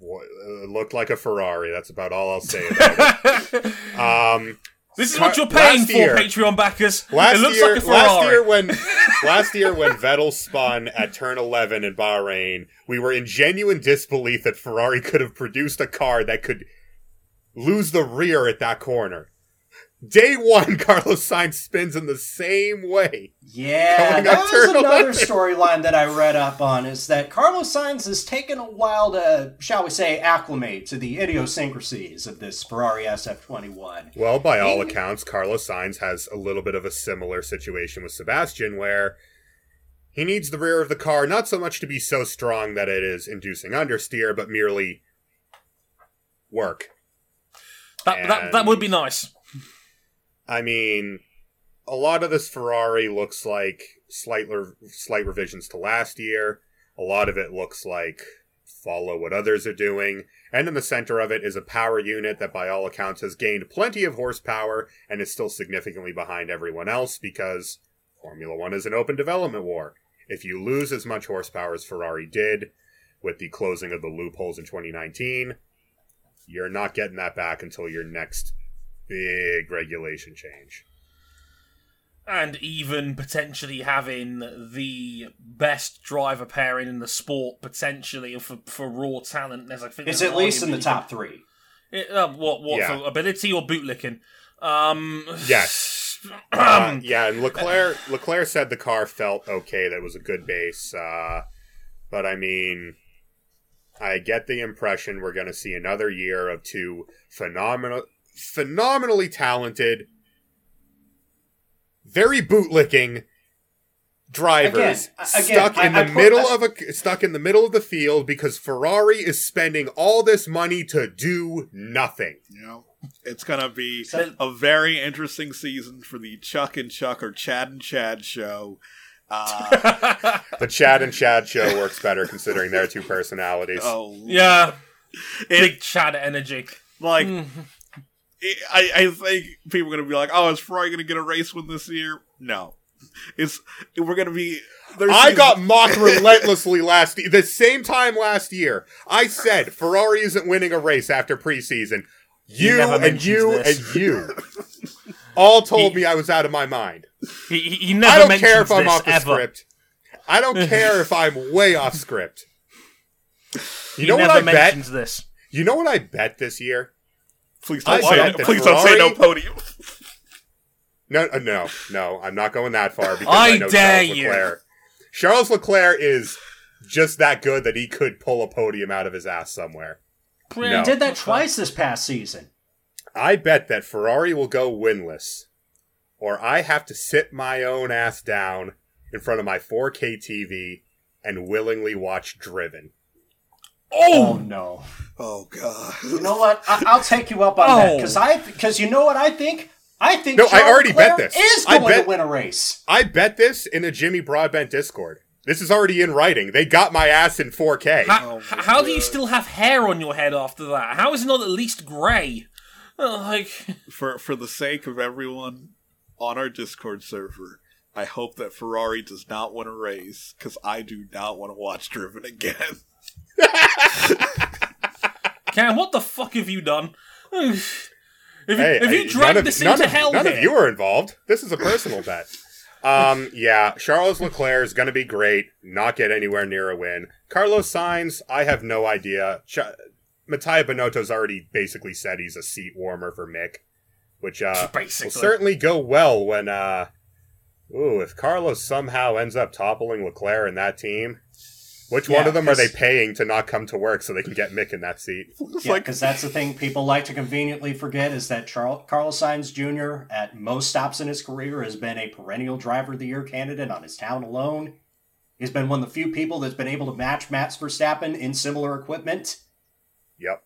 D: uh, looked like a Ferrari. That's about all I'll say about it. Um,
A: this is what you're paying for,
D: year-
A: Patreon backers.
D: last
A: it looks
D: year,
A: like a Ferrari.
D: last year when last year when Vettel spun at turn 11 in Bahrain, we were in genuine disbelief that Ferrari could have produced a car that could lose the rear at that corner. Day one, Carlos Sainz spins in the same way.
B: Yeah, that was another storyline that I read up on. Is that Carlos Sainz has taken a while to, shall we say, acclimate to the idiosyncrasies of this Ferrari SF21.
D: Well, by all
B: He-
D: accounts, Carlos Sainz has a little bit of a similar situation with Sebastian, where he needs the rear of the car not so much to be so strong that it is inducing understeer, but merely work.
A: that, that, that would be nice.
D: I mean, a lot of this Ferrari looks like slight slight revisions to last year. A lot of it looks like follow what others are doing. And in the center of it is a power unit that, by all accounts, has gained plenty of horsepower and is still significantly behind everyone else because Formula One is an open development war. If you lose as much horsepower as Ferrari did with the closing of the loopholes in 2019, you're not getting that back until your next big regulation change.
A: And even potentially having the best driver pairing in the sport, potentially for, for raw talent. There's, I think,
B: It's at least in the
A: argument
B: top three.
A: you can- uh, what, what,
D: Yeah.
A: for ability or bootlicking? Um,
D: Yes. Uh, yeah, and Leclerc Leclerc said the car felt okay. That it was a good base. Uh, but I mean, I get the impression we're going to see another year of two phenomenal, phenomenally talented, very bootlicking drivers
B: Again, again,
D: stuck in
B: I-
D: the
B: I put-
D: middle of a stuck in the middle of the field because Ferrari is spending all this money to do nothing.
C: You know, it's gonna be
B: So-
C: a very interesting season for the Chuck and Chuck or Chad and Chad show. Uh,
D: The Chad and Chad show works better considering their two personalities.
C: oh,
A: yeah,
C: It-
A: big Chad energy.
C: like
A: Mm.
C: I, I think people are gonna be like, "Oh, is Ferrari gonna get a race win this year?" No, it's we're gonna be. their
D: I
C: season-
D: got mocked relentlessly last year. The same time last year, I said Ferrari isn't winning a race after preseason.
A: He
D: You and you
A: this.
D: and you all told
A: He-
D: me I was out of my mind.
A: He, he, he never
D: I don't
A: mentions
D: care if I'm off the
A: ever.
D: script. I don't care if I'm way off script. You
A: He
D: know what
A: never
D: I bet?
A: this.
D: You know what I bet this year?
C: Please don't say.
D: bet that
C: Please don't say no podium.
D: No, uh, no, no. I'm not going that far because
A: I
D: I, know
A: dare
D: Charles
A: you.
D: Leclerc. Charles Leclerc is just that good that he could pull a podium out of his ass somewhere.
B: He
D: No.
B: did that twice this past season.
D: I bet that Ferrari will go winless, or I have to sit my own ass down in front of my 4K TV and willingly watch Driven.
B: Oh
A: Oh,
B: no!
C: Oh god.
B: You know what? I- I'll take you up on that
A: Oh.
B: because I because you know what I think. I think
D: No, I
B: Charles
D: already bet this.
B: Is
D: I bet-
B: to win a race.
D: I bet this in the Jimmy Broadbent Discord. This is already in writing. They got my ass in 4K.
A: how,
C: Oh my
A: how do you still have hair on your head after that? How is it not at least grey? Uh, Like,
C: For for the sake of everyone on our Discord server, I hope that Ferrari does not win a race because I do not want to watch Driven again.
A: Cam, what the fuck have you done? If,
D: Hey,
A: if you
D: hey,
A: dragged
D: of,
A: this into
D: of-
A: hell
D: none
A: here,
D: of you are involved. This is a personal bet. Um, yeah, Charles Leclerc is going to be great. Not get anywhere near a win. Carlos Sainz, I have no idea. Ch- Mattia Binotto's already basically said he's a seat warmer for Mick, which uh, will certainly go well when. Uh, ooh, if Carlos somehow ends up toppling Leclerc in that team, which one of them are they paying to not come to work so they can get Mick in that seat?
C: It's
B: Yeah,
C: like
B: because that's the thing people like to conveniently forget is that Charles, Carlos Sainz Jr. at most stops in his career has been a perennial driver of the year candidate on his town alone. He's been one of the few people that's been able to match Max Verstappen in similar equipment.
D: Yep.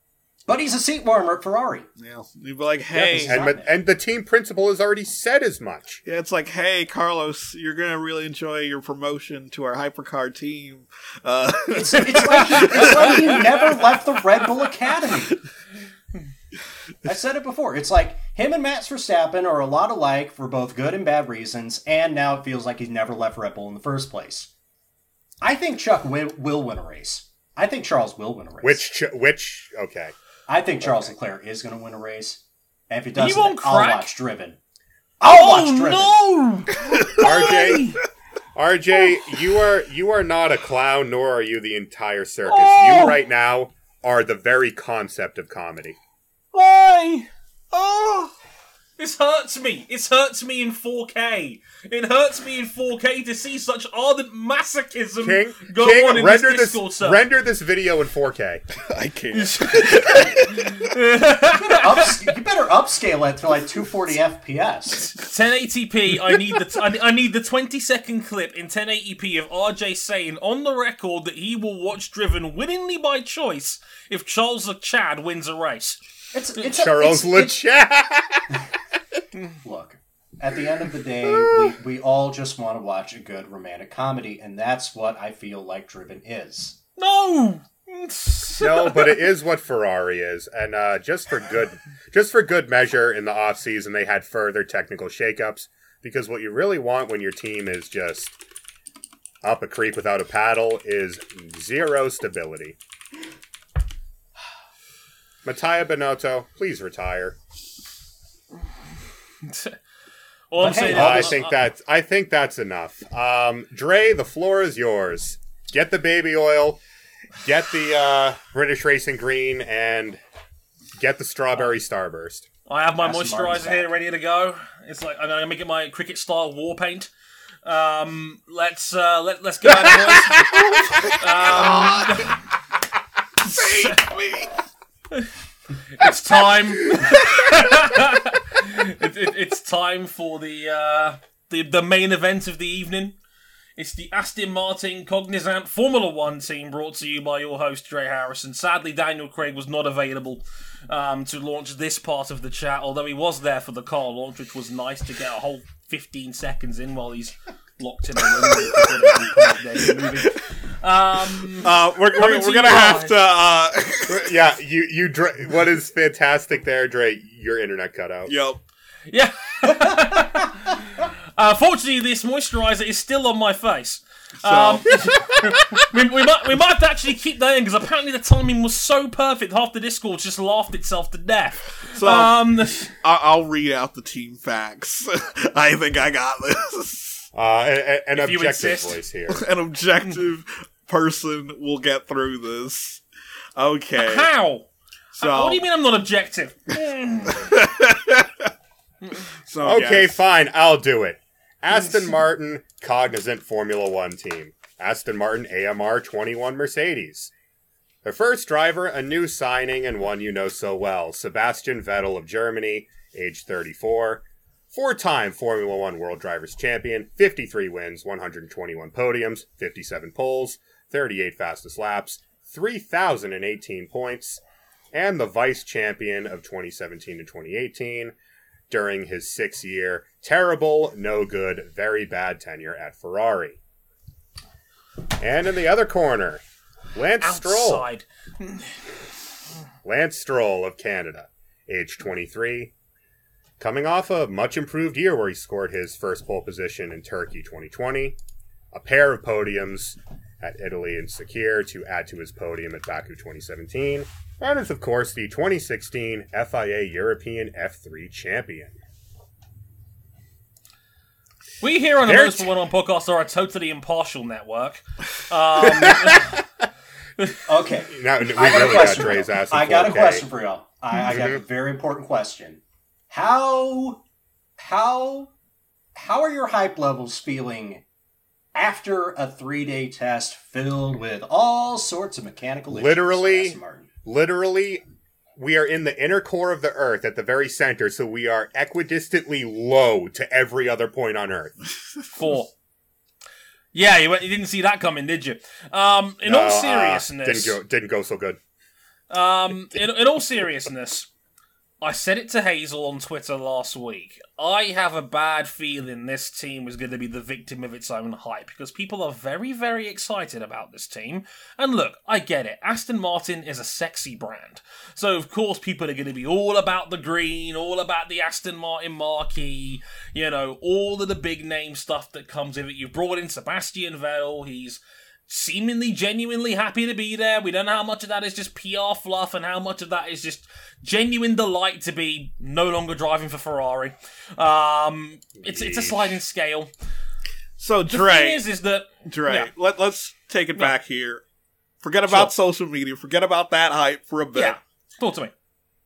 B: But he's a seat warmer at Ferrari.
C: Yeah, you'd be like, hey,
B: Yeah,
D: And, and the team principal has already said as much.
C: Yeah, it's like, hey, Carlos, you're gonna really enjoy your promotion to our hypercar team. Uh,
B: It's, it's, like, he, it's like he never left the Red Bull Academy. I said it before. It's like him and Max Verstappen are a lot alike for both good and bad reasons, and now it feels like he's never left Red Bull in the first place. I think Chuck will, will win a race. I think Charles will win a race.
D: Which, ch- which, okay.
B: I think Charles
D: Okay.
B: Leclerc is going to win a race. And if he doesn't,
A: won't
B: I'll
A: crack?
B: watch Driven. I'll oh, watch Driven.
A: oh
D: RJ, RJ, you are you are not a clown, nor are you the entire circus.
A: Oh!
D: You right now are the very concept of comedy.
A: Why? Oh, this hurts me. It hurts me in 4K. It hurts me in 4K to see such ardent masochism
D: King,
A: go on in
D: render
A: this
D: this
A: Discord server.
D: render this video in 4K.
C: I can't.
B: Ups- you better upscale it to like 240 FPS.
A: 1080p. I need the I, I need the 20 second clip in 1080p of RJ saying on the record that he will watch Driven willingly by choice if Charles Chad wins a race.
B: It's, it's a-
D: Charles
B: it's-
D: Lechat.
B: Look, at the end of the day, we, we all just want to watch a good romantic comedy, and that's what I feel like Driven is.
A: No.
D: no, but it is what Ferrari is, and uh, just for good, just for good measure, in the off season they had further technical shakeups because what you really want when your team is just up a creek without a paddle is zero stability. Mattia Binotto, please retire.
A: All I'm
B: But hey,
A: saying,
B: uh,
D: I
A: is-
D: think that I think that's enough. Um, Dre, the floor is yours. Get the baby oil, get the uh, British Racing Green, and get the strawberry starburst.
A: I have my
B: Aston Martin's
A: moisturizer here ready to go. It's like I'm gonna make it my cricket style war paint. Um, let's uh, let let's get at boys. um,
C: Save me.
A: It's time. it, it, it's time for the uh, the the main event of the evening. It's the Aston Martin Cognizant Formula One team brought to you by your host Dre Harrison. Sadly, Daniel Craig was not available um, to launch this part of the chat, although he was there for the car launch, which was nice to get a whole 15 seconds in while he's locked in a room. um,
C: Uh, we're, we're, we're gonna have to. Uh,
D: yeah, you you Dre, what is fantastic there, Dre? Your internet cut out.
C: yep.
A: Yeah. uh, fortunately, this moisturizer is still on my face.
C: So
A: Um, we, we might we might have to actually keep that in because apparently the timing was so perfect. Half the Discord just laughed itself to death.
C: So-
A: um,
C: I'll read out the team facts. I think I got this.
D: Uh, an, an objective
A: insist.
D: voice here.
C: An objective person will get through this. Okay.
A: how?
C: So,
A: what do you mean I'm not objective?
C: so
D: Okay,
C: yes.
D: fine, I'll do it. Aston Martin Cognizant Formula One team. Aston Martin AMR 21 Mercedes. Their first driver, a new signing and one you know so well, Sebastian Vettel of Germany, age 34. Four time Formula One World Drivers' Champion, 53 wins, 121 podiums, 57 poles, 38 fastest laps, 3,018 points, and the vice champion of 2017 to 2018 during his six year terrible, no good, very bad tenure at Ferrari. And in the other corner, Lance Stroll.
A: Outside.
D: Lance Stroll of Canada. age 23. Coming off a much improved year where he scored his first pole position in Turkey 2020, a pair of podiums at Italy and Sakhir to add to his podium at Baku 2017, and is, of course, the 2016 FIA European F3 champion.
A: We here on the
D: They're
A: Most
D: t-
A: One On podcast are a totally impartial network. Um,
B: Okay.
D: Now, we
B: I got a
D: really got
B: question. for
D: Dre's
B: y'all.
D: ass
B: I got a
D: 4K.
B: question for y'all. I, I got a
D: Mhm.
B: very important question. How how how are your hype levels feeling after a three day test filled with all sorts of mechanical issues?
D: Literally-
B: Aston
D: Literally, we are in the inner core of the Earth at the very center, so we are equidistantly low to every other point on Earth.
A: four. Yeah, you, you didn't see that coming, did you? Um, in
D: No,
A: all
D: uh,
A: seriousness,
D: didn't go didn't go so good.
A: Um, in, in all seriousness, I said it to Hazel on Twitter last week. I have a bad feeling this team is going to be the victim of its own hype because people are very, very excited about this team. And look, I get it. Aston Martin is a sexy brand. So, of course, people are going to be all about the green, all about the Aston Martin marquee, you know, all of the big name stuff that comes with it. You've brought in Sebastian Vettel. He's seemingly genuinely happy to be there. We don't know how much of that is just PR fluff and how much of that is just genuine delight to be no longer driving for Ferrari. Um, it's it's a sliding scale.
C: So
A: The
C: Dre,
A: thing is, is that
C: Dre,
A: yeah.
C: let let's take it
A: Yeah.
C: back here. Forget about social media. Forget about that hype for a bit.
A: yeah, talk to me.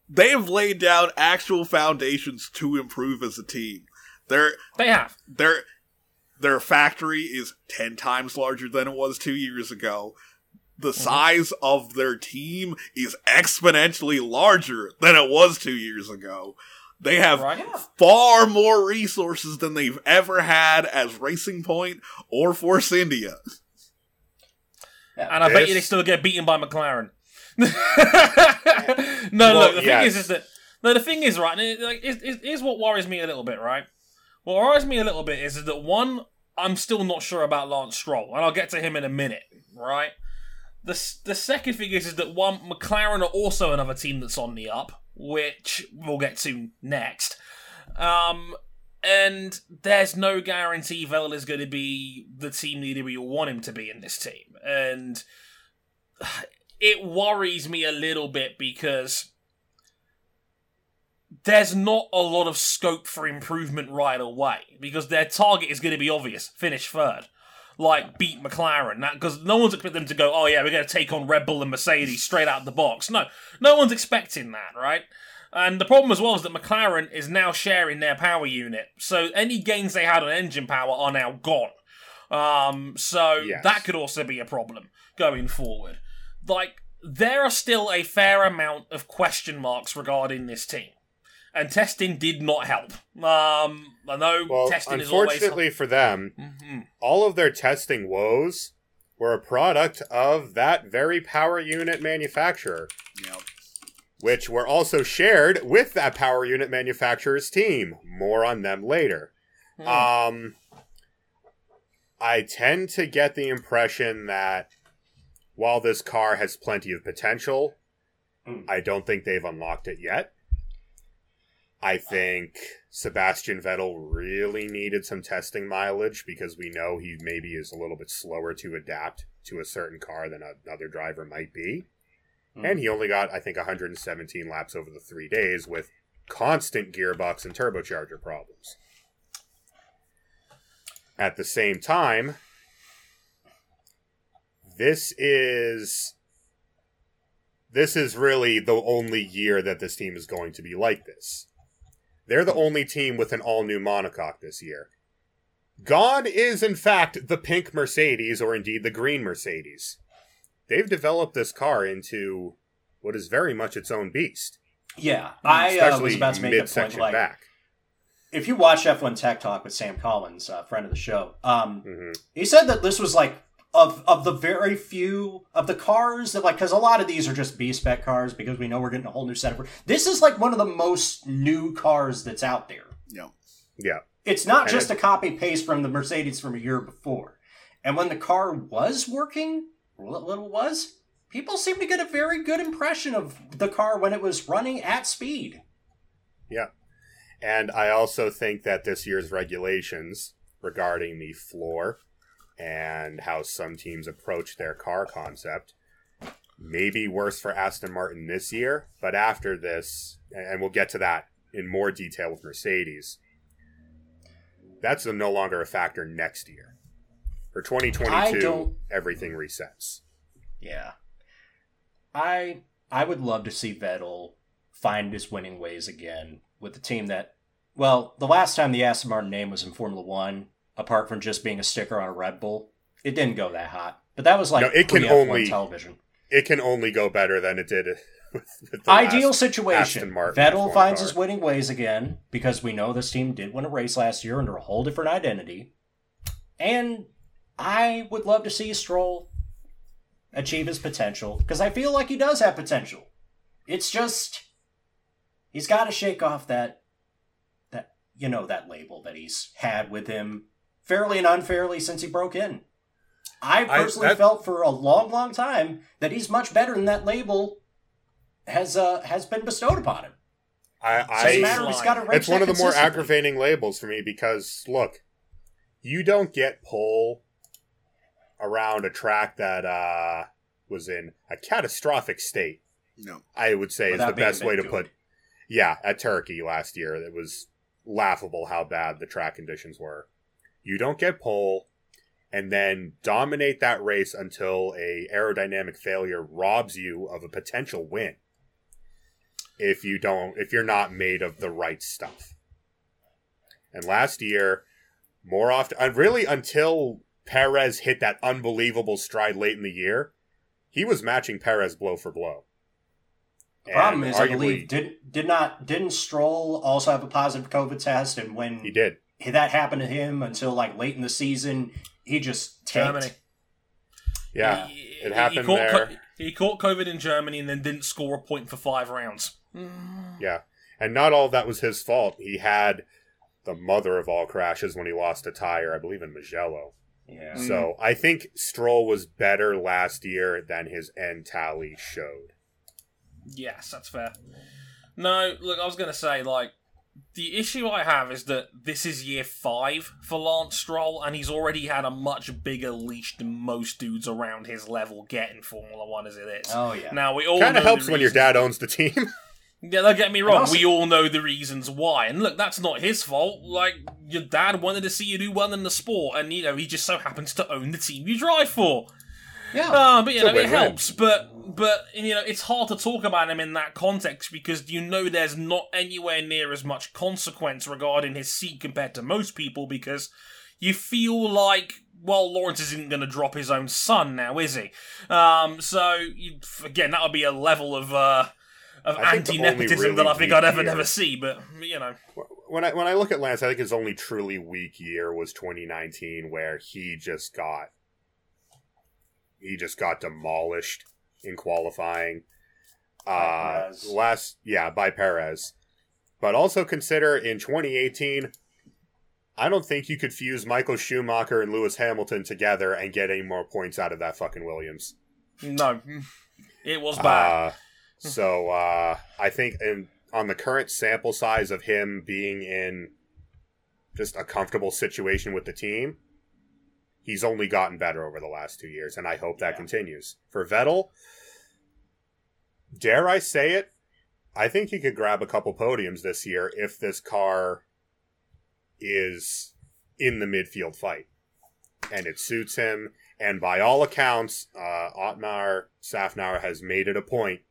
C: They have laid down actual foundations to improve as a team. Their
A: They have.
C: their their factory is ten times larger than it was two years ago. The
A: Mm-hmm.
C: size of their team is exponentially larger than it was two years ago. They have
A: Right.
B: Yeah.
C: far more resources than they've ever had as Racing Point or Force India.
A: And I bet you they still get beaten by McLaren. no,
D: Well,
A: look, the
D: yes.
A: thing is, is that no, the thing is, right? And it, like, is, is, is what worries me a little bit, right? What worries me a little bit is that one, I'm still not sure about Lance Stroll, and I'll get to him in a minute, right? The the second thing is, is that one, McLaren are also another team that's on the up, which we'll get to next. Um, and there's no guarantee Vettel is going to be the team leader we want him to be in this team, and it worries me a little bit because there's not a lot of scope for improvement right away because their target is going to be obvious. Finish third. Like beat mclaren. Because no one's expecting them to go oh yeah we're going to take on red bull and mercedes straight out of the box. No no one's expecting that right? And the problem as well is that mclaren is now sharing their power unit. So any gains they had on engine power are now gone. Um, so
D: Yes.
A: that could also be a problem going forward. Like there are still a fair amount of question marks regarding this team, and testing did not help. Um, I know
D: Well,
A: testing is always.
D: unfortunately for them,
A: Mhm.
D: all of their testing woes were a product of that very power unit manufacturer,
C: Yep.
D: which were also shared with that power unit manufacturer's team. More on them later.
A: Hmm.
D: Um, I tend to get the impression that while this car has plenty of potential,
B: Mm.
D: I don't think they've unlocked it yet. I think Sebastian Vettel really needed some testing mileage because we know he maybe is a little bit slower to adapt to a certain car than another driver might be.
B: Mm.
D: And he only got, I think, 117 laps over the three days with constant gearbox and turbocharger problems. At the same time, this is this is really the only year that this team is going to be like this. They're the only team with an all-new monocoque this year. Gone is in fact the pink Mercedes or indeed the green Mercedes. They've developed this car into what is very much its own beast.
B: Yeah, I uh, was about to make a point. Like,
D: back.
B: if you watch F1 Tech Talk with Sam Collins, a friend of the show, um,
D: hmm
B: he said that this was like of of the very few of the cars that like because a lot of these are just B spec cars because we know we're getting a whole new set of. This is like one of the most new cars that's out there.
C: Yeah,
D: Yeah.
B: It's not
D: And
B: just
D: it-
B: a copy paste from the Mercedes from a year before. And when the car was working, what little was, people seem to get a very good impression of the car when it was running at speed.
D: Yeah. And I also think that this year's regulations regarding the floor and how some teams approach their car concept may be worse for Aston Martin this year, but after this, and we'll get to that in more detail with Mercedes, that's no longer a factor next year. For 2022, everything resets.
B: Yeah. I I would love to see Vettel find his winning ways again with the team that well, the last time the Aston Martin name was in Formula One, apart from just being a sticker on a Red Bull, it didn't go that hot. But that was like
D: No, it can only-
B: television.
D: It can only go better than it did with, with the
B: Ideal situation. Vettel finds
D: car.
B: his winning ways again because we know this team did win a race last year under a whole different identity. And I would love to see Stroll achieve his potential because I feel like he does have potential. It's just he's got to shake off that that you know that label that he's had with him fairly and unfairly since he broke in. I
D: I-
B: personally
D: that-
B: felt for a long, long time that he's much better than that label has uh has been bestowed upon him.
D: I,
B: Doesn't
D: I
B: matter. He's got a race
D: it's one of the more aggravating labels for me because look, you don't get pole around a track that uh, was in a catastrophic state.
C: No.
D: I would say is the best way to
B: good.
D: put. Yeah, at Turkey last year, it was laughable how bad the track conditions were. You don't get pole, and then dominate that race until a aerodynamic failure robs you of a potential win. If you don't, if you're not made of the right stuff. And last year, more often, really until Perez hit that unbelievable stride late in the year, he was matching Perez blow for blow.
B: The problem
D: And
B: is, I believe did did not didn't Stroll also have a positive COVID test, and when
D: he did.
B: That happened to him until like late in the season, he just tanked.
A: Germany.
D: Yeah,
A: He-
D: it happened
A: he caught,
D: there.
A: co- he caught COVID in Germany and then didn't score a point for five rounds.
D: Yeah, and not all of that was his fault. He had the mother of all crashes when he lost a tire, I believe, in Mugello.
B: Yeah.
A: Mm.
D: So I think Stroll was better last year than his end tally showed.
A: Yes, that's fair. No, look, I was going to say, like, the issue I have is that this is year five for Lance Stroll, and he's already had a much bigger leash than most dudes around his level get in Formula One as it is.
B: Oh yeah.
A: Now, we all
D: Kind of helps when your dad owns the team.
A: Yeah, don't get me wrong.
B: also-
A: we all know the reasons why, and look, that's not his fault. Like your dad wanted to see you do well in the sport, and you know he just so happens to own the team you drive for.
B: yeah.
A: Uh, but you
D: It's
A: know it helps. But but you know it's hard to talk about him in that context because you know there's not anywhere near as much consequence regarding his seat compared to most people because you feel like. Well, Lawrence isn't going to drop his own son now, is he? Um, so you, again, that would be a level of uh, of
D: I think the only
A: anti-nepotism that I think I'd ever
D: year-
A: never see. But you know,
D: when I when I look at Lance, I think his only truly weak year was 2019, where he just got he just got demolished in qualifying. Uh, last yeah by Perez, but also consider in 2018. I don't think you could fuse Michael Schumacher and Lewis Hamilton together and get any more points out of that fucking Williams.
A: no, it was bad.
D: Uh, so uh, I think in, on the current sample size of him being in just a comfortable situation with the team, he's only gotten better over the last two years, and I hope that
B: Yeah.
D: continues. For Vettel, dare I say it? I think he could grab a couple podiums this year if this car is in the midfield fight. And it suits him. And by all accounts, uh, Otmar Szafnauer has made it a point.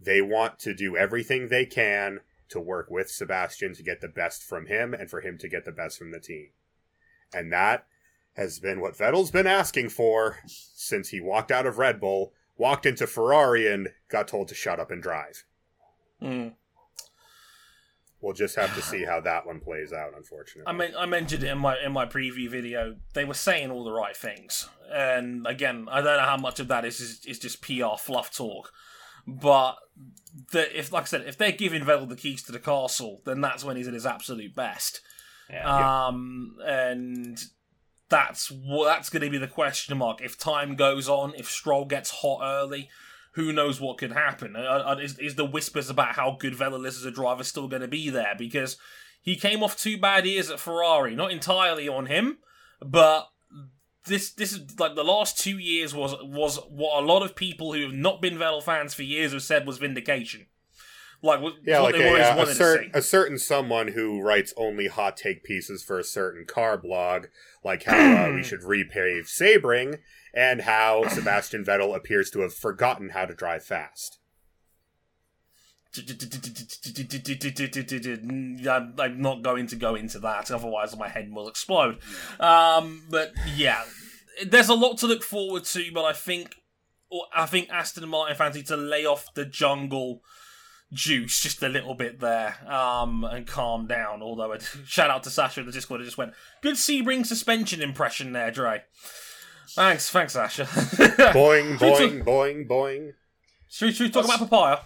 D: They want to do everything they can to work with Sebastian to get the best from him and for him to get the best from the team. And that has been what Vettel's been asking for since he walked out of Red Bull, walked into Ferrari, and got told to shut up and drive.
A: Mm.
D: We'll just have to see how that one plays out, unfortunately.
A: I mean, I mentioned it in my in my preview video. They were saying all the right things, and again, I don't know how much of that is is, is just PR fluff talk. But the, if, like I said, if they're giving Vettel the keys to the castle, then that's when he's at his absolute best.
B: Yeah.
A: Um, and that's that's going to be the question mark. If time goes on, if Stroll gets hot early, who knows what could happen? Uh, uh, is, is the whispers about how good Vettel is as a driver still going to be there? Because he came off two bad years at Ferrari, not entirely on him, but this this is like the last two years was was what a lot of people who have not been Vettel fans for years have said was vindication. Like
D: yeah,
A: what
D: like
A: they always
D: a, a,
A: wanted
D: certain, a certain someone who writes only hot take pieces for a certain car blog, like how uh, we should repave Sebring, and how Sebastian Vettel appears to have forgotten how to drive fast.
A: I'm not going to go into that, otherwise my head will explode. Um, but yeah, there's a lot to look forward to. But I think, I think Aston Martin need to lay off the jungle juice just a little bit there, um, and calm down. Although, it, shout out to Sasha in the Discord, who just went good Sebring suspension impression there, Dre. Thanks, thanks, Sasha.
D: Boing,
A: Should we
D: boing, boing, boing.
A: Should we, should we talk
B: Let's-
A: about papaya?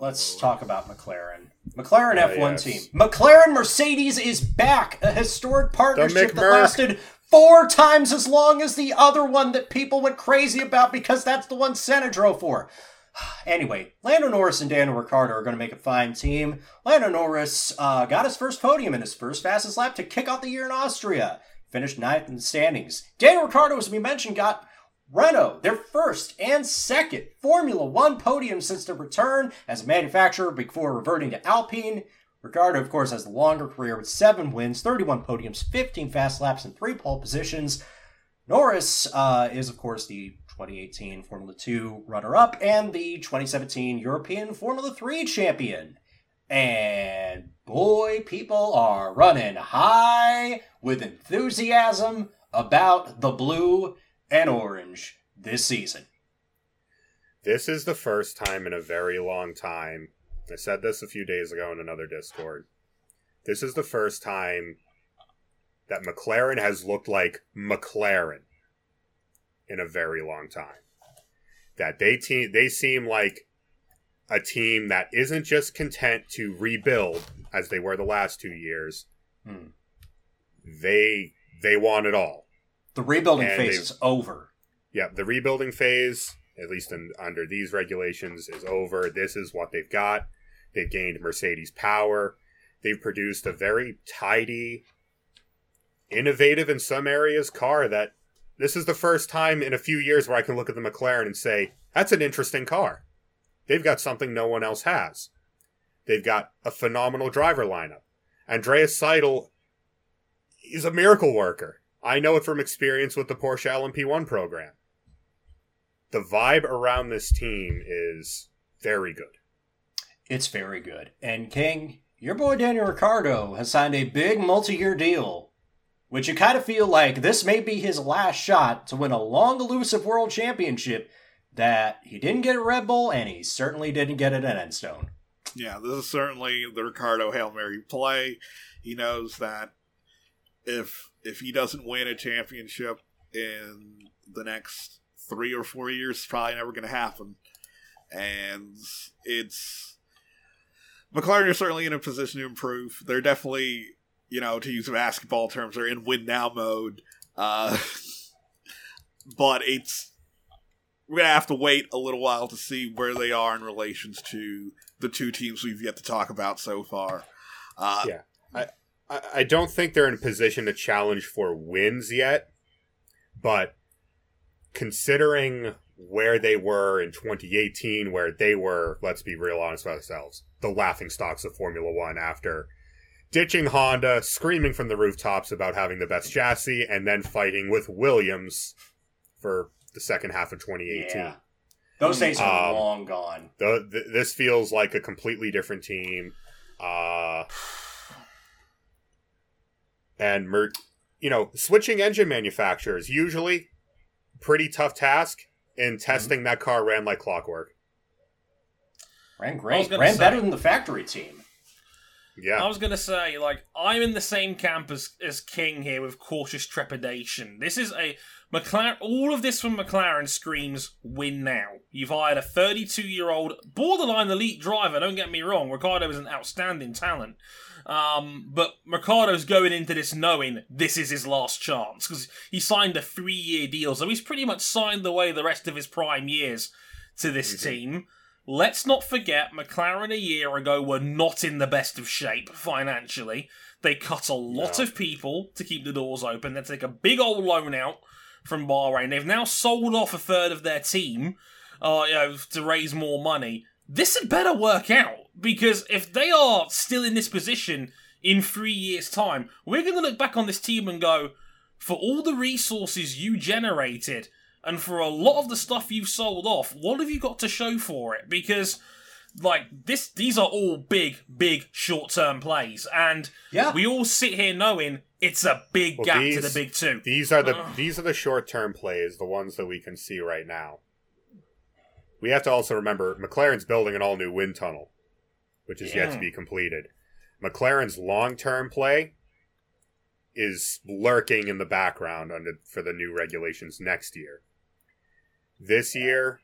B: Let's talk about McLaren. McLaren
D: Ah,
B: F1
D: yes.
B: team. McLaren Mercedes is back. A historic partnership that lasted four times as long as the other one that people went crazy about because that's the one Senna drove for. Anyway, Lando Norris and Daniel Ricciardo are going to make a fine team. Lando Norris uh, got his first podium in his first fastest lap to kick off the year in Austria. Finished ninth in the standings. Daniel Ricciardo, as we mentioned, got Renault, their first and second Formula One podium since their return as a manufacturer before reverting to Alpine. Ricciardo, of course, has the longer career with seven wins, 31 podiums, 15 fast laps, and three pole positions. Norris uh, is, of course, the 2018 Formula 2 runner up and the 2017 European Formula 3 champion. And boy, people are running high with enthusiasm about the blue and orange this season.
D: This is the first time in a very long time. I said this a few days ago in another Discord. This is the first time that McLaren has looked like McLaren in a very long time. That they team they seem like a team that isn't just content to rebuild as they were the last two years.
B: Hmm.
D: They they want it all.
B: The rebuilding
D: And
B: phase is over.
D: Yeah, the rebuilding phase, at least in, under these regulations, is over. This is what they've got. They've gained Mercedes power. They've produced a very tidy, innovative in some areas car that this is the first time in a few years where I can look at the McLaren and say, that's an interesting car. They've got something no one else has. They've got a phenomenal driver lineup. Andreas Seidl is a miracle worker. I know it from experience with the Porsche LMP1 program. The vibe around this team is very good.
B: It's very good. And King, your boy Daniel Ricciardo has signed a big multi-year deal, which you kind of feel like this may be his last shot to win a long elusive world championship that he didn't get at Red Bull and he certainly didn't get it at Enstone.
C: Yeah, this is certainly the Ricciardo Hail Mary play. He knows that if if he doesn't win a championship in the next three or four years, it's probably never going to happen. And it's McLaren is certainly in a position to improve. They're definitely, you know, to use basketball terms, they're in win now mode. Uh, but it's we're gonna have to wait a little while to see where they are in relations to the two teams we've yet to talk about so far. Uh,
D: Yeah. I, I don't think they're in a position to challenge for wins yet, but considering where they were in 2018, where they were, let's be real honest with ourselves, the laughing stocks of Formula One after ditching Honda, screaming from the rooftops about having the best chassis, and then fighting with Williams for the second half of 2018.
B: Yeah. Those days are
D: Um,
B: long gone.
D: The, th- this feels like a completely different team. Uh, and Mer- you know, switching engine manufacturers usually pretty tough task. And testing that car ran like clockwork.
B: Ran great. Ran
A: say-
B: better than the factory team.
D: Yeah,
A: I was gonna say, like, I'm in the same camp as, as King here with cautious trepidation. This is a McLaren. All of this from McLaren screams win now. You've hired a 32 year old borderline elite driver. Don't get me wrong, Ricciardo is an outstanding talent. Um, but Ricciardo's going into this knowing this is his last chance because he signed a three year deal, so he's pretty much signed away the rest of his prime years to this
D: Mhm.
A: team. Let's not forget, McLaren a year ago were not in the best of shape financially. They cut a lot
D: No.
A: of people to keep the doors open. They take a big old loan out from Bahrain. They've now sold off a third of their team, uh, you know, to raise more money. This had better work out because if they are still in this position in three years' time, we're going to look back on this team and go, for all the resources you generated and for a lot of the stuff you've sold off, what have you got to show for it? Because like this these are all big, big short-term plays and
B: Yeah.
A: we all sit here knowing it's a big
D: Well,
A: gap to the big two.
D: These are the
A: Ugh.
D: these are the short term plays, the ones that we can see right now. We have to also remember McLaren's building an all new wind tunnel, which is yet to be completed. McLaren's long term play is lurking in the background under for the new regulations next year. This year,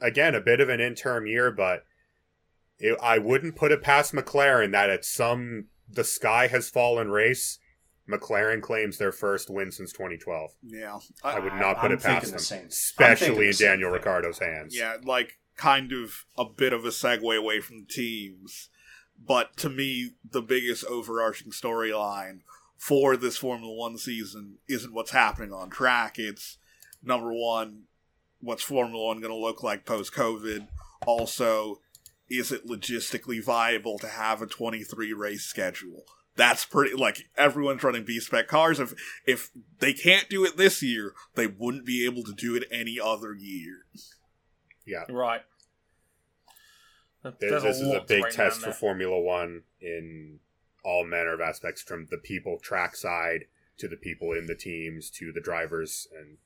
D: again, a bit of an interim year, but it, I wouldn't put it past McLaren that at some the sky has fallen race, McLaren claims their first win since 2012.
C: Yeah,
D: I
C: I,
D: would not put
B: I'm
D: it past them,
B: the same- I'm
D: especially
B: the
D: in
B: same
D: Daniel
B: thing.
D: Ricciardo's hands.
C: yeah, like kind of a bit of a segue away from the teams, but to me, the biggest overarching storyline for this Formula One season isn't what's happening on track. It's number one, what's Formula One going to look like post COVID? Also, is it logistically viable to have a 23 race schedule? That's pretty like everyone's running B spec cars. If if they can't do it this year, they wouldn't be able to do it any other year.
A: Yeah,
D: right.
A: There's
D: this is a big
A: break
D: test for. Formula One in all manner of aspects, from the people trackside to the people in the teams to the drivers and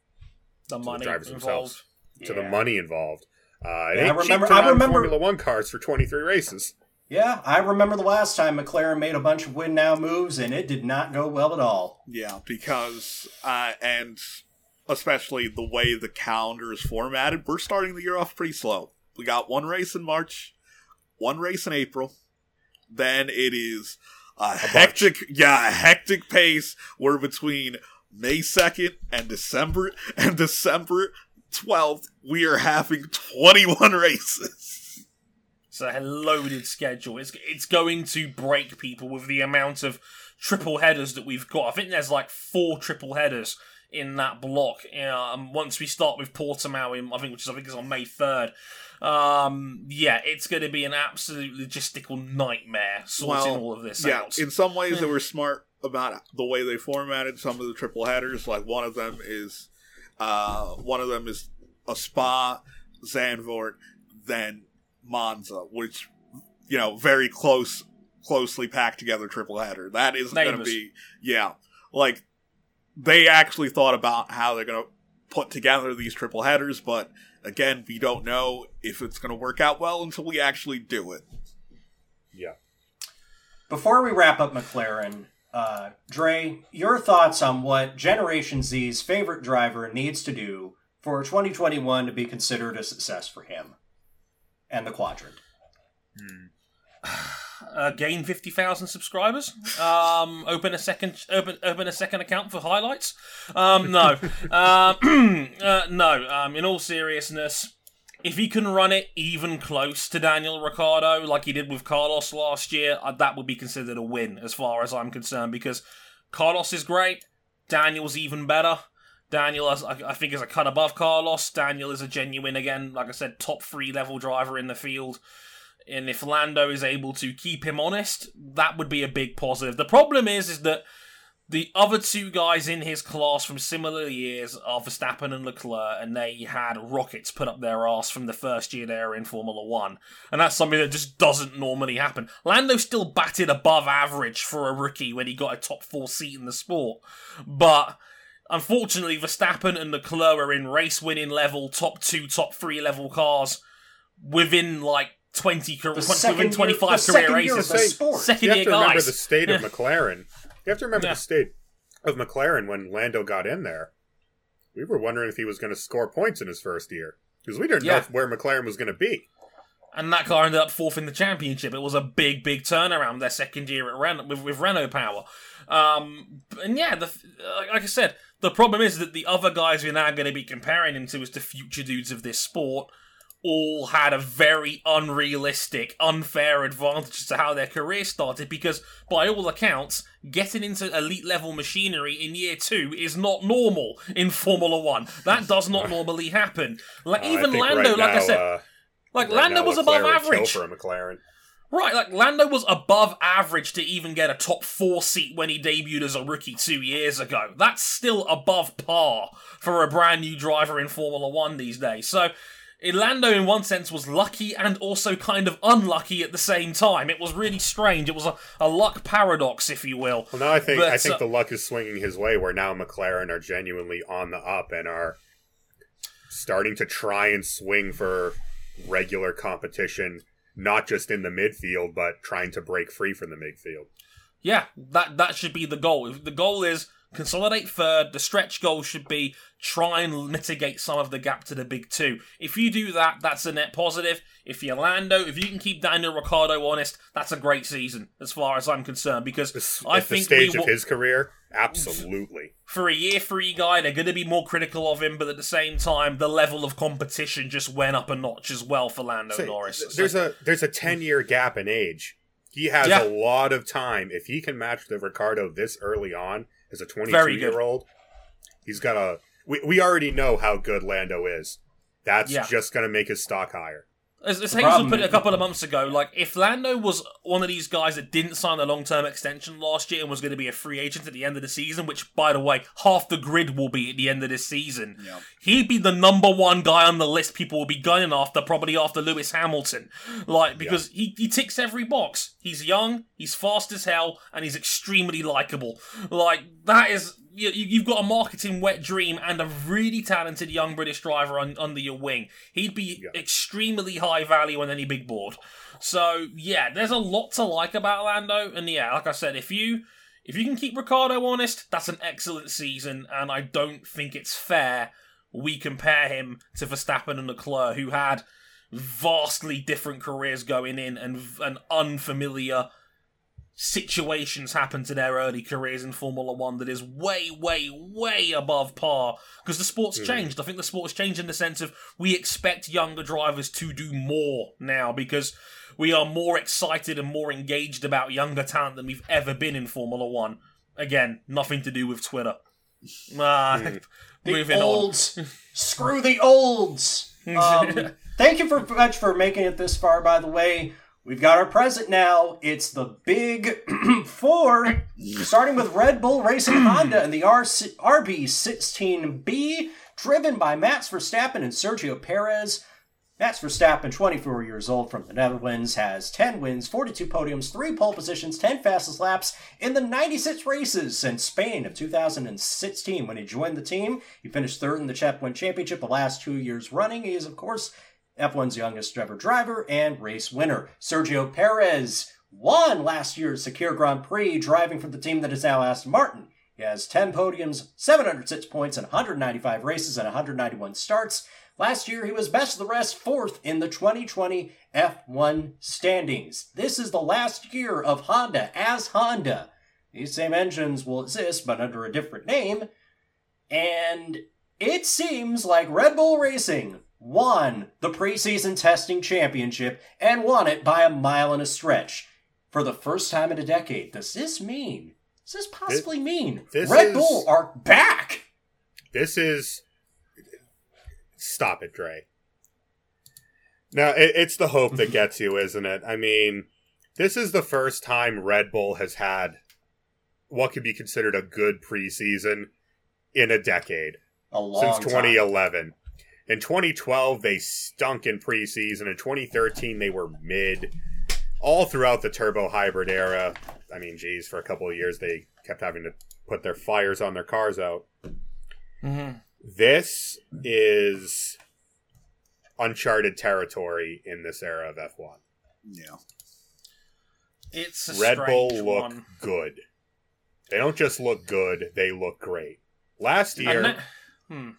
A: the
D: the
A: money
D: drivers
A: involved.
D: themselves. to the money involved. Uh,
B: Yeah, I remember-
D: cheap
B: I remember-
D: Formula One cars for 23 races.
B: Yeah, I remember the last time McLaren made a bunch of win now moves and it did not go well at all.
C: Yeah, because uh, and especially the way the calendar is formatted, we're starting the year off pretty slow. We got one race in March, one race in April, then it is a, hectic, yeah, a hectic pace. We're between May second and December and December twelfth. We are having twenty one races.
A: It's a loaded schedule. It's it's going to break people with the amount of triple headers that we've got. I think there's like four triple headers in that block. Um, once we start with Portimao, in, I think which is I think is on May third. Um, yeah, it's going to be an absolute logistical nightmare sorting
C: Well,
A: all of this
C: yeah,
A: out.
C: in some ways they were smart about the way they formatted some of the triple headers. Like one of them is, uh, one of them is a Spa, Zandvoort, then Monza, which you know very close, closely packed together triple header. That isn't going to be yeah, like they actually thought about how they're going to put together these triple headers, but again, we don't know if it's going to work out well until we actually do it.
D: Yeah.
B: Before we wrap up McLaren, uh, Dre, your thoughts on what Generation Z's favorite driver needs to do for 2021 to be considered a success for him and the quadrant?
A: uh, gain fifty thousand subscribers. Um, open a second, open open a second account for highlights. Um, no, um, uh, no. Um, in all seriousness, if he can run it even close to Daniel Ricciardo, like he did with Carlos last year, uh, that would be considered a win as far as I'm concerned. Because Carlos is great, Daniel's even better. Daniel, I I think, is a cut above Carlos. Daniel is a genuine, again, like I said, top three level driver in the field. And if Lando is able to keep him honest, that would be a big positive. The problem is, is that the other two guys in his class from similar years are Verstappen and Leclerc, and they had rockets put up their ass from the first year they were in Formula One, and that's something that just doesn't normally happen. Lando still batted above average for a rookie when he got a top four seat in the sport, but unfortunately, Verstappen and Leclerc are in race winning level, top two, top three level cars within like 20, car-
B: The
A: 20
B: second
A: within 25
B: the
A: career
B: second year
A: races.
B: of the sport.
A: Second
D: You have
A: year
D: to remember the state of McLaren. You have to remember
A: Yeah.
D: the state of McLaren when Lando got in there. We were wondering if he was going to score points in his first year because we didn't
A: Yeah.
D: know where McLaren was going to be.
A: and that car ended up fourth in the championship. It was a big, big turnaround their second year at Ren- with, with Renault power. Um, and yeah, the, like I said, the problem is that the other guys we're now going to be comparing him to as the future dudes of this sport all had a very unrealistic, unfair advantage to how their career started because, by all accounts, getting into elite level machinery in year two is not normal in Formula One. That does not normally happen. Like
D: Uh,
A: even Lando,
D: right
A: like I said,
D: uh,
A: like
D: right
A: Lando
D: now
A: was above average.
D: for a McLaren.
A: Right, like Lando was above average to even get a top four seat when he debuted as a rookie two years ago. That's still above par for a brand new driver in Formula One these days. So, eh, Lando, in one sense, was lucky and also kind of unlucky at the same time. It was really strange. It was a, a luck paradox, if you will.
D: Well, now I think I think
A: uh,
D: the luck is swinging his way, where now McLaren are genuinely on the up and are starting to try and swing for regular competition, not just in the midfield, but trying to break free from the midfield.
A: Yeah, that that should be the goal. The goal is consolidate third, the stretch goal should be try and mitigate some of the gap to the big two. If you do that, that's a net positive. If you're Lando, if you can keep Daniel Ricciardo honest, that's a great season as far as I'm concerned. Because
D: This,
A: I
D: at the
A: think
D: stage
A: we
D: of his career, absolutely.
A: for a year three guy, they're going to be more critical of him, but at the same time, the level of competition just went up a notch as well for Lando
D: Say,
A: Norris.
D: th-
A: So-
D: There's a there's a ten year gap in age. He has
A: Yeah.
D: a lot of time. If he can match the Ricciardo this early on as a 22
A: Very good.
D: year old, he's got a. We, we already know how good Lando is. That's
A: Yeah.
D: just going to make his stock higher.
A: As, as Hazel put it a couple of months ago, like if Lando was one of these guys that didn't sign a long-term extension last year and was going to be a free agent at the end of the season, which by the way, half the grid will be at the end of this season,
C: Yeah.
A: he'd be the number one guy on the list people will be going after, probably after Lewis Hamilton. Like because he, he ticks every box. He's young, he's fast as hell, and he's extremely likable. Like that is you, you- you've got a marketing wet dream and a really talented young British driver on, under your wing. He'd be
D: Yeah.
A: extremely high value on any big board. So yeah, there's a lot to like about Lando, and yeah, like I said, if you if you can keep Ricciardo honest, that's an excellent season, and I don't think it's fair we compare him to Verstappen and Leclerc, who had vastly different careers going in and an unfamiliar situations happen to their early careers in Formula One that is way, way, way above par because the sport's
D: Mhm.
A: changed. I think the sport's changed in the sense of we expect younger drivers to do more now because we are more excited and more engaged about younger talent than we've ever been in Formula One. Again, nothing to do with Twitter. Ah,
D: Mhm.
B: The
A: moving on.
B: Screw the olds. Um, thank you for much for making it this far. By the way, we've got our present now. It's the big four, starting with Red Bull Racing Honda and the RC- RB16B, driven by Max Verstappen and Sergio Perez. Max Verstappen, 24 years old from the Netherlands, has 10 wins, 42 podiums, 3 pole positions, 10 fastest laps in the 96 races since Spain of 2016. When he joined the team, he finished third in the Chap 1 Championship the last two years running. He is, of course, F1's youngest ever driver and race winner. Sergio Perez won last year's Sakhir Grand Prix, driving for the team that is now Aston Martin. He has 10 podiums, 706 points, and 195 races and 191 starts. Last year, he was best of the rest, fourth in the 2020 F1 standings. This is the last year of Honda as Honda. These same engines will exist, but under a different name. And it seems like Red Bull Racing won the preseason testing championship and won it by a mile and a stretch. For the first time in a decade, does this mean? Does this possibly mean
D: this
B: Red
D: is-
B: Bull are back?
D: This is. Stop it, Dre. Now, it, it's the hope that gets you, isn't it? I mean, this is the first time Red Bull has had what could be considered a good preseason in a decade
B: A
D: since
B: time.
D: 2011. In 2012, they stunk in preseason. In 2013, they were mid. All throughout the turbo hybrid era, I mean, geez, for a couple of years, they kept having to put their fires on their cars out.
A: Mhm.
D: This is uncharted territory in this era of F1.
C: Yeah.
A: It's a
D: Red Bull look
A: one.
D: good. They don't just look good, they look great. Last year,
A: And that- hmm.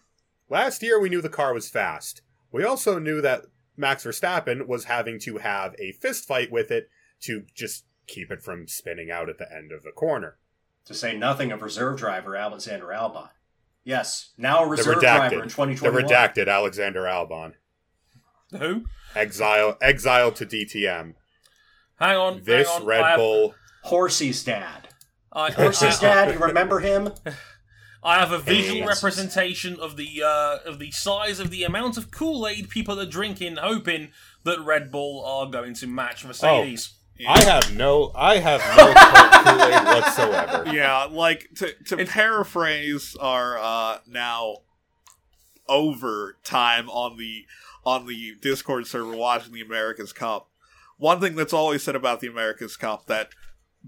D: Last year we knew the car was fast. We also knew that Max Verstappen was having to have a fist fight with it to just keep it from spinning out at the end of the corner.
B: To say nothing of reserve driver Alexander Albon. Yes, now a
D: The
B: reserve driver in
D: redacted, the redacted Alexander Albon.
A: Who?
D: Exile, exile to DTM.
A: Hang on.
D: This
A: hang on.
D: Red
A: I have,
D: Bull.
B: Horsey's dad.
A: I,
B: Horsey's
A: I-
B: dad. You remember him?
A: I have a visual
B: Yes.
A: representation of the uh, of the size of the amount of Kool Aid people are drinking, hoping that Red Bull are going to match Mercedes.
D: I have no, I have no Kool Aid whatsoever.
C: yeah, like to to
A: It's-
C: paraphrase our uh, now over time on the on the Discord server watching the America's Cup. One thing that's always said about the America's Cup that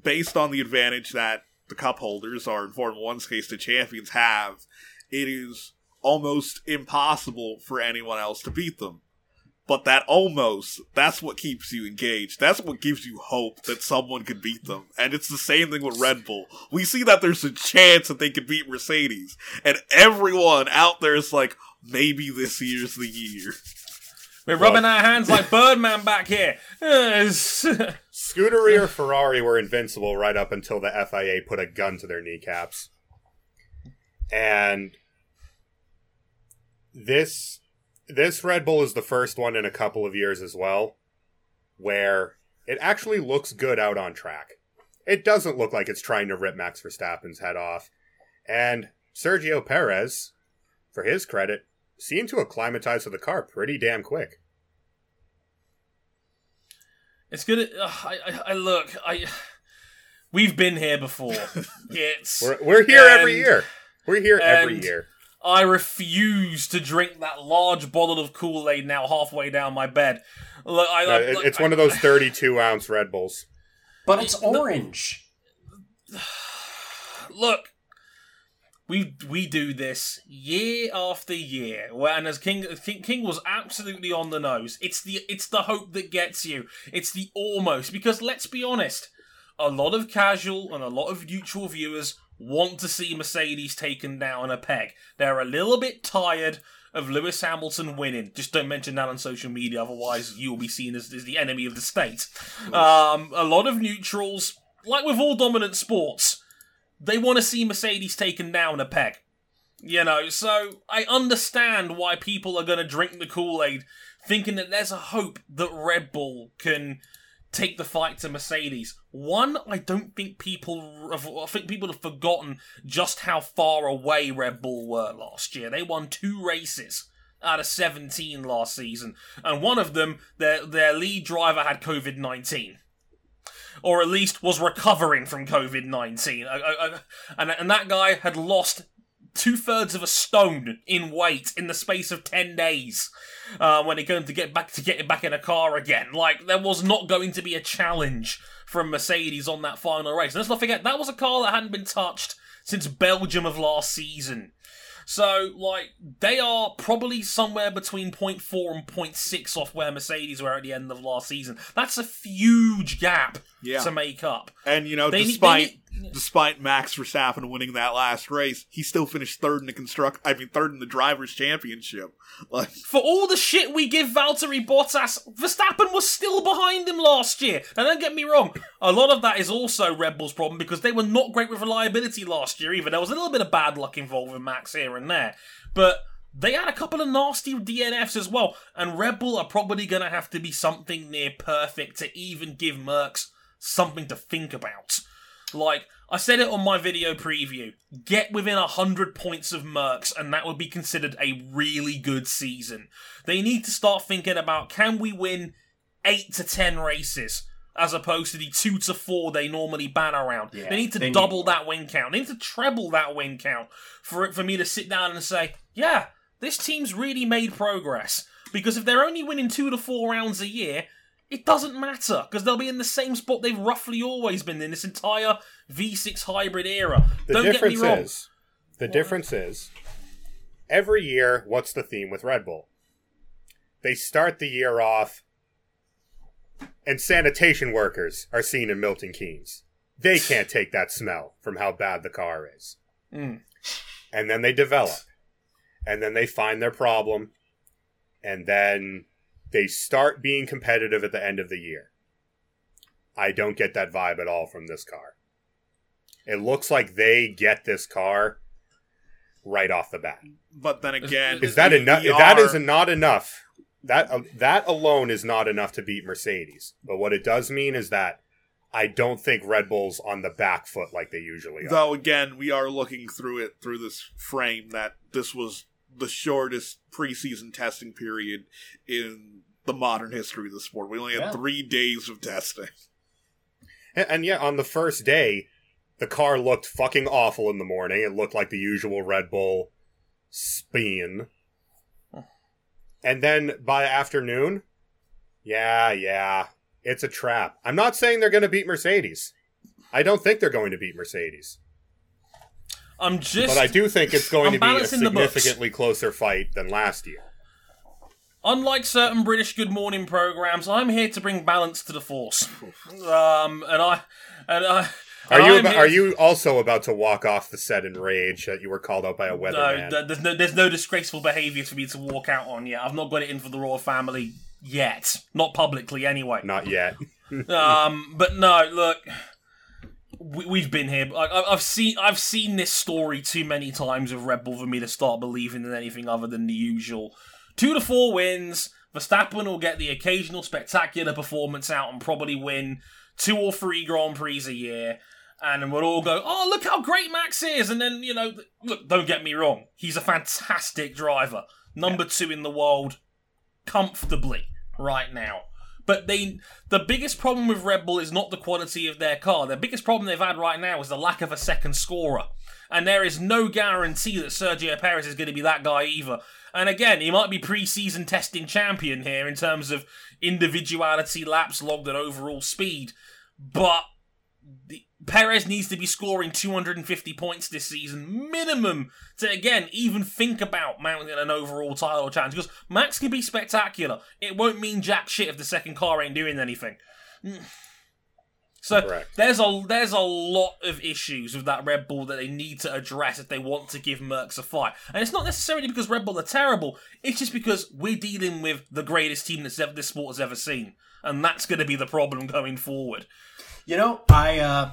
C: based on the advantage that the cup holders or in Formula One's case the champions have, it is almost impossible for anyone else to beat them. But that almost, that's what keeps you engaged. That's what gives you hope that someone could beat them. And it's the same thing with Red Bull. We see that there's a chance that they could beat Mercedes. And everyone out there is like, maybe this year's the year.
A: We're rubbing our hands like Birdman back here. Yes.
D: Scuderia or Ferrari were invincible right up until the FIA put a gun to their kneecaps. And this this Red Bull is the first one in a couple of years as well where it actually looks good out on track. It doesn't look like it's trying to rip Max Verstappen's head off. And Sergio Perez, for his credit, seemed to acclimatize to the car pretty damn quick.
A: It's good. Uh, I, I, I look. I. We've been here before. It's.
D: We're, we're here every year. We're here every year.
A: I refuse to drink that large bottle of Kool Aid now halfway down my bed. Look, I,
D: No,
A: I- look,
D: it's
A: I-
D: one of those 32 ounce Red Bulls.
B: But it's orange.
A: look, we we do this year after year, where, and as King, King King was absolutely on the nose. It's the it's the hope that gets you. It's the almost because let's be honest, a lot of casual and a lot of neutral viewers want to see Mercedes taken down a peg. They're a little bit tired of Lewis Hamilton winning. Just don't mention that on social media, otherwise you'll be seen as, as the enemy of the state. Um, a lot of neutrals, like with all dominant sports, they want to see Mercedes taken down a peg. You know, so I understand why people are going to drink the Kool Aid, thinking that there's a hope that Red Bull can take the fight to Mercedes. One, I don't think people, I think people have forgotten just how far away Red Bull were last year. They won two races out of 17 last season, and one of them, their their lead driver had COVID 19 or at least was recovering from COVID 19. And, and that guy had lost two thirds of a stone in weight in the space of 10 days uh, when he came to get back to get back in a car again. Like, there was not going to be a challenge from Mercedes on that final race. And let's not forget, that was a car that hadn't been touched since Belgium of last season. So, like, they are probably somewhere between 0.4 and 0.6 off where Mercedes were at the end of last season. That's a huge gap
C: Yeah.
A: to make up.
C: And you know,
A: They
C: despite
A: need-
C: despite Max Verstappen winning that last race, he still finished third in the construct. I mean, third in the drivers' championship. Like,
A: For all the shit we give Valtteri Bottas, Verstappen was still behind him last year. Now, don't get me wrong, a lot of that is also Red Bull's problem because they were not great with reliability last year either. There was a little bit of bad luck involved with Max here and there. But they had a couple of nasty DNFs as well, and Red Bull are probably going to have to be something near perfect to even give Mercs something to think about. Like, I said it on my video preview. Get within 100 points of Mercs, and that would be considered a really good season. They need to start thinking about can we win 8 to 10 races? As opposed to the two to four they normally ban around.
B: Yeah,
A: they need to
B: they
A: double
B: more.
A: that win count. They need to treble that win count for it for me to sit down and say, yeah, this team's really made progress. Because if they're only winning two to four rounds a year, it doesn't matter because they'll be in the same spot they've roughly always been in this entire V6 hybrid era.
D: The
A: Don't get me wrong.
D: is, the difference is, every year, what's the theme with Red Bull? They start the year off, and sanitation workers are seen in Milton Keynes. They can't take that smell from how bad the car is.
A: Mm.
D: And then they develop, and then they find their problem, and then they start being competitive at the end of the year. I don't get that vibe at all from this car. It looks like they get this car right off the bat.
C: but then again,
D: Is that enough? That
C: are-
D: is not enough. that uh, that alone is not enough to beat Mercedes. But what it does mean is that I don't think Red Bull's on the back foot like they usually are.
C: Though again, we are looking through it through this frame that this was the shortest preseason testing period in the modern history of the sport. We only had
B: Yeah.
C: three days of testing.
D: And, and yeah, on the first day, the car looked fucking awful in the morning. It looked like the usual Red Bull spin. And then by afternoon, yeah, yeah, it's a trap. I'm not saying they're going to beat Mercedes. I don't think they're going to beat Mercedes.
A: I'm just.
D: But I do think it's going to be a
A: balancing the books.
D: significantly closer fight than last year.
A: Unlike certain British Good Morning programs, I'm here to bring balance to the force. Um, and I, and I.
D: Are you about, are you also about to walk off the set in rage that you were called out by a
A: No,
D: weatherman?
A: th- there's no, there's no disgraceful behaviour for me to walk out on yet. I've not got it in for the royal family yet, not publicly anyway.
D: Not yet.
A: Um, but no, look, we, we've been here. I've seen, I've seen this story too many times of Red Bull for me to start believing in anything other than the usual. Two to four wins. Verstappen will get the occasional spectacular performance out and probably win two or three Grand Prix a year. And we'll all go, oh, look how great Max is. And then, you know, look, don't get me wrong. He's a fantastic driver. Number two in the world, comfortably, right now. But they, the biggest problem with Red Bull is not the quality of their car. The biggest problem they've had right now is the lack of a second scorer. And there is no guarantee that Sergio Perez is going to be that guy either. And again, he might be pre-season testing champion here in terms of individuality, laps logged, and overall speed. But Perez needs to be scoring 250 points this season, minimum, to again even think about mounting an overall title challenge. Because Max can be spectacular. It won't mean jack shit if the second car ain't doing anything. Mm. So
D: Correct.
A: there's a there's a lot of issues with that Red Bull that they need to address if they want to give Mercs a fight. And it's not necessarily because Red Bull are terrible. It's just because we're dealing with the greatest team that's ever, this sport has ever seen, and that's going to be the problem going forward.
B: You know, I uh,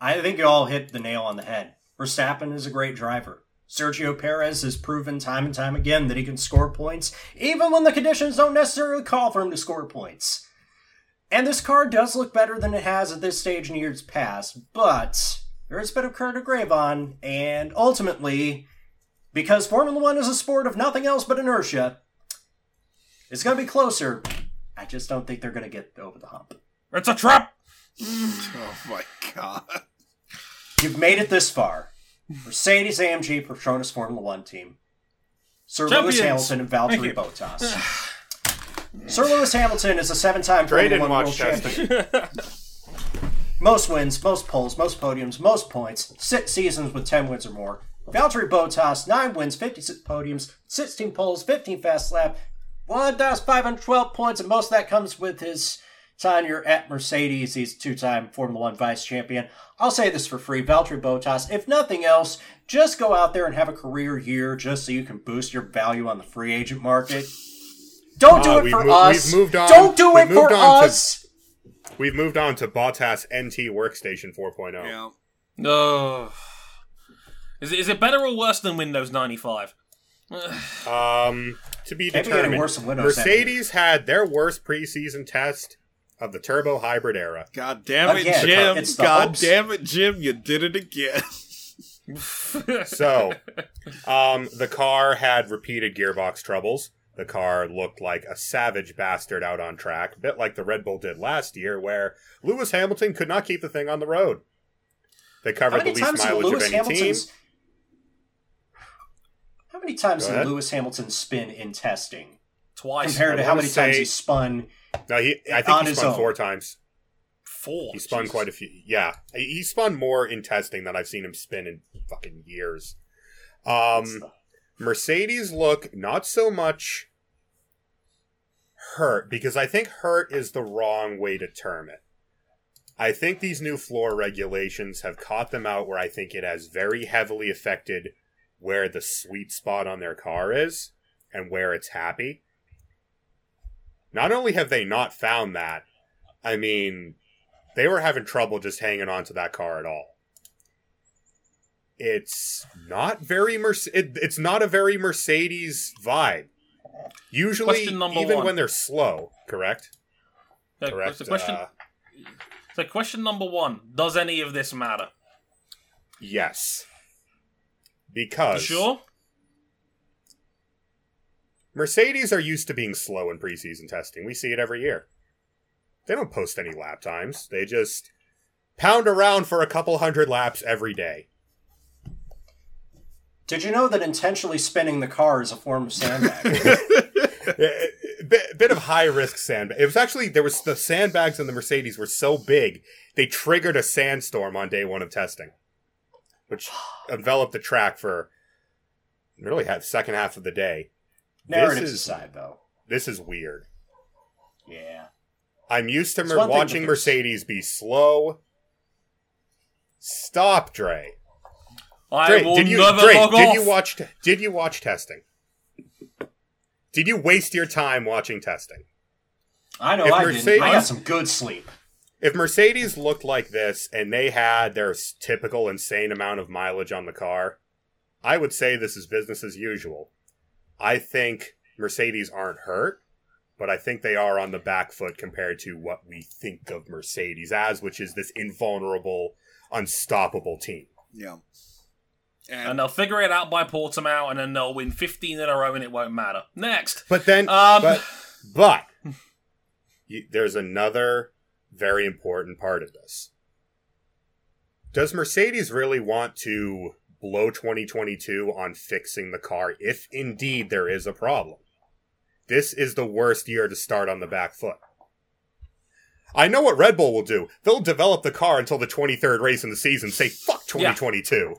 B: I think you all hit the nail on the head. Verstappen is a great driver. Sergio Perez has proven time and time again that he can score points, even when the conditions don't necessarily call for him to score points. And this car does look better than it has at this stage in years past, but there is a bit of current to grave on, and ultimately, because Formula One is a sport of nothing else but inertia, it's going to be closer. I just don't think they're going to get over the hump.
A: It's a trap.
C: Oh my god.
B: You've made it this far. Mercedes AMG Petronas Formula One team. Sir
A: Champions.
B: Lewis Hamilton and
A: Thank
B: Valtteri. Bottas. Sir Lewis Hamilton is a seven-time
D: Trey
B: Formula One world champion. Most wins, most poles, most podiums, most points. Six seasons with ten wins or more. Valtteri Bottas, nine wins, fifty-six podiums, sixteen poles, fifteen fast lap, one thousand five hundred twelve points, and most of that comes with his tenure at Mercedes. He's two-time Formula One vice champion. I'll say this for free, Valtteri Bottas. If nothing else, just go out there and have a career year, just so you can boost your value on the free agent market. Don't do
D: Uh,
B: it for
D: mo-
B: us.
D: we've moved on-
B: Don't do
D: we've
B: it for
D: moved on to-
B: us.
D: We've moved on to Bottas NT Workstation 4.0.
C: Yeah.
A: Oh. Is it, is it better or worse than Windows 95?
D: Um, to be
B: Can't be any
D: determined.
B: worse than Windows
D: Mercedes had their worst preseason test of the turbo hybrid era.
C: God damn it,
B: Again,
C: Jim.
B: it's the
C: God
B: hopes.
C: damn it, Jim. You did it again.
D: So, um, the car had repeated gearbox troubles. The car looked like a savage bastard out on track, a bit like the Red Bull did last year, where Lewis Hamilton could not keep the thing on the road. They covered the least
B: times did
D: mileage of
B: Lewis
D: any team.
B: Hamilton's How many times did. Lewis Hamilton spin in testing
A: Twice.
B: compared to how
D: wanna
B: many times he spun?
D: No, he. I think he spun four times.
A: Four.
D: He spun quite a few. Yeah, he he spun more in testing than I've seen him spin in fucking years. Um, Mercedes look not so much hurt because I think hurt is the wrong way to term it. I think these new floor regulations have caught them out where I think it has very heavily affected where the sweet spot on their car is and where it's happy. Not only have they not found that, I mean, they were having trouble just hanging on to that car at all. It's not very Merce- it, it's not a very Mercedes vibe. Usually, even
A: one.
D: when they're slow, correct?
A: So,
D: Correct.
A: So question,
D: uh,
A: so question number one: Does any of this matter?
D: yes.
A: You
D: Because
A: sure?
D: Mercedes are used to being slow in preseason testing. We see it every year. They don't post any lap times. They just pound around for a couple hundred laps every day.
B: Did you know that intentionally spinning the car is a form of sandbagging?
D: a bit, bit of high risk sandbag. It was actually there was the sandbags in the Mercedes were so big they triggered a sandstorm on day one of testing, which enveloped the track for really had second half of the day.
B: Narratives
D: is-
B: aside, though.
D: This is weird.
B: Yeah.
D: I'm used to mer- watching Mercedes be slow. Stop, Dre.
A: I
D: Dre,
A: will
D: did you
A: never
D: Dre,
A: log
D: did
A: off.
D: you watch t- did you watch testing? Did you waste your time watching testing?
B: I know
D: If
B: I
D: Mercedes-
B: didn't. I got some good sleep.
D: If Mercedes looked like this and they had their typical insane amount of mileage on the car, I would say this is business as usual. I think Mercedes aren't hurt, but I think they are on the back foot compared to what we think of Mercedes as, which is this invulnerable, unstoppable team.
C: yeah.
A: and
C: And
A: they'll figure it out by Portimao, and then they'll win 15 in a row, and it won't matter. Next,
D: But then,
A: um,
D: but but you, there's another very important part of this. Does Mercedes really want to blow 2022 on fixing the car if indeed there is a problem? This is the worst year to start on the back foot. I know what Red Bull will do. They'll develop the car until the 23rd race in the season, say fuck 2022.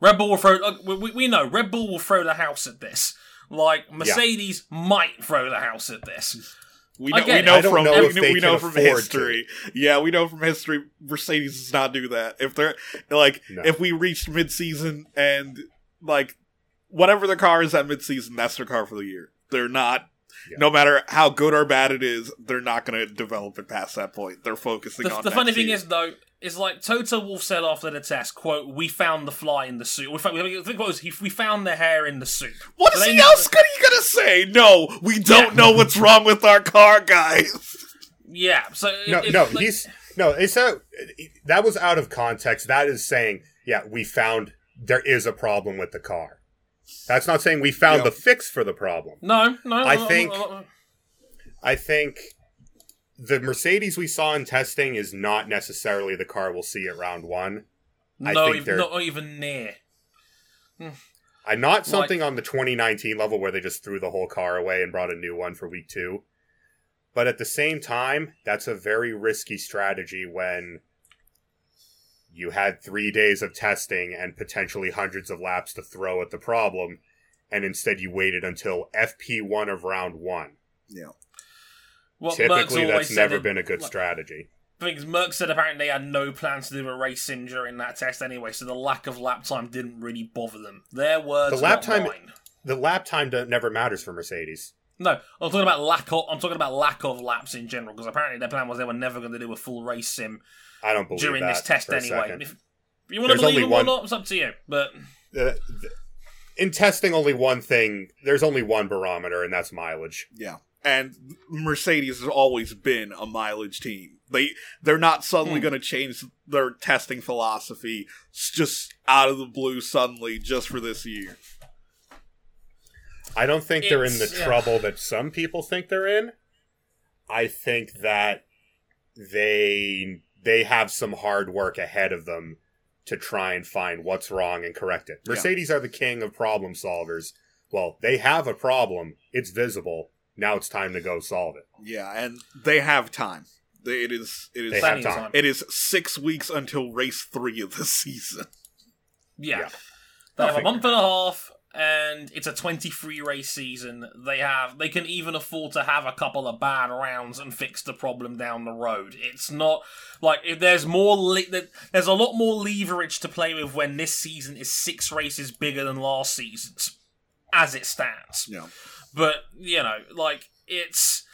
A: Red Bull will throw. Uh, we, we know Red Bull will throw the house at this. Like Mercedes might throw the house at this.
C: We know, we know
D: I don't
C: from
D: know
C: we
D: if
C: know,
D: they
C: we
D: can
C: know from
D: afford
C: history. Yeah, we know from history. Mercedes does not do that. If they're like,
D: No.
C: if we reached mid-season and like whatever the car is at mid-season, that's their car for the year. They're not.
D: Yeah.
C: No matter how good or bad it is, they're not going to develop it past that point. They're focusing
A: The,
C: on.
A: the funny
C: next
A: thing is, though, is like Toto Wolff said after the test, "quote We found the fly in the suit." We found, I think what was he? We found the hair in the suit.
C: what
A: So
C: is
A: they
C: he else gonna, you gonna say? No, we don't know what's wrong with our car, guys.
A: Yeah. So
D: No,
A: it-
D: no,
A: like-
D: he's no. It's a that was out of context. That is saying, yeah, we found there is a problem with the car. That's not saying we found
C: Yeah.
D: the fix for the problem.
A: no, no.
D: I
A: I'm-
D: think-
A: I'm- I'm-
D: think the Mercedes we saw in testing is not necessarily the car we'll see at round one. I
A: no,
D: think
A: even,
D: they're-
A: not even near. Hmm.
D: I'm not something on the 2019 level where they just threw the whole car away and brought a new one for week two. But at the same time, that's a very risky strategy when you had three days of testing and potentially hundreds of laps to throw at the problem, and instead you waited until FP1 of round one.
C: Yeah.
A: What
D: Typically, that's never
A: it-
D: been a good
A: like,
D: strategy.
A: things Merc said apparently they had no plans to do a race sim during that test anyway, so the lack of lap time didn't really bother them. Their words,
D: The lap time-
A: mine.
D: The lap time do- never matters for Mercedes.
A: No, I'm talking about lack of. I'm talking about lack of laps in general because apparently their plan was they were never going to do a full race sim
D: I don't believe that.
A: during
D: that
A: this test anyway. If, if you want to believe
D: only
A: them or not, it's up to you. But
D: Uh, th- in testing, only one thing. There's only one barometer, and that's mileage.
C: Yeah. And Mercedes has always been a mileage team. They they're not suddenly
A: Hmm.
C: going to change their testing philosophy just out of the blue suddenly just for this year.
D: I don't think they're in the
A: It's- yeah.
D: trouble that some people think they're in. I think that they they have some hard work ahead of them to try and find what's wrong and correct it.
C: Yeah.
D: Mercedes are the king of problem solvers. Well, they have a problem. It's visible. Now it's time to go solve it.
C: Yeah, and they have time. They, it is it
D: They
C: is
D: have
A: plenty of
D: time.
A: time.
C: it is six weeks until race three of the season.
A: Yeah.
D: Yeah.
A: They have a month and a half and it's a 23 race season. They have they can even afford to have a couple of bad rounds and fix the problem down the road. It's not like if there's more le- there's a lot more leverage to play with when this season is 6 races bigger than last season's as it stands.
C: Yeah.
A: But, you know, like it's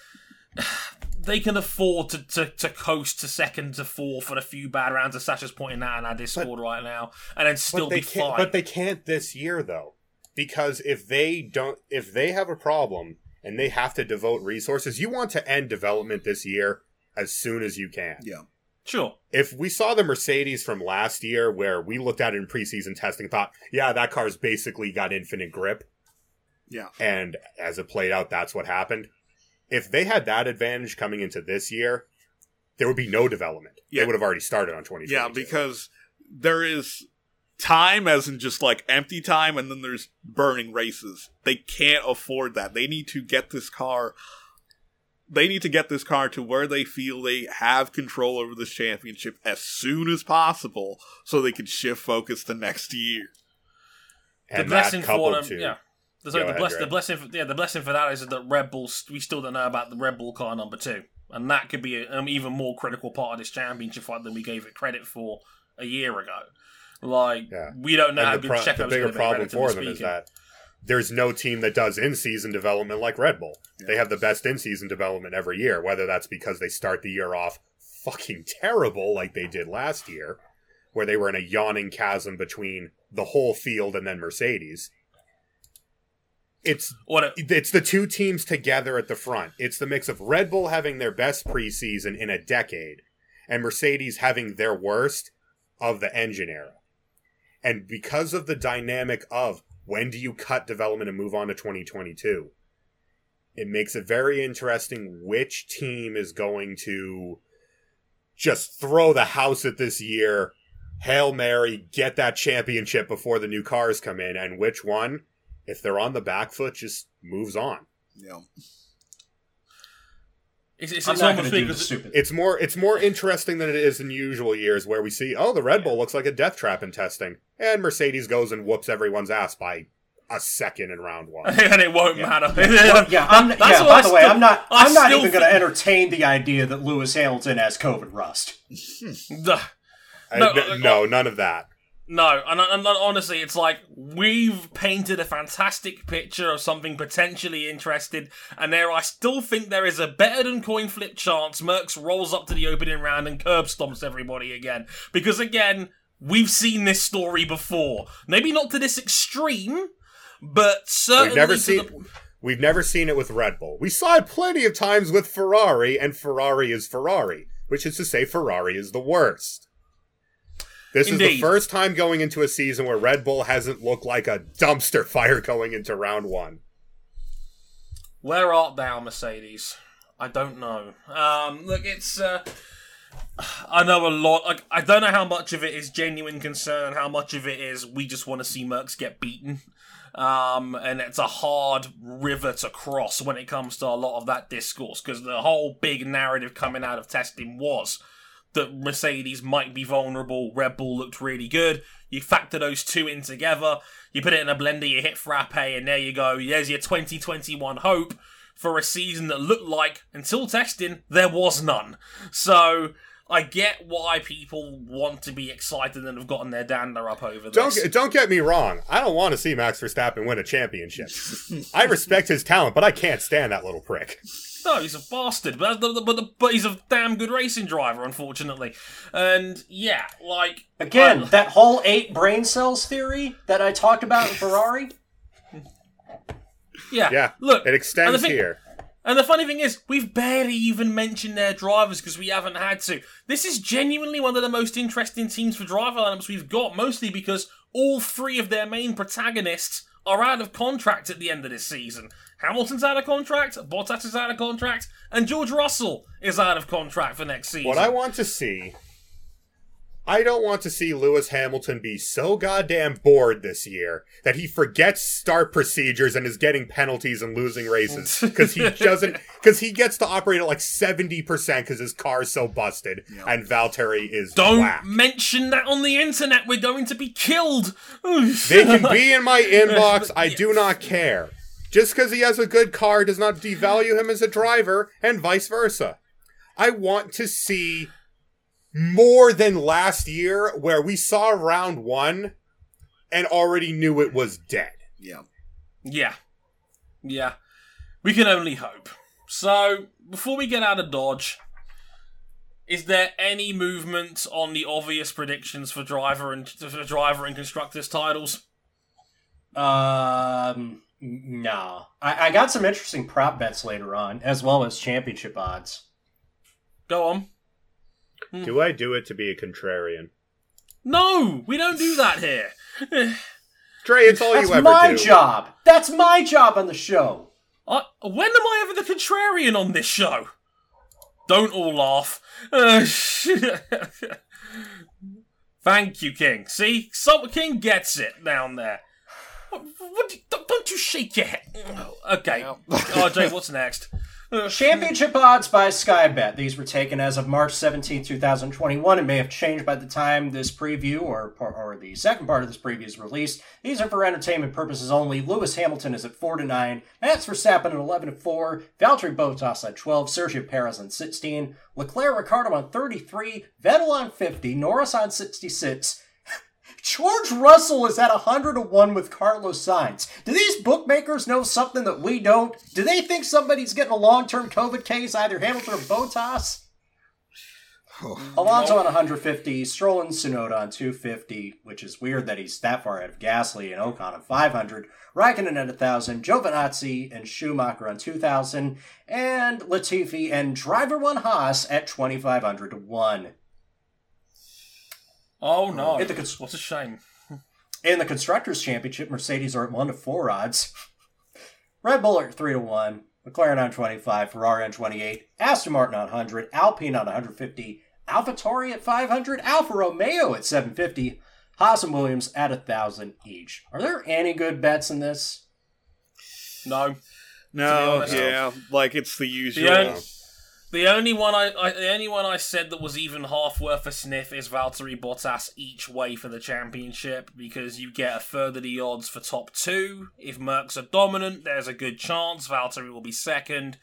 A: they can afford to, to, to coast to second to fourth for a few bad rounds, as Sasha's pointing out in our Discord right now, and then still
D: but
A: be fine.
D: But they can't this year though, because if they don't, if they have a problem and they have to devote resources, you want to end development this year as soon as you can.
C: Yeah.
A: Sure.
D: If we saw the Mercedes from last year where we looked at it in preseason testing and thought, yeah, that car's basically got infinite grip,
C: Yeah.
D: and as it played out, that's what happened. If they had that advantage coming into this year, there would be no development.
C: Yeah.
D: They would have already started on 2022.
C: Yeah, because there is time as in just like empty time and then there's burning races. They can't afford that. They need to get this car they need to get this car to where they feel they have control over this championship as soon as possible so they can shift focus to next year.
A: the blessing
D: that
A: for them,
D: to
A: yeah. The,
D: Go
A: the,
D: ahead,
A: bless, the blessing, for, yeah, the blessing for that is that Red bull We still don't know about the Red Bull car number two, and that could be an even more critical part of this championship fight than we gave it credit for a year ago. Like
D: Yeah.
A: we don't know
D: and the,
A: good
D: pro-
A: Checo's
D: the bigger problem for them
A: relatively
D: is that there's no team that does in-season development like Red Bull. They have the best in-season development every year, whether that's because they start the year off fucking terrible like they did last year, where they were in a yawning chasm between the whole field and then Mercedes. It's
A: What a-
D: it's the two teams together at the front. It's the mix of Red Bull having their best preseason in a decade and Mercedes having their worst of the engine era. And because of the dynamic of when do you cut development and move on to 2022, it makes it very interesting which team is going to just throw the house at this year, Hail Mary, get that championship before the new cars come in, and which one, if they're on the back foot, just moves on.
C: Yeah.
A: It's, it's, it's almost
B: going to do the
A: because
B: stupid.
D: It's more it's more interesting than it is in usual years where we see, oh, the Red Bull looks like a death trap in testing, and Mercedes goes and whoops everyone's ass by a second in round one.
A: and it won't
B: Yeah.
A: matter.
B: Well, yeah, I'm,
A: That's
B: yeah.
A: what
B: By
A: I
B: the way,
A: still-
B: I'm not.
A: I
B: I'm not
A: still
B: even going to entertain the idea that Lewis Hamilton has COVID rust.
A: The-
D: Uh,
A: No,
D: n-
A: like-
D: no, none of that.
A: No, and, and, honestly, it's like we've painted a fantastic picture of something potentially interested, and there I still think there is a better than coin flip chance Mercs rolls up to the opening round and curb stomps everybody again. Because again, we've seen this story before. Maybe not to this extreme, but certainly
D: We've never seen
A: the-
D: we've never seen it with Red Bull. We saw it plenty of times with Ferrari, and Ferrari is Ferrari, which is to say Ferrari is the worst. This is the first time going into a season where Red Bull hasn't looked like a dumpster fire going into round one.
A: Where art thou, Mercedes? I don't know. Um, look, it's. Uh, I know a lot. Like, I don't know how much of it is genuine concern, how much of it is we just want to see Mercs get beaten. Um, and it's a hard river to cross when it comes to a lot of that discourse because the whole big narrative coming out of testing was that Mercedes might be vulnerable. Red Bull looked really good. You factor those two in together, you put it in a blender, you hit frappe, and there you go. There's your 2021 hope for a season that looked like, until testing, there was none. So I get why people want to be excited and have gotten their dander up over
D: Don't
A: this.
D: don't get me wrong. I don't want to see Max Verstappen win a championship. I respect his talent, but I can't stand that little prick.
A: No, he's a bastard, but, that's but, but he's a damn good racing driver, unfortunately. And yeah, like
B: Again,
A: I-
B: that whole eight brain cells theory that I talked about in Ferrari.
A: yeah,
D: Yeah,
A: Look,
D: it extends
A: thing-
D: here.
A: And the funny thing is, we've barely even mentioned their drivers because we haven't had to. This is genuinely one of the most interesting teams for driver lineups we've got, mostly because all three of their main protagonists are out of contract at the end of this season. Hamilton's out of contract, Bottas is out of contract, and George Russell is out of contract for next season.
D: What I want to see, I don't want to see Lewis Hamilton be so goddamn bored this year that he forgets start procedures and is getting penalties and losing races because he doesn't because he gets to operate at like seventy percent because his car is so busted and Valtteri is
A: Don't
D: whack.
A: mention that on the internet. We're going to be killed.
D: They can be in my inbox. I do not care. Just because he has a good car does not devalue him as a driver, and vice versa. I want to see more than last year, where we saw round one and already knew it was dead.
C: Yeah.
A: Yeah. Yeah. We can only hope. So, before we get out of Dodge, is there any movement on the obvious predictions for driver and for driver and constructors titles?
B: Um, no. I, I got some interesting prop bets later on, as well as championship odds.
A: Go on.
D: Do I do it to be a contrarian?
A: No, we don't do that here.
D: Trey, it's all
B: That's
D: you ever
B: my
D: do.
B: job. That's my job on the show.
A: I, when am I ever the contrarian on this show? Don't all laugh. Uh, Thank you, King. See, some King gets it down there. What, what, don't- don't you shake your head. Okay, RJ, what's next?
B: Championship odds by Skybet. These were taken as of March 17, 2021. It may have changed by the time this preview or, or the second part of this preview is released. These are for entertainment purposes only. Lewis Hamilton is at 4 to 9. Max Verstappen at 11 to 4. Valtteri Bottas at 12. Sergio Perez on 16. Leclerc Ricciardo on 33. Vettel on 50. Norris on 66. George Russell is at 100 to 1 with Carlos Sainz. Do these bookmakers know something that we don't? Do they think somebody's getting a long term COVID case, either Hamilton or Bottas? Alonso on 150, Stroll and Tsunoda on 250, which is weird that he's that far ahead of Gasly and Ocon on 500, Raikkonen at 1,000, Giovinazzi and Schumacher on 2,000, and Latifi and Driver One Haas at 2,500 to 1.
A: Oh no,
B: Hit the cons-
A: what a shame.
B: In the Constructors' Championship, Mercedes are at 1 to 4 odds. Red Bull are at 3 to 1. McLaren on 25, Ferrari on 28, Aston Martin on 100, Alpine on 150, AlphaTauri at 500, Alfa Romeo at 750, Haas and Williams at a 1,000 each. Are there any good bets in this?
A: No,
C: No,
A: honest.
C: yeah, like it's the usual.
A: The only, the only one I, I the only one I said that was even half worth a sniff is Valtteri Bottas each way for the championship because you get a of the odds for top two. If Mercs are dominant, there's a good chance Valtteri will be second.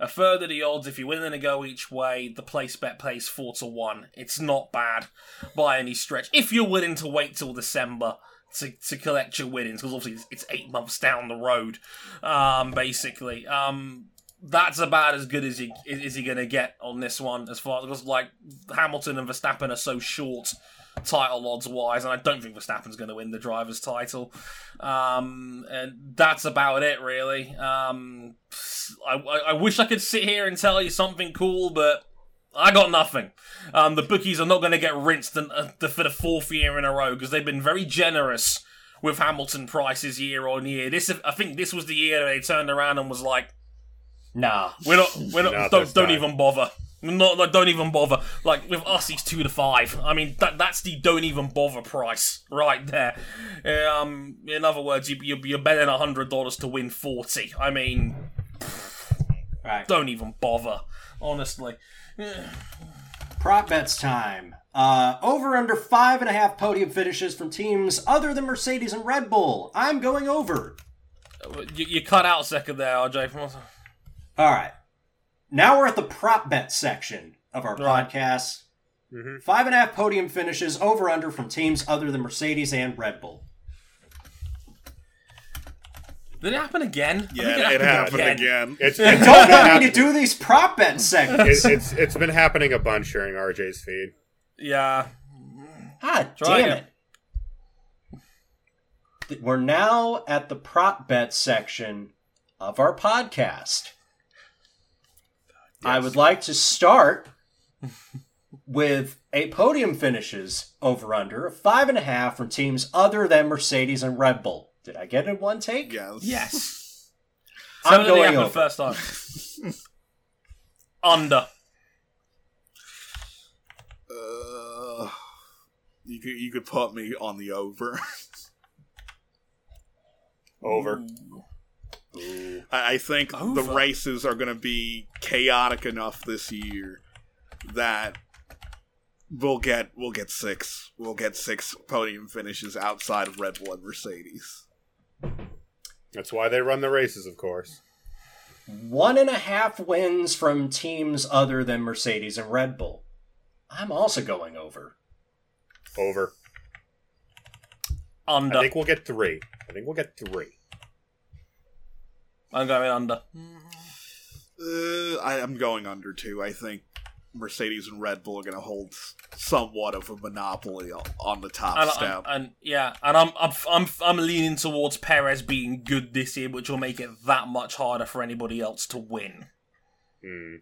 A: A of the odds if you're willing to go each way. The place bet pays four to one. It's not bad by any stretch. If you're willing to wait till December to, to collect your winnings, because obviously it's, it's eight months down the road, um, basically. Um, that's about as good as he is he going to get on this one as far because like Hamilton and Verstappen are so short title odds wise and I don't think Verstappen's going to win the drivers title um, and that's about it really um, I, I, I wish I could sit here and tell you something cool but I got nothing. Um, the bookies are not going to get rinsed in, uh, for the fourth year in a row because they've been very generous with Hamilton prices year on year. This, I think, this was the year they turned around and was like,
B: Nah.
A: we're not. We're not.
D: Not
A: don't don't
D: time.
A: even bother. Not like don't even bother. Like with us, he's two to five. I mean, that that's the don't even bother price right there. Um, in other words, you, you you're betting hundred dollars to win forty. I mean,
B: Right.
A: don't even bother. Honestly,
B: Prop bets time. Uh, over under five and a half podium finishes from teams other than Mercedes and Red Bull. I'm going over.
A: you, you cut out a second there, RJ.
B: All right. Now we're at the prop bet section of our
A: Right.
B: podcast.
D: Mhm.
B: Five and a half podium finishes over under from teams other than Mercedes and Red Bull.
A: Did it happen again?
C: Yeah,
A: think
C: it happened again.
D: It's, it's,
B: don't
D: been
B: want me to do these prop bet segments.
D: it- it's it's been happening a bunch during RJ's feed.
A: Yeah.
B: Ah,
A: Try
B: damn
A: again.
B: it. We're now at the prop bet section of our podcast. I would like to start with a podium finishes over under of five and a half from teams other than Mercedes and Red Bull. Did I get it in one take?
C: Yes.
A: Yes.
B: I'm
A: Something
B: going
A: happened
B: over.
A: first time. Under.
C: Uh, you could you could put me on the over.
D: Over.
C: I, I think the races are going to be chaotic enough this year that we'll get we'll get six we'll get six podium finishes outside of Red Bull and Mercedes.
D: That's why they run the races, of course.
B: One and a half wins from teams other than Mercedes and Red Bull. I'm also going over.
D: Over.
A: Under.
D: I think we'll get three. I think we'll get three.
A: I'm going under.
C: Uh, I, I'm going under too. I think Mercedes and Red Bull are going to hold somewhat of a monopoly on, on the top
A: And,
C: step.
A: and, and yeah, and I'm, I'm I'm I'm leaning towards Perez being good this year, which will make it that much harder for anybody else to win.
D: Hmm.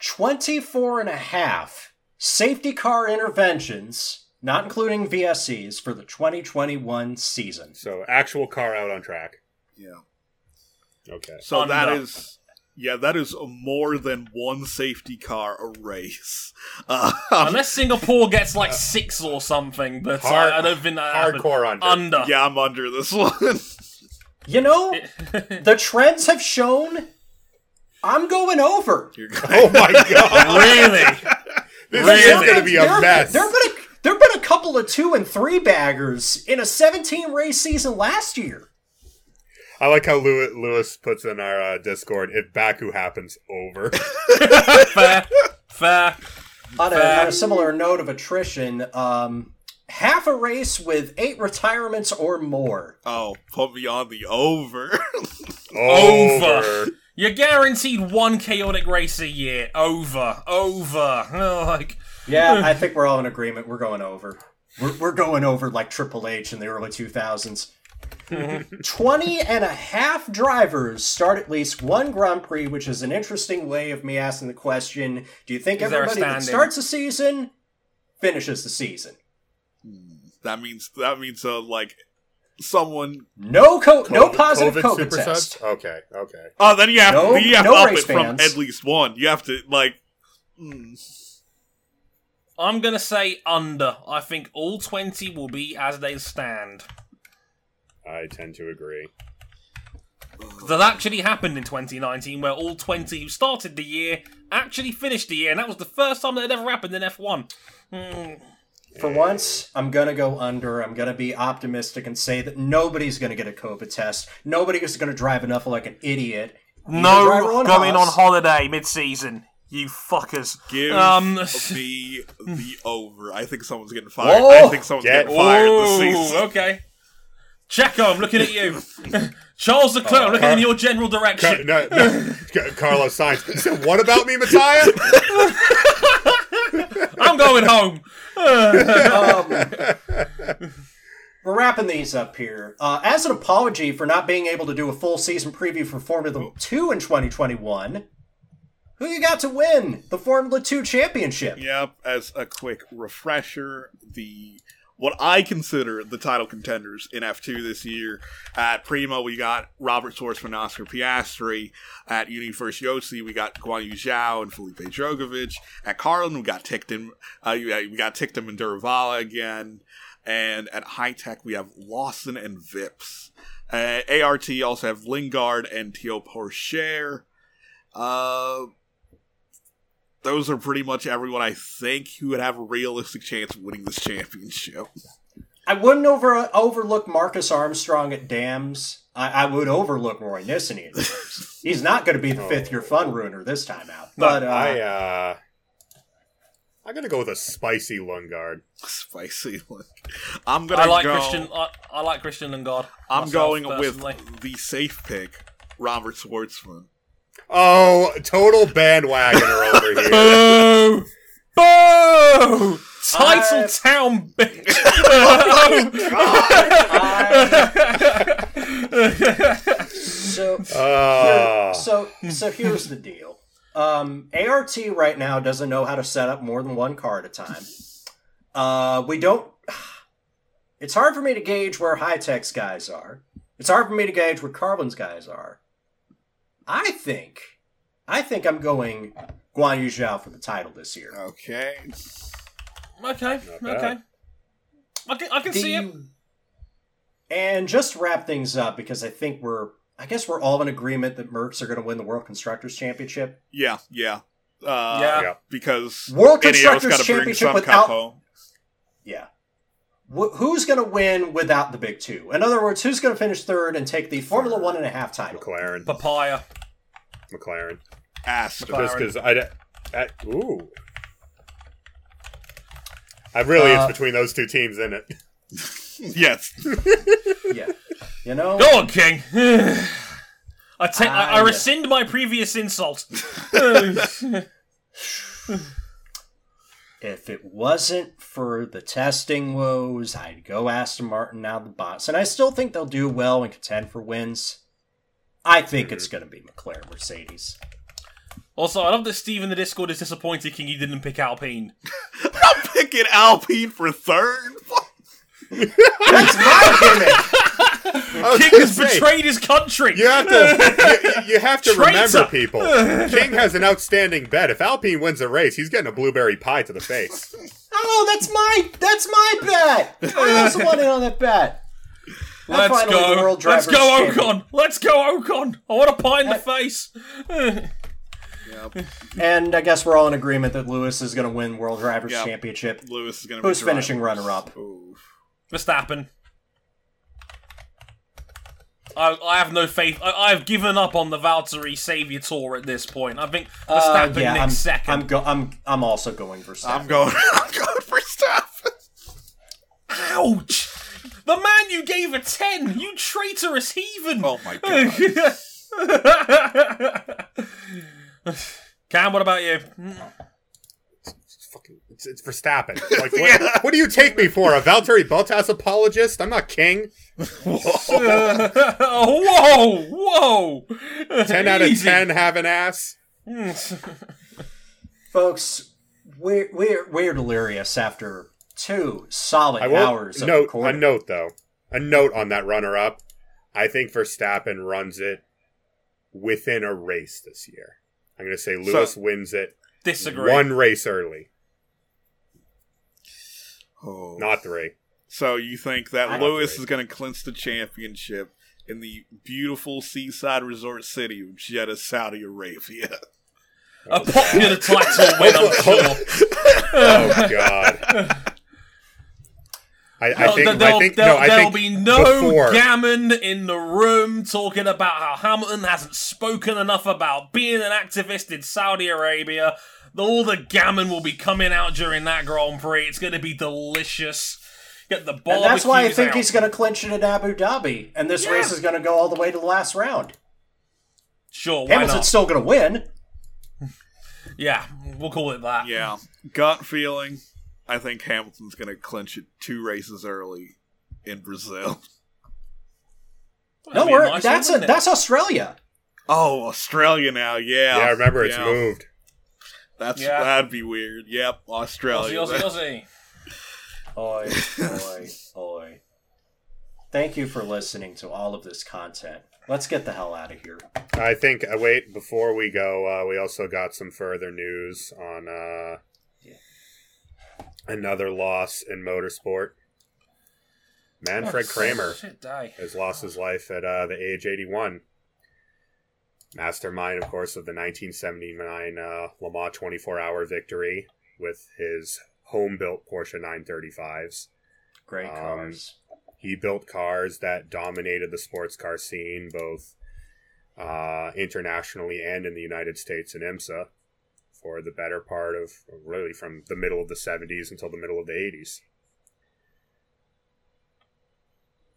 B: 24 and a half safety car interventions, not including VSCs, for the 2021 season.
D: So actual car out on track.
C: Yeah.
D: Okay.
C: So that
A: Under.
C: is, yeah, that is more than one safety car a race. Uh,
A: Unless Singapore gets like six or something, but uh,
D: Hard-
A: I don't think that happens.
D: Hardcore under.
A: Under.
C: yeah, I'm under this one.
B: You know, the trends have shown I'm going over.
C: You're
D: Oh my god!
A: really?
D: This
A: Really?
D: is going to be a
B: There-
D: mess.
B: There have been a, there have been a couple of two and three baggers in a 17 race season last year.
D: I like how Lewis, Lewis puts in our uh, Discord. If Baku happens, over.
A: fair, fair.
B: On a,
A: Fair.
B: on a similar note of attrition, um, half a race with eight retirements or more.
C: oh, put me on the over.
A: Over. You're guaranteed one chaotic race a year. Over, over. Oh, like
B: Yeah, I think we're all in agreement. We're going over. We're, we're going over like Triple H in the early 2000s. 20 and a half drivers start at least one Grand Prix, which is an interesting way of me asking the question Do you think
A: Is
B: everybody that starts a season finishes the season?
C: that means that means uh, like someone.
B: No co- no positive
D: COVID
B: COVID,
D: super
B: test.
D: Okay, okay.
C: Oh, then you have
B: No-
C: to you have
B: no
C: to up
B: race
C: it from at least one. You have to like. hmm.
A: I'm gonna say under. I think all twenty will be as they stand.
D: I tend to agree.
A: That actually happened in 2019, where all 20 who started the year actually finished the year, and that was the first time that had ever happened in F1. Hmm.
B: For once, I'm gonna go under. I'm gonna be optimistic and say that nobody's gonna get a COVID test. Nobody is gonna drive enough like an idiot.
A: No
B: on
A: going on holiday mid-season. You fuckers.
C: Give
A: Um,
C: the the over. I think someone's getting fired.
B: Whoa!
C: I think someone's
D: Get-
C: getting fired this season.
A: okay. Checo, I'm looking at you. Charles Leclerc, I'm looking in your general
D: Car-
A: direction.
D: no, no. Carlos Sainz. He said, what about me, Matthias?
A: I'm going home.
B: Um, we're wrapping these up here. Uh, as an apology for not being able to do a full season preview for Formula 2 in 2021, who you got to win the Formula 2 championship?
C: Yep. As a quick refresher, the what I consider the title contenders in F2 this year. At Prema, we got Robert Shwartzman and Oscar Piastri. At Uni-Virtuosi, we got Guanyu Zhou and Felipe Drugovich. At Carlin, we got Ticktum. Uh, we got Ticktum and Daruvala again. And at Hitech, we have Lawson and Vips. Uh, ART also have Lundgaard and Théo Pourchaire. Uh, those are pretty much everyone I think who would have a realistic chance of winning this championship.
B: I wouldn't over overlook Marcus Armstrong at DAMS. I, I would overlook Roy Nissany. He's not going to be the fifth year fun ruiner this time out. But uh,
D: I, uh... I'm going to go with a spicy Lundgaard.
C: Spicy. Look. I'm gonna
A: I like
C: go.
A: Christian. I, I like Christian Lundgaard.
C: I'm
A: myself,
C: going
A: personally.
C: with the safe pick, Robert Shwartzman.
D: Oh, total bandwagoner over here.
A: Boo! Boo! Title
B: I-
A: town bitch.
B: so
D: Uh,
B: so so here's the deal. Um, ART right now doesn't know how to set up more than one car at a time. Uh, we don't. It's hard for me to gauge where Hitech's guys are. It's hard for me to gauge where Carlin's guys are. I think, I think I'm going Guanyu Zhou for the title this year.
C: Okay.
A: okay, okay. I can, I can see it.
B: And just to wrap things up, because I think we're, I guess we're all in agreement that Mercs are going to win the World Constructors Championship.
C: Yeah, yeah. Uh,
A: Yeah.
D: yeah.
C: Because
B: World
C: Ineos
B: Constructors
C: got to bring
B: Championship
C: some
B: without-
C: cup home.
B: Yeah. Wh- who's going to win without the big two? In other words, who's going to finish third and take the Formula One and a half title?
D: McLaren.
A: Papaya.
D: McLaren.
C: Aston.
D: Just because I, I. Ooh. I really,
B: Uh,
D: it's between those two teams, isn't it?
C: Yes.
B: Yeah. You know?
A: Go on, King. I, take, I, I rescind my previous insult.
B: If it wasn't for the testing woes, I'd go Aston Martin out of the box. And I still think they'll do well and contend for wins. I think it's going to be McLaren Mercedes.
A: also, I love that Steve in the Discord is disappointed King you didn't pick Alpine.
C: I'm picking Alpine for third.
B: That's my gimmick!
D: I was
A: oh,
D: King
A: has
D: say,
A: betrayed his country.
D: You have to, you, you have to remember, people. King has an outstanding bet. If Alpine wins a race, he's getting a blueberry pie to the face.
B: Oh, that's my that's my bet. I also want in on that bet. I'm
A: Let's
B: finally
A: go.
B: World
A: Let's go,
B: Champion.
A: Ocon. Let's go, Ocon. I want a pie in the face.
C: Yep.
B: And I guess we're all in agreement that Lewis is going to win World Drivers
C: Yeah.
B: Championship.
C: Lewis is going to be
B: Who's finishing runner-up?
C: Ooh.
A: Verstappen. I, I have no faith. I, I've given up on the Valtteri Savior Tour at this point. I think
B: Uh,
A: Verstappen
B: yeah,
A: next
B: I'm,
A: second.
B: I'm, go- I'm I'm also going for
C: I'm going. I'm going for Stappen.
A: Ouch! The man you gave a 10! You traitorous heathen!
C: Oh my god.
A: Cam, what about you?
D: It's fucking, it's, it's Verstappen. Like, what, what do you take me for? A Valtteri Bottas apologist? I'm not king.
A: whoa! Whoa! whoa.
D: 10 out of 10 have an ass.
B: Folks, we're we're we're delirious after two solid
D: I will
B: hours of
D: note a note though. A note on that runner up. I think Verstappen runs it within a race this year. I'm going to say Lewis wins it
A: Disagree.
D: one race early,
C: Oh.
D: not three.
C: So you think that
B: I-
C: Lewis is going to clinch the championship in the beautiful seaside resort city of Jeddah, Saudi Arabia?
A: Oh, a popular title win, I'm sure.
D: Oh God. I, I
A: No,
D: think.
A: there'll,
D: I think.
A: there'll-
D: No, I
A: there'll
D: think
A: be no
D: before.
A: gammon in the room talking about how Hamilton hasn't spoken enough about being an activist in Saudi Arabia. All the gammon will be coming out during that Grand Prix. It's going to be delicious. Get the barbecues
B: and that's why I think
A: out.
B: he's going to clinch it at Abu Dhabi, and this
A: Yeah.
B: race is going to go all the way to the last round.
A: Sure, why
B: Hamilton's
A: not?
B: still going to win.
A: Yeah, we'll call it that.
C: Yeah. Gut feeling. I think Hamilton's going to clinch it two races early in Brazil.
B: No,
A: That'd be
B: we're,
A: nice
B: that's
A: one,
B: a, that's Australia.
C: Oh, Australia now. Yeah.
D: Yeah, I remember it's
C: Yeah.
D: moved.
C: That's
A: Yeah.
C: that'd be weird. Yep, Australia.
A: Aussie, Aussie, Aussie.
B: Oi, oi, oi. Thank you for listening to all of this content. Let's get the hell out of here.
D: I think. Uh, wait, before we go, uh, we also got some further news on uh, another loss in motorsport. Manfred
A: Oh,
D: Kremer
A: Shit day.
D: has lost his life at uh, the age 81. Mastermind, of course, of the 1979 uh, Le Mans 24 hour victory with his home built Porsche 935s.
B: Great
D: Um,
B: cars.
D: He built cars that dominated the sports car scene, both uh, internationally and in the United States and IMSA, for the better part of really from the middle of the 70s until the middle of the 80s.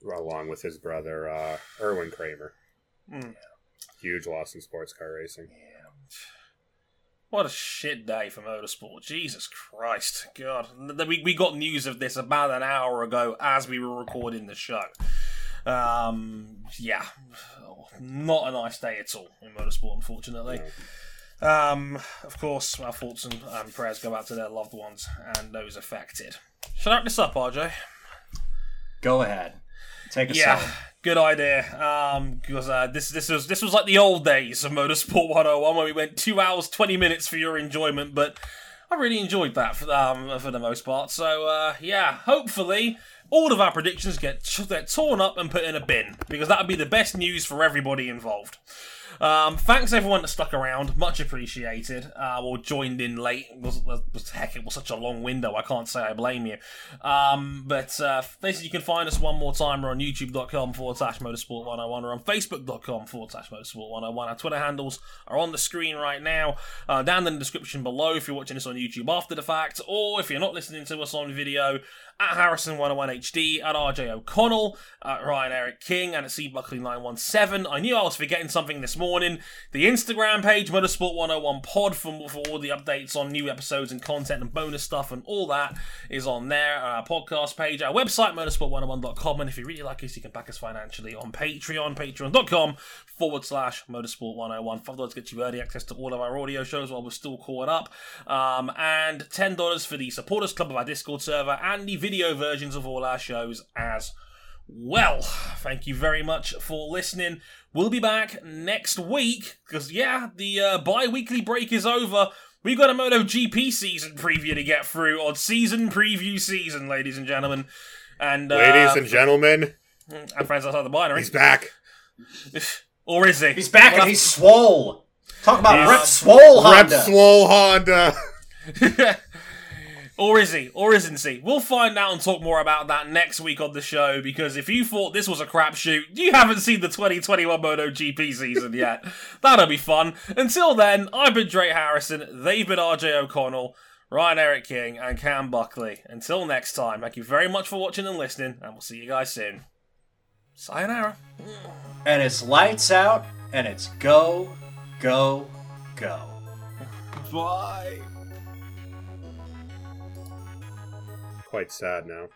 D: Along with his brother, uh, Erwin Kremer.
A: Mm.
D: Huge loss in sports car racing. Yeah.
A: What a shit day for motorsport. Jesus Christ. God. We, we got news of this about an hour ago as we were recording the show. Um, yeah. Not a nice day at all in motorsport, unfortunately. Um, of course, our thoughts and um, prayers go out to their loved ones and those affected. Shall I wrap this up, RJ?
B: Go ahead. Take us
A: Yeah,
B: home.
A: good idea. Um, because uh, this this was this was like the old days of Motorsport 101 where we went two hours twenty minutes for your enjoyment, but I really enjoyed that for um for the most part. So uh, yeah, hopefully all of our predictions get, get torn up and put in a bin because that would be the best news for everybody involved. Um, thanks everyone that stuck around, much appreciated. Uh, or joined in late. It was, was heck, it was such a long window. I can't say I blame you. Um, but uh, basically, you can find us one more time. We're on YouTube.com forward slash Motorsport 101 or on Facebook.com forward slash Motorsport 101. Our Twitter handles are on the screen right now, uh, down in the description below if you're watching this on YouTube after the fact, or if you're not listening to us on video at Harrison101HD, at RJ O'Connell, at Ryan Eric King, and at C Buckley 917. I knew I was forgetting something this morning. The Instagram page, Motorsport 101 Pod, for, for all the updates on new episodes and content and bonus stuff and all that is on there. Our podcast page, our website, motorsport101.com. And if you really like us, you can back us financially on Patreon, patreon.com forward slash motorsport 101. Five dollars gets you early access to all of our audio shows while we're still caught up. Um, and ten dollars for the supporters club of our Discord server and the video versions of all our shows as well. Thank you very much for listening. We'll be back next week because yeah, the uh, bi-weekly break is over. We've got a MotoGP season preview to get through on season preview season, ladies and gentlemen. And uh,
D: Ladies and gentlemen,
A: and friends outside the binary.
D: he's back.
A: or is he?
B: He's back
A: We'll
B: and he's swole. Talk about
A: He's-
B: Rep Swole
D: Rep
B: Honda.
D: Swole Honda.
A: or is he? Or isn't he? We'll find out and talk more about that next week on the show because if you thought this was a crapshoot, you haven't seen the 2021 MotoGP season yet. That'll be fun. Until then, I've been Drake Harrison, they've been RJ O'Connell, Ryan Eric King, and Cam Buckley. Until next time, thank you very much for watching and listening, and we'll see you guys soon. Sayonara.
B: and it's lights out and it's go, go, go.
C: Bye.
D: Quite sad now.